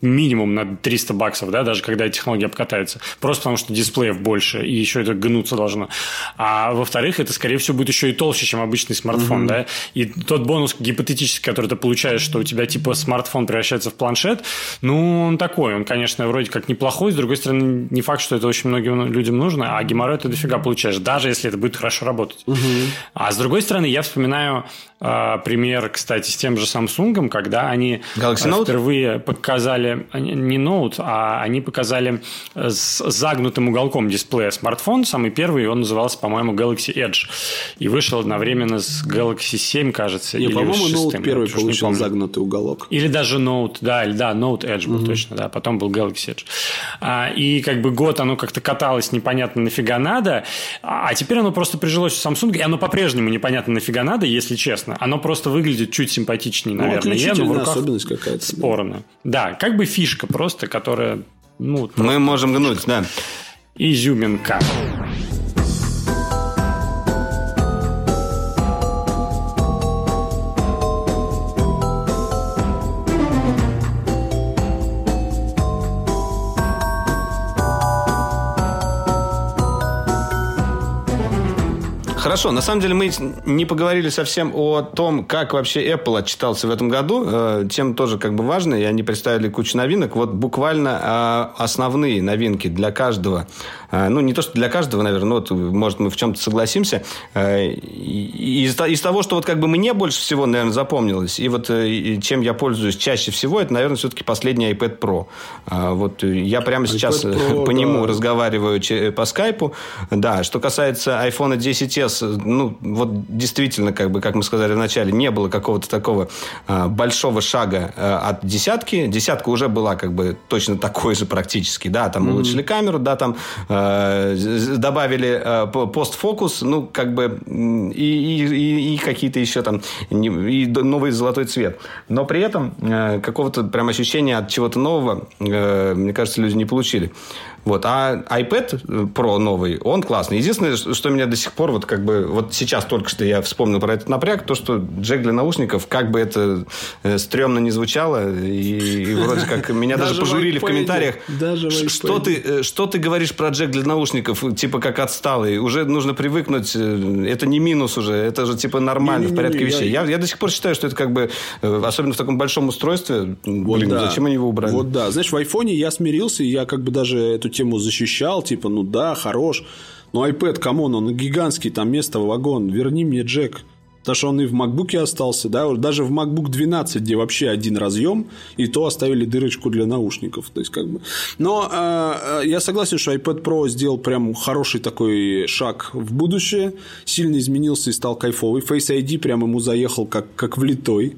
минимум на 300 баксов, да, даже когда технология обкатается. Просто потому, что дисплеев больше, и еще это гнуться должно. А во-вторых, это, скорее всего, будет еще и толще, чем обычный смартфон, mm-hmm. да. И тот бонус гипотетический, который ты получаешь, что у тебя, типа, смартфон превращается в планшет, ну, он такой. Он, конечно, вроде как неплохой, с другой стороны, не факт, что это очень многим людям нужно, а геморрой ты дофига получаешь, даже если это будет хорошо работать. Mm-hmm. А с другой стороны, я вспоминаю пример, кстати, с тем же Samsung, когда они Galaxy Note? впервые показали не Note, а они показали с загнутым уголком дисплея смартфон. Самый первый, он назывался, по-моему, Galaxy Edge. И вышел одновременно с Galaxy 7, кажется. Не, по-моему, Note первый получил загнутый уголок. Или даже Note, да, или да, Note Edge был угу. точно, да. Потом был Galaxy Edge. А, и как бы год оно как-то каталось непонятно нафига надо, а теперь оно просто прижилось в Samsung, и оно по-прежнему непонятно нафига надо, если честно. Оно просто выглядит чуть симпатичнее, ну, наверное. Ну, но в особенность какая-то. Спорно. Да. да, как бы фишка просто, которая... Ну, просто... Мы можем гнуть, да. Изюминка. Хорошо, на самом деле мы не поговорили совсем о том, как вообще Apple отчитался в этом году. Э, тем тоже как бы важно, и они представили кучу новинок. Вот буквально а, основные новинки для каждого. Э, ну, не то, что для каждого, наверное, но вот, может, мы в чем-то согласимся. Э, из, из того, что вот как бы мне больше всего, наверное, запомнилось, и вот чем я пользуюсь чаще всего, это, наверное, все-таки последний iPad Pro. Вот я прямо сейчас Pro, по да. нему разговариваю по скайпу. Да, что касается iPhone 10s, сейчас, ну, вот действительно, как бы, как мы сказали вначале, не было какого-то такого э, большого шага э, от десятки. Десятка уже была как бы точно такой же практически, да, там mm-hmm. улучшили камеру, да, там э, добавили э, постфокус, ну, как бы, и, и, и, и какие-то еще там, и новый золотой цвет. Но при этом э, какого-то прям ощущения от чего-то нового, э, мне кажется, люди не получили. Вот. А iPad Pro новый, он классный. Единственное, что меня до сих пор, вот как бы, вот сейчас только что я вспомнил про этот напряг, то, что джек для наушников, как бы это э, стрёмно не звучало, и, и вроде как меня даже пожурили в комментариях, что ты, э, что ты говоришь про джек для наушников, типа как отсталый, уже нужно привыкнуть, э, это не минус уже, это же типа нормально, в порядке вещей. Я, я до сих пор считаю, что это как бы, особенно в таком большом устройстве, блин, зачем они его убрали? Вот да, знаешь, в айфоне я смирился, и я как бы даже эту тему защищал, типа, ну да, хорош. Но iPad, come on, он гигантский, там место, вагон, верни мне джек. Потому что он и в MacBook остался, да, даже в MacBook 12, где вообще один разъем, и то оставили дырочку для наушников. То есть, как бы. Но э, я согласен, что iPad Pro сделал прям хороший такой шаг в будущее, сильно изменился и стал кайфовый. Face ID прям ему заехал как, как влитой.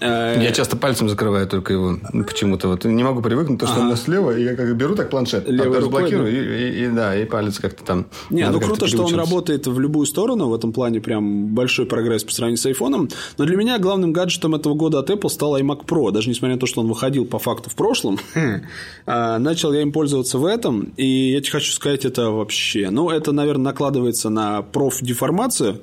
Э, я часто пальцем закрываю только его почему-то. Вот не могу привыкнуть, то, что ага. у меня слева, и я как беру так планшет, Левой разблокирую, да? и, и, и, да, и палец как-то там. Не, ну круто, что он работает в любую сторону, в этом плане прям большой прогресс по сравнению с iPhone. Но для меня главным гаджетом этого года от Apple стал iMac Pro. Даже несмотря на то, что он выходил по факту в прошлом, а, начал я им пользоваться в этом. И я тебе хочу сказать, это вообще... Ну, это, наверное, накладывается на профдеформацию.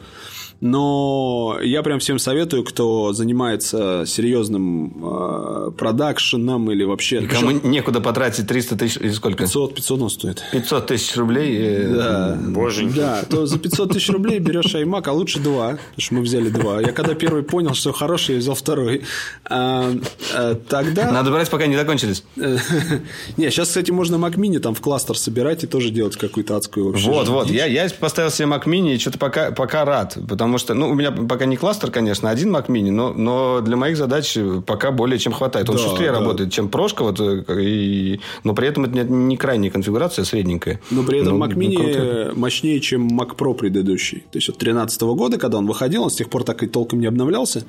Но я прям всем советую, кто занимается серьезным э, продакшеном или вообще... И кому Причем... некуда потратить 300 тысяч... Или сколько? 500, 500 он стоит. 500 тысяч рублей? Э, да. Боженьки. Да, то за 500 тысяч рублей берешь iMac, а лучше два. Потому что мы взяли два. Я когда первый понял, что хороший, я взял второй. А, а, тогда... Надо брать, пока не закончились. Не, сейчас, кстати, можно Mac Mini там в кластер собирать и тоже делать какую-то адскую вообще. Вот, вот. Я, я поставил себе Mac Mini и что-то пока, пока рад. Потому Потому что, ну, у меня пока не кластер, конечно, один Mac Mini, но, но для моих задач пока более чем хватает. Он да, шустрее да. работает, чем прошка, вот, э, и, но при этом это не, не крайняя конфигурация, а средненькая. Но при этом но, Mac Mini ну, мощнее, чем Mac Pro предыдущий. То есть, от 2013 года, когда он выходил, он с тех пор так и толком не обновлялся.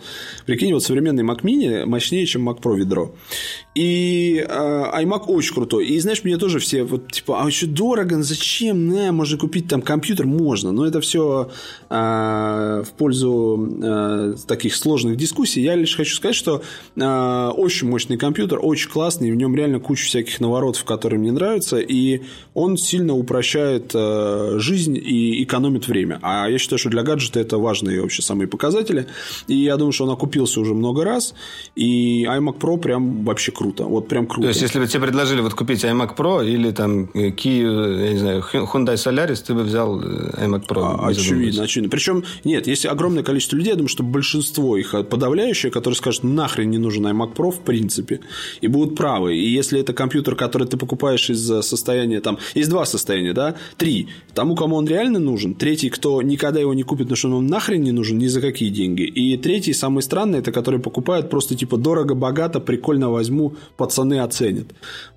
Прикинь, вот современный Mac Mini мощнее, чем Mac Pro ведро. И э, iMac очень крутой. И знаешь, мне тоже все вот типа, а еще дорого, ну зачем? На, можно купить там компьютер, можно. Но это все э, в пользу э, таких сложных дискуссий. Я лишь хочу сказать, что э, очень мощный компьютер, очень классный, в нем реально куча всяких наворотов, которые мне нравятся, и он сильно упрощает э, жизнь и экономит время. А я считаю, что для гаджета это важные вообще самые показатели. И я думаю, что он окупился уже много раз. И iMac Pro прям вообще круто. Вот прям круто. То есть, если бы тебе предложили вот купить iMac Pro или там Kia, я не знаю, Hyundai Solaris, ты бы взял э, iMac Pro. А, очевидно, очевидно. Причем, нет, есть огромное количество людей, я думаю, что большинство их подавляющее, которые скажут, нахрен не нужен iMac Pro в принципе, и будут правы. И если это компьютер, который ты покупаешь из состояния, там, есть два состояния, да, три. Тому, кому он реально нужен, третий, кто никогда его не купит, потому что он нахрен не нужен ни за какие деньги. И третий, самый странный, это которые покупают просто типа дорого, богато, прикольно возьму, пацаны оценят.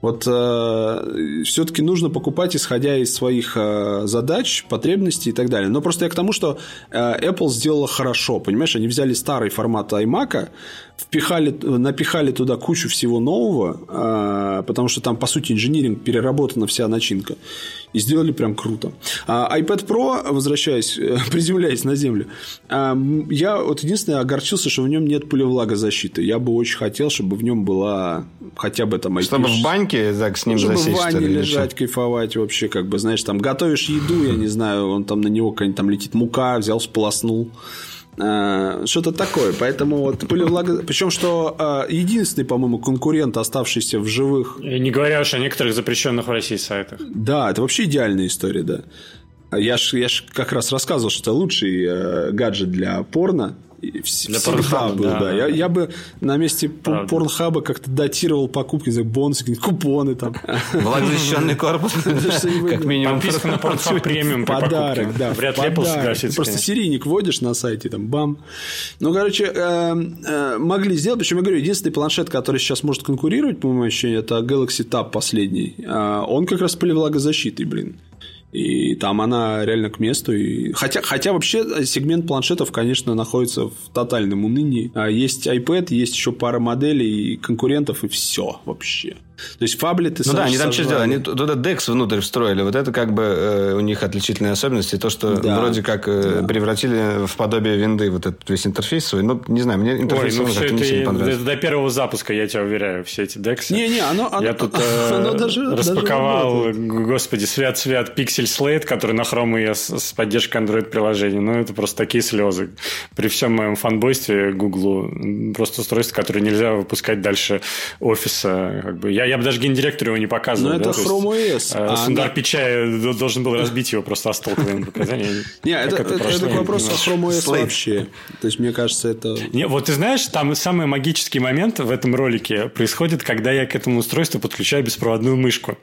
Вот э, все-таки нужно покупать, исходя из своих э, задач, потребностей и так далее. Но просто я к тому, что э, Apple сделала хорошо, понимаешь, они взяли старый формат iMac, впихали, напихали туда кучу всего нового, э, потому что там, по сути, инжиниринг, переработана вся начинка. И сделали прям круто. А iPad Pro, возвращаясь, приземляясь на землю, э, я вот единственное огорчился, что в нем нет пылевлагозащиты. Я бы очень хотел, чтобы в нем была хотя бы там... Чтобы в баньке так, с ним Чтобы засесть, в ванне лежать, кайфовать вообще, как бы, знаешь, там готовишь еду, я не знаю, он там на него какая-нибудь там летит мука, взял, сполоснул. А, что-то такое. Поэтому вот пылевлага... Причем, что а, единственный, по-моему, конкурент, оставшийся в живых... И не говоря уж о некоторых запрещенных в России сайтах. Да, это вообще идеальная история, да. Я ж, я ж как раз рассказывал, что это лучший э, гаджет для порно. Всегда был, да. да. Я, я бы на месте Правда. порнхаба как-то датировал покупки за бонусы, купоны там. Влагозащищенный корпус. Как минимум. Подписка на порнхаб премиум Подарок, да. Вряд ли Apple согласится. Просто серийник вводишь на сайте, там, бам. Ну, короче, э, э, могли сделать. Причем, я говорю, единственный планшет, который сейчас может конкурировать, по моему ощущению, это Galaxy Tab последний. А он как раз с блин. И там она реально к месту. И... Хотя, хотя вообще сегмент планшетов, конечно, находится в тотальном унынии. А есть iPad, есть еще пара моделей конкурентов, и все вообще. То есть фаблеты... Ну да, они там что сделали? Они туда DEX внутрь встроили. Вот это как бы э, у них отличительные особенности. То, что да. вроде как э, да. превратили в подобие винды вот этот весь интерфейс свой. Ну, не знаю, мне интерфейс Ой, ну, все это, не сильно понравился. Это до первого запуска, я тебя уверяю, все эти DEX. Не-не, оно, оно... Я тут э, оно даже, распаковал, даже господи, свят-свят Pixel Slate, который на Chrome OS с поддержкой Android-приложений. Ну, это просто такие слезы. При всем моем фанбойстве Google просто устройство, которое нельзя выпускать дальше офиса. Как бы. я, я бы даже гендиректору его не показывал. Но да? это Chrome OS. Есть, а Сундар она... Пичай должен был разбить его просто о столкновение показания. Не, это, вопрос о Chrome OS вообще. То есть, мне кажется, это... Не, вот ты знаешь, там самый магический момент в этом ролике происходит, когда я к этому устройству подключаю беспроводную мышку.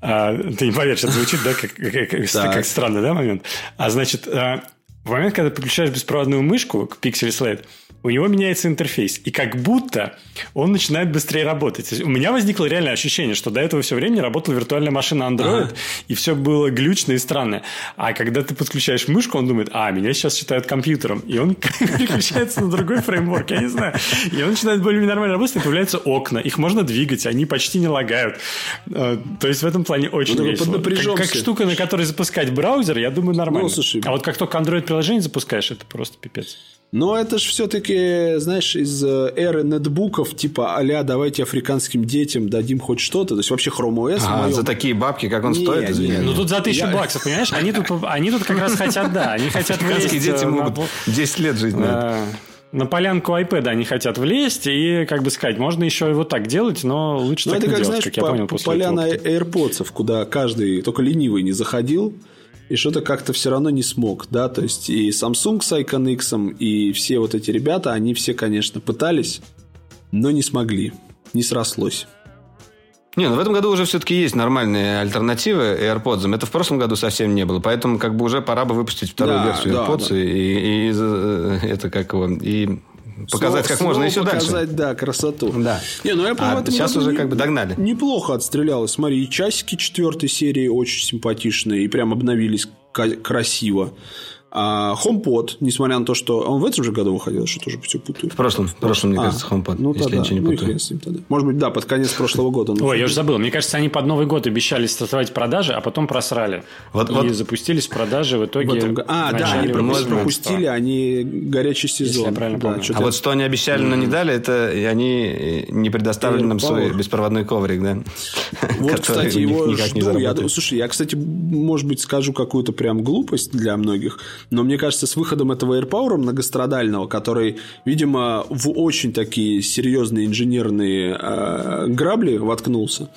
А, ты не поверишь, это звучит, да, как, как, как, как странный да, момент. А значит, а, в момент, когда подключаешь беспроводную мышку к Pixel Slate, у него меняется интерфейс. И как будто он начинает быстрее работать. У меня возникло реальное ощущение, что до этого все время работала виртуальная машина Android, ага. и все было глючно и странно. А когда ты подключаешь мышку, он думает, а, меня сейчас считают компьютером. И он переключается на другой фреймворк, я не знаю. И он начинает более-менее нормально работать, и появляются окна. Их можно двигать, они почти не лагают. А, то есть в этом плане очень ну, весело. Как, как штука, на которой запускать браузер, я думаю, нормально. Ну, слушай, а вот как только Android-приложение запускаешь, это просто пипец. Но это же все-таки, знаешь, из э, эры нетбуков, типа а давайте африканским детям дадим хоть что-то. То есть вообще Chrome OS. А, моем... за такие бабки, как он не, стоит, извини. Ну тут за тысячу Я... баксов, понимаешь? Они тут, они тут как раз хотят, да, они хотят Африканские дети могут 10 лет жить на на полянку iPad они хотят влезть и, как бы сказать, можно еще и вот так делать, но лучше но ну, так это не как, делать, знаешь, как я понял после поляна AirPods, куда каждый, только ленивый не заходил, и что-то как-то все равно не смог, да, то есть и Samsung с Icon X, и все вот эти ребята, они все, конечно, пытались, но не смогли, не срослось. Не, ну в этом году уже все-таки есть нормальные альтернативы AirPods. Это в прошлом году совсем не было. Поэтому как бы уже пора бы выпустить вторую да, версию AirPods. Да, да. И, и, и э, это как его... И показать снова, как можно еще показать, дальше. да, красоту. Да. Не, ну я а сейчас уже не, как бы догнали. Неплохо отстрелялось. Смотри, и часики четвертой серии очень симпатичные и прям обновились красиво. А HomePod, несмотря на то, что он в этом же году выходил, что тоже все путаю. В прошлом, в прошлом, мне а, кажется, HomePod, ну, если тогда, я ничего не путаю. Ну, с ним тогда. Может быть, да, под конец прошлого года. Ой, я уже забыл. Мне кажется, они под Новый год обещали стартовать продажи, а потом просрали. Вот, и вот. запустились продажи в итоге. В этом... А, да, они пропустили, они горячий сезон. я правильно да, помню. А вот что они обещали, но не дали, это они не предоставили нам свой беспроводной коврик, да? Вот, кстати, его жду. Слушай, я, кстати, может быть, скажу какую-то прям глупость для многих, но мне кажется, с выходом этого AirPower многострадального, который, видимо, в очень такие серьезные инженерные э, грабли воткнулся,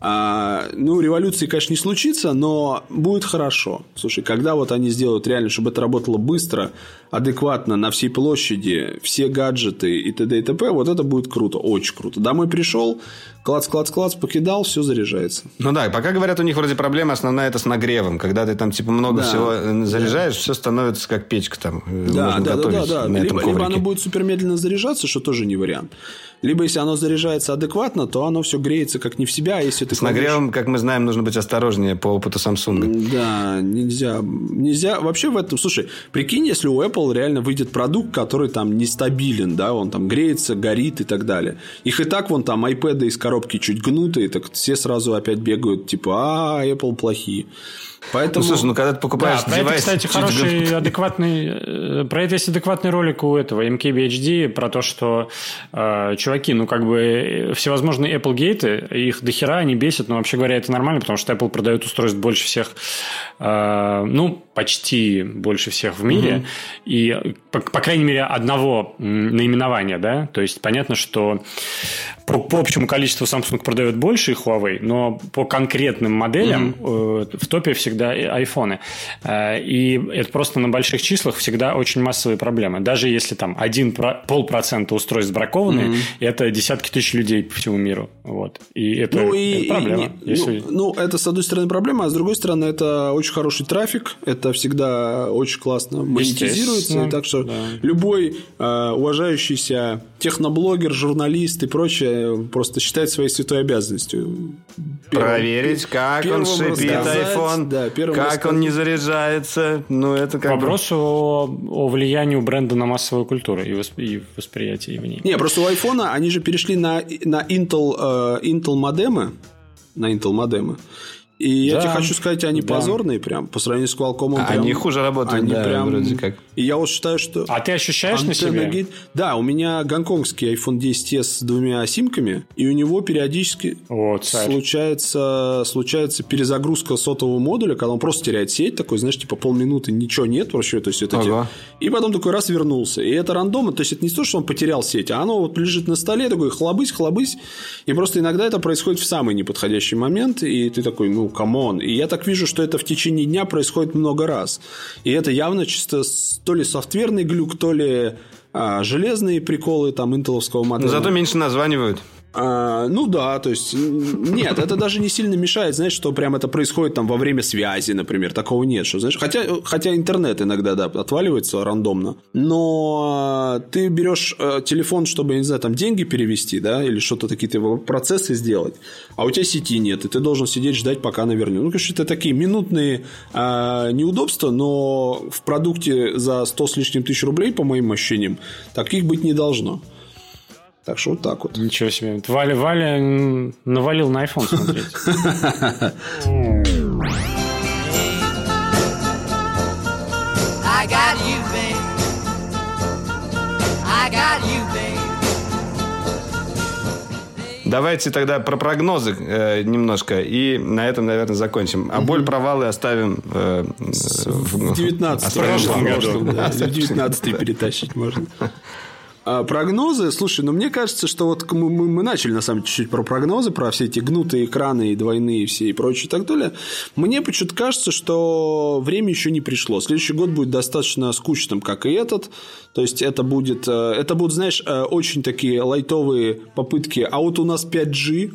а, ну, революции, конечно, не случится, но будет хорошо. Слушай, когда вот они сделают реально, чтобы это работало быстро, адекватно, на всей площади, все гаджеты и т.д. и т.п., вот это будет круто, очень круто. Домой пришел, клац, клац, клац, покидал, все заряжается. Ну да, пока говорят, у них вроде проблема основная это с нагревом. Когда ты там типа много да. всего э, заряжаешь, да. все становится как печка там. Э, да, да, да, да, да. На либо, либо оно будет супер медленно заряжаться, что тоже не вариант. Либо если оно заряжается адекватно, то оно все греется как не в себя. А если ты С кладешь... нагревом, как мы знаем, нужно быть осторожнее по опыту Samsung. Да, нельзя. Нельзя. Вообще в этом... Слушай, прикинь, если у Apple реально выйдет продукт, который там нестабилен, да, он там греется, горит и так далее. Их и так вон там iPad из коробки чуть гнутые, так все сразу опять бегают, типа, а, Apple плохие. Поэтому... Ну, слушай, ну когда ты покупаешь да, девайс... Про это, кстати, хороший, адекватный... Э, про это есть адекватный ролик у этого MKBHD про то, что э, чуваки, ну, как бы э, всевозможные Apple гейты, их дохера, они бесят, но вообще говоря, это нормально, потому что Apple продает устройств больше всех, э, ну, почти больше всех в мире, угу. и, по, по крайней мере, одного наименования, да, то есть понятно, что по, по общему количеству Samsung продает больше и Huawei, но по конкретным моделям угу. э, в топе всегда айфоны. Э, и это просто на больших числах всегда очень массовые проблемы. Даже если там один полпроцента устройств бракованы, угу. это десятки тысяч людей по всему миру. Вот. И это, ну, и, это проблема. И, если... ну, ну, это с одной стороны проблема, а с другой стороны это очень хороший трафик, это это всегда очень классно монетизируется. И так что да. любой э, уважающийся техноблогер, журналист и прочее просто считает своей святой обязанностью. Первым, Проверить, как он шипит iPhone, да, как рассказать. он не заряжается. Ну, это как Вопрос бы... о, о влиянии бренда на массовую культуру и, восп... и восприятие в ней. Не, просто у iPhone они же перешли на, на Intel, э, Intel модемы, на Intel модемы. И да, я тебе хочу сказать, они да. позорные прям по сравнению с Qualcomm. А прям, они хуже работают, они да, прям, вроде как. И я вот считаю, что... А ты ощущаешь на себе? Гейт... Да, у меня гонконгский iPhone 10s с двумя симками, и у него периодически вот, случается, случается перезагрузка сотового модуля, когда он просто теряет сеть, такой, знаешь, типа полминуты ничего нет вообще, то есть это... Ага. И потом такой раз вернулся. И это рандомно, то есть это не то, что он потерял сеть, а оно вот лежит на столе, такой хлобысь, хлобысь, и просто иногда это происходит в самый неподходящий момент, и ты такой, ну, come on. И я так вижу, что это в течение дня происходит много раз. И это явно чисто то ли софтверный глюк, то ли а, железные приколы там интеловского модели. Зато меньше названивают. А, ну да, то есть нет, это даже не сильно мешает, знаешь, что прям это происходит там во время связи, например, такого нет, что знаешь, хотя хотя интернет иногда да отваливается рандомно, но ты берешь э, телефон, чтобы не знаю там деньги перевести, да, или что-то такие процессы сделать, а у тебя сети нет, и ты должен сидеть ждать, пока она вернет. Ну, конечно, это такие минутные э, неудобства, но в продукте за 100 с лишним тысяч рублей, по моим ощущениям, таких быть не должно. Так что вот так вот. Ничего себе. Валя, Валя навалил на iPhone смотреть. Давайте тогда про прогнозы э, немножко, и на этом, наверное, закончим. А боль провалы оставим э, в 19 году. В 19 перетащить можно. А, прогнозы, слушай, ну мне кажется, что вот мы, мы начали на самом деле чуть-чуть про прогнозы, про все эти гнутые экраны и двойные все и прочее и так далее. Мне почему-то кажется, что время еще не пришло. Следующий год будет достаточно скучным, как и этот. То есть это будет, э, это будут, знаешь, э, очень такие лайтовые попытки. А вот у нас 5G,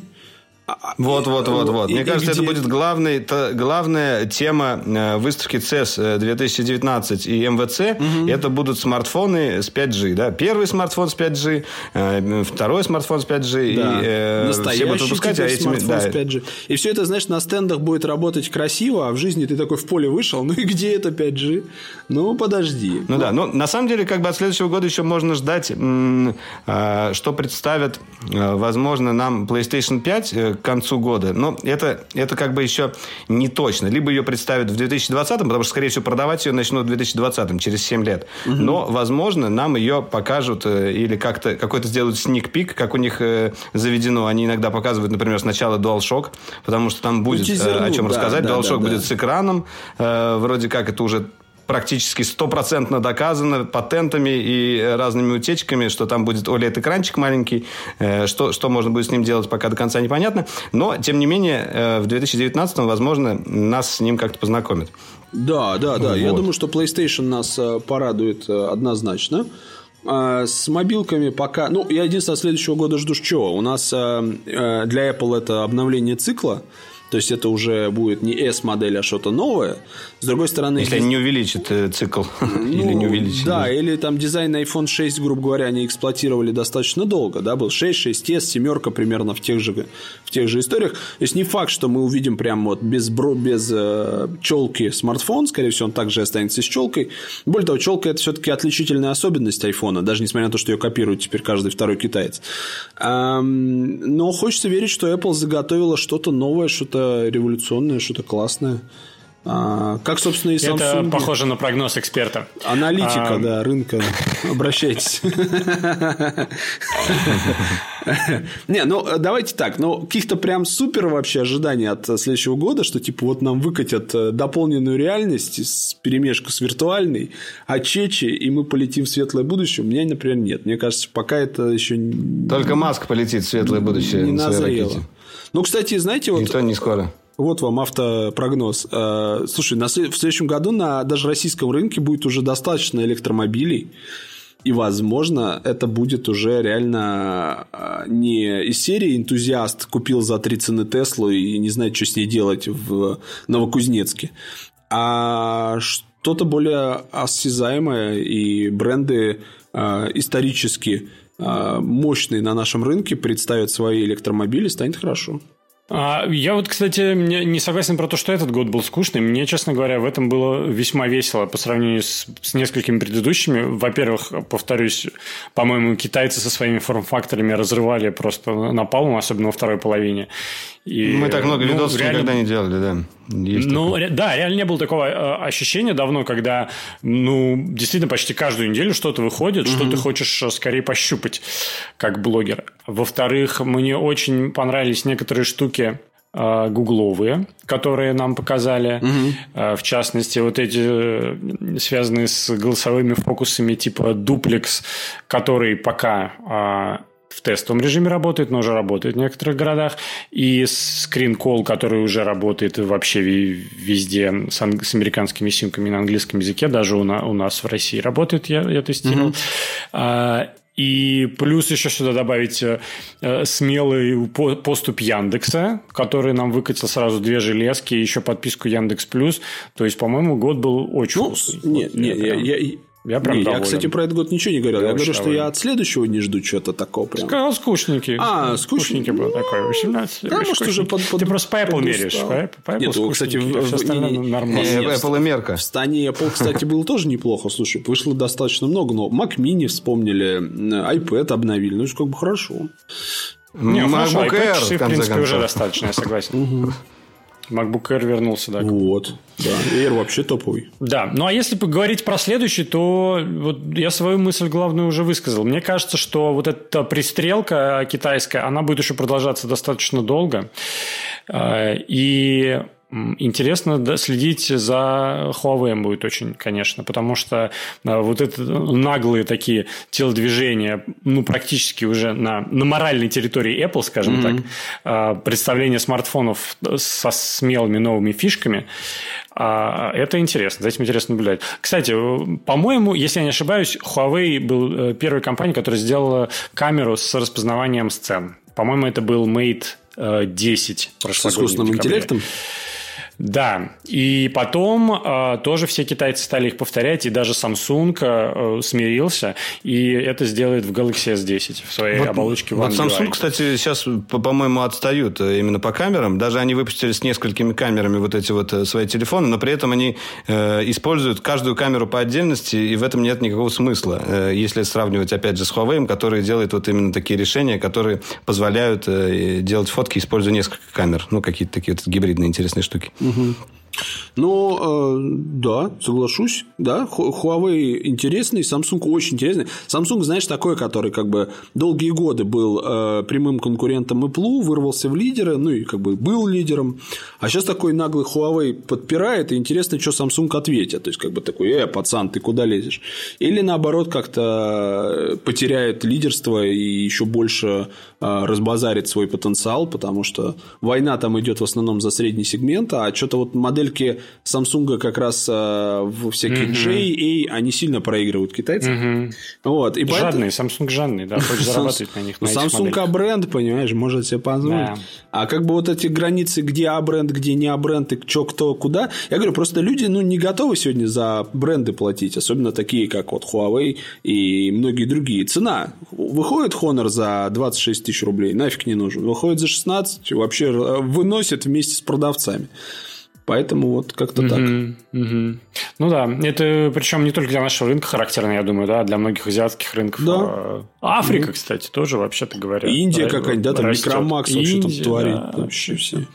вот, вот, вот, вот. Мне кажется, где... это будет главный, та, главная тема э, выставки CES 2019 и МВЦ. Угу. Это будут смартфоны с 5G. Да? Первый смартфон с 5G, э, второй смартфон с 5G. Да. И, э, Настоящий все будут выпускать, а этими, смартфон да. с 5G. И все это, знаешь, на стендах будет работать красиво, а в жизни ты такой в поле вышел. Ну и где это 5G? Ну, подожди. Ну, ну да, но на самом деле, как бы от следующего года еще можно ждать, что представят, возможно, нам PlayStation 5 к концу года. Но это, это как бы еще не точно. Либо ее представят в 2020, потому что, скорее всего, продавать ее начнут в 2020, через 7 лет. Угу. Но, возможно, нам ее покажут э, или как-то какой-то сделают сник-пик, как у них э, заведено. Они иногда показывают, например, сначала DualShock, потому что там будет э, о чем да, рассказать. Да, DualShock да, будет да. с экраном. Вроде как это уже практически стопроцентно доказано патентами и разными утечками, что там будет OLED-экранчик маленький, э, что, что можно будет с ним делать, пока до конца непонятно. Но, тем не менее, э, в 2019, возможно, нас с ним как-то познакомят. Да, да, да. Вот. Я думаю, что PlayStation нас э, порадует однозначно. А с мобилками пока... Ну, я единственное, следующего года жду чего. У нас для Apple это обновление цикла. То есть это уже будет не S-модель, а что-то новое. С другой стороны... Если они не увеличат э, цикл. Ну, или не увеличат. Да, или там дизайн iPhone 6, грубо говоря, они эксплуатировали достаточно долго. Да, был 6, 6s, семерка примерно в тех же, в тех же историях. То есть не факт, что мы увидим прям вот без, бро, без э, челки смартфон. Скорее всего, он также останется с челкой. Более того, челка это все-таки отличительная особенность iPhone, даже несмотря на то, что ее копирует теперь каждый второй китаец. Но хочется верить, что Apple заготовила что-то новое, что-то революционное, что-то классное. А, как, собственно, и Samsung. Это похоже на прогноз эксперта. Аналитика, а... да, рынка. Обращайтесь. Не, ну давайте так. Ну, каких-то прям супер вообще ожиданий от следующего года, что типа вот нам выкатят э, дополненную реальность с перемешку с виртуальной, а чечи, и мы полетим в светлое будущее, у меня, например, нет. Мне кажется, пока это еще... Только Маск полетит в светлое будущее. Не назрело. Ну, кстати, знаете, вот... Никто не скоро. Вот вам автопрогноз. Э, слушай, на, в следующем году на даже российском рынке будет уже достаточно электромобилей. И, возможно, это будет уже реально э, не из серии энтузиаст купил за три цены Теслу и не знает, что с ней делать в Новокузнецке. а что-то более осязаемое и бренды э, исторически э, мощные на нашем рынке представят свои электромобили, станет хорошо. А, я вот, кстати, не согласен про то, что этот год был скучный. Мне, честно говоря, в этом было весьма весело по сравнению с, с несколькими предыдущими. Во-первых, повторюсь, по-моему, китайцы со своими форм-факторами разрывали просто напалм, особенно во второй половине. И, Мы так много ну, видосов реально... никогда не делали, да. Есть ну, такое. да, реально не было такого э, ощущения давно, когда, ну, действительно, почти каждую неделю что-то выходит, угу. что ты хочешь э, скорее пощупать, как блогер. Во-вторых, мне очень понравились некоторые штуки э, гугловые, которые нам показали. Угу. В частности, вот эти связанные с голосовыми фокусами типа дуплекс, который пока а, в тестовом режиме работает, но уже работает в некоторых городах. И скрин кол, который уже работает вообще везде с, ан- с американскими симками на английском языке, даже у, на- у нас в России работает, я, я тестировал. Mm-hmm. А, и плюс еще сюда добавить э, э смелый поступ Яндекса, который нам выкатил сразу две железки, и еще подписку Яндекс Плюс. То есть, по-моему, год был очень ну, вкусный. Нет, вот нет, я, я, я прям не, Я, кстати, про этот год ничего не говорил. Я, я говорю, что я от следующего не жду чего-то такого прям. Сказал скучненький. А, скучненький был такой. 18 Да, может, уже под, под, Ты просто по Apple меряешь. По, по Нет, кстати, в, не, нормально. Не, Apple мерка. В стане Apple, кстати, было тоже неплохо. Слушай, вышло достаточно много. Но Mac Mini вспомнили, iPad обновили. Ну, как бы хорошо. Не, MacBook Air, в принципе, уже достаточно, я согласен. MacBook Air вернулся, да. Вот. Да, Air вообще топовый. Да, ну а если поговорить про следующий, то вот я свою мысль главную уже высказал. Мне кажется, что вот эта пристрелка китайская, она будет еще продолжаться достаточно долго. А, и Интересно следить за Huawei будет очень, конечно, потому что а, вот это наглые такие телодвижения, ну, практически уже на, на моральной территории Apple, скажем mm-hmm. так, а, представление смартфонов со смелыми новыми фишками, а, это интересно, за этим интересно наблюдать. Кстати, по-моему, если я не ошибаюсь, Huawei был э, первой компанией, которая сделала камеру с распознаванием сцен. По-моему, это был Mate 10 э, С искусственным интеллектом? Да, и потом э, тоже все китайцы стали их повторять, и даже Samsung э, смирился, и это сделает в Galaxy S10 в своей вот, оболочке Вот Samsung, кстати, сейчас, по-моему, отстают э, именно по камерам. Даже они выпустили с несколькими камерами вот эти вот э, свои телефоны, но при этом они э, используют каждую камеру по отдельности, и в этом нет никакого смысла. Э, если сравнивать, опять же, с Huawei, который делает вот именно такие решения, которые позволяют э, делать фотки, используя несколько камер. Ну, какие-то такие вот гибридные интересные штуки. Угу. Ну, э, да, соглашусь. Да, Huawei интересный, Samsung очень интересный. Samsung, знаешь, такой, который как бы долгие годы был э, прямым конкурентом Apple, вырвался в лидеры, ну и как бы был лидером. А сейчас такой наглый Huawei подпирает, и интересно, что Samsung ответит. То есть, как бы такой, э, пацан, ты куда лезешь? Или наоборот, как-то потеряет лидерство и еще больше э, разбазарит свой потенциал, потому что война там идет в основном за средний сегмент, а что-то вот модельки Samsung как раз э, в всяких mm-hmm. JA, они сильно проигрывают китайцам. Mm-hmm. Вот, и жадный, поэтому... Samsung жадный, да, хочет зарабатывать на них. Ну, Samsung А-бренд, понимаешь, может себе позволить. Да. А как бы вот эти границы, где А-бренд, где не А-бренд, и что, кто, куда. Я говорю, просто люди ну, не готовы сегодня за бренды платить, особенно такие, как вот Huawei и многие другие. Цена. Выходит Honor за 26 тысяч рублей, нафиг не нужен. Выходит за 16, вообще э, выносит вместе с продавцами. Поэтому вот как-то угу, так. Угу. Ну да, это причем не только для нашего рынка характерно, я думаю, да, для многих азиатских рынков. Да. А, Африка, угу. кстати, тоже вообще-то говоря. Индия какая-нибудь, да, там Микромакс вообще там творит. Да, вообще все.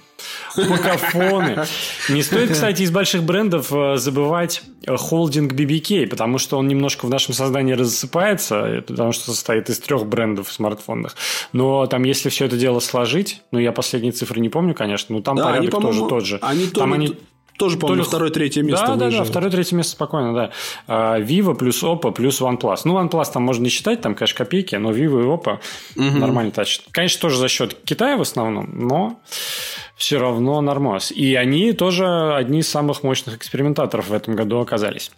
Покафоны. Не стоит, кстати, из больших брендов э, забывать э, холдинг BBK, потому что он немножко в нашем создании рассыпается, потому что состоит из трех брендов смартфонных. Но там, если все это дело сложить, ну, я последние цифры не помню, конечно, но там да, порядок они, тоже тот же. Они там они тоже, по-моему, второе, третье место Да, выезжает. да, да, второе, третье место спокойно, да. А, Vivo плюс Oppo плюс OnePlus. Ну, OnePlus там можно не считать, там, конечно, копейки, но Vivo и Oppo угу. нормально тащат. Конечно, тоже за счет Китая в основном, но все равно нормас. И они тоже одни из самых мощных экспериментаторов в этом году оказались.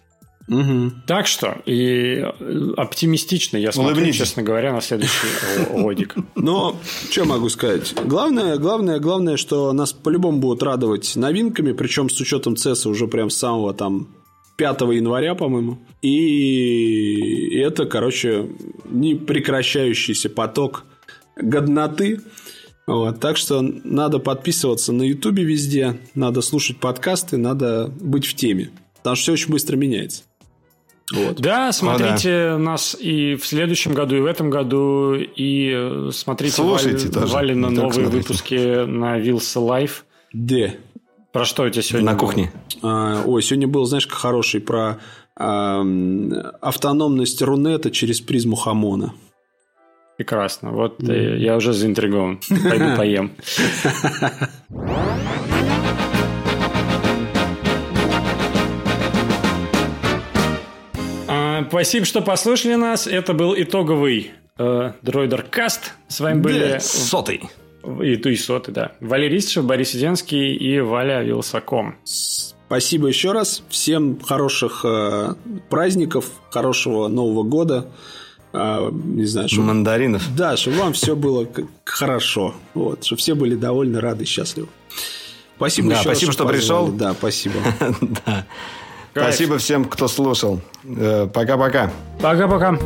Угу. Так что, и э, оптимистично я смотрю, Улыбнитесь. честно говоря, на следующий годик. Но, что могу сказать? Главное, главное, главное, что нас по-любому будут радовать новинками, причем с учетом CES уже прям с самого там 5 января, по-моему. И это, короче, не прекращающийся поток годноты. Вот, так что надо подписываться на Ютубе везде, надо слушать подкасты, надо быть в теме. Потому что все очень быстро меняется. Вот. Да, смотрите О, да. нас и в следующем году, и в этом году, и э, смотрите Слушайте Валь, Вали на новые смотрите. выпуски на Wylsa Life. Да. Про что у тебя сегодня На было? кухне. А, ой, сегодня был, знаешь, как хороший про а, автономность Рунета через призму Хамона. Прекрасно. Вот mm. я уже заинтригован. Пойду поем. Спасибо, что послушали нас. Это был итоговый э, Дроидер Каст. С вами были... Сотый. И ту и сотый, да. Валерий Истишев, Борис Сиденский и Валя Вилсаком. Спасибо еще раз. Всем хороших э, праздников, хорошего Нового года. Э, не знаю, чтобы... Мандаринов. Да, чтобы вам все было хорошо. Вот, чтобы все были довольны, рады, счастливы. Спасибо да, еще спасибо, раз, что, что пришел. Да, спасибо. да. Спасибо всем, кто слушал. Э, пока-пока. Пока-пока.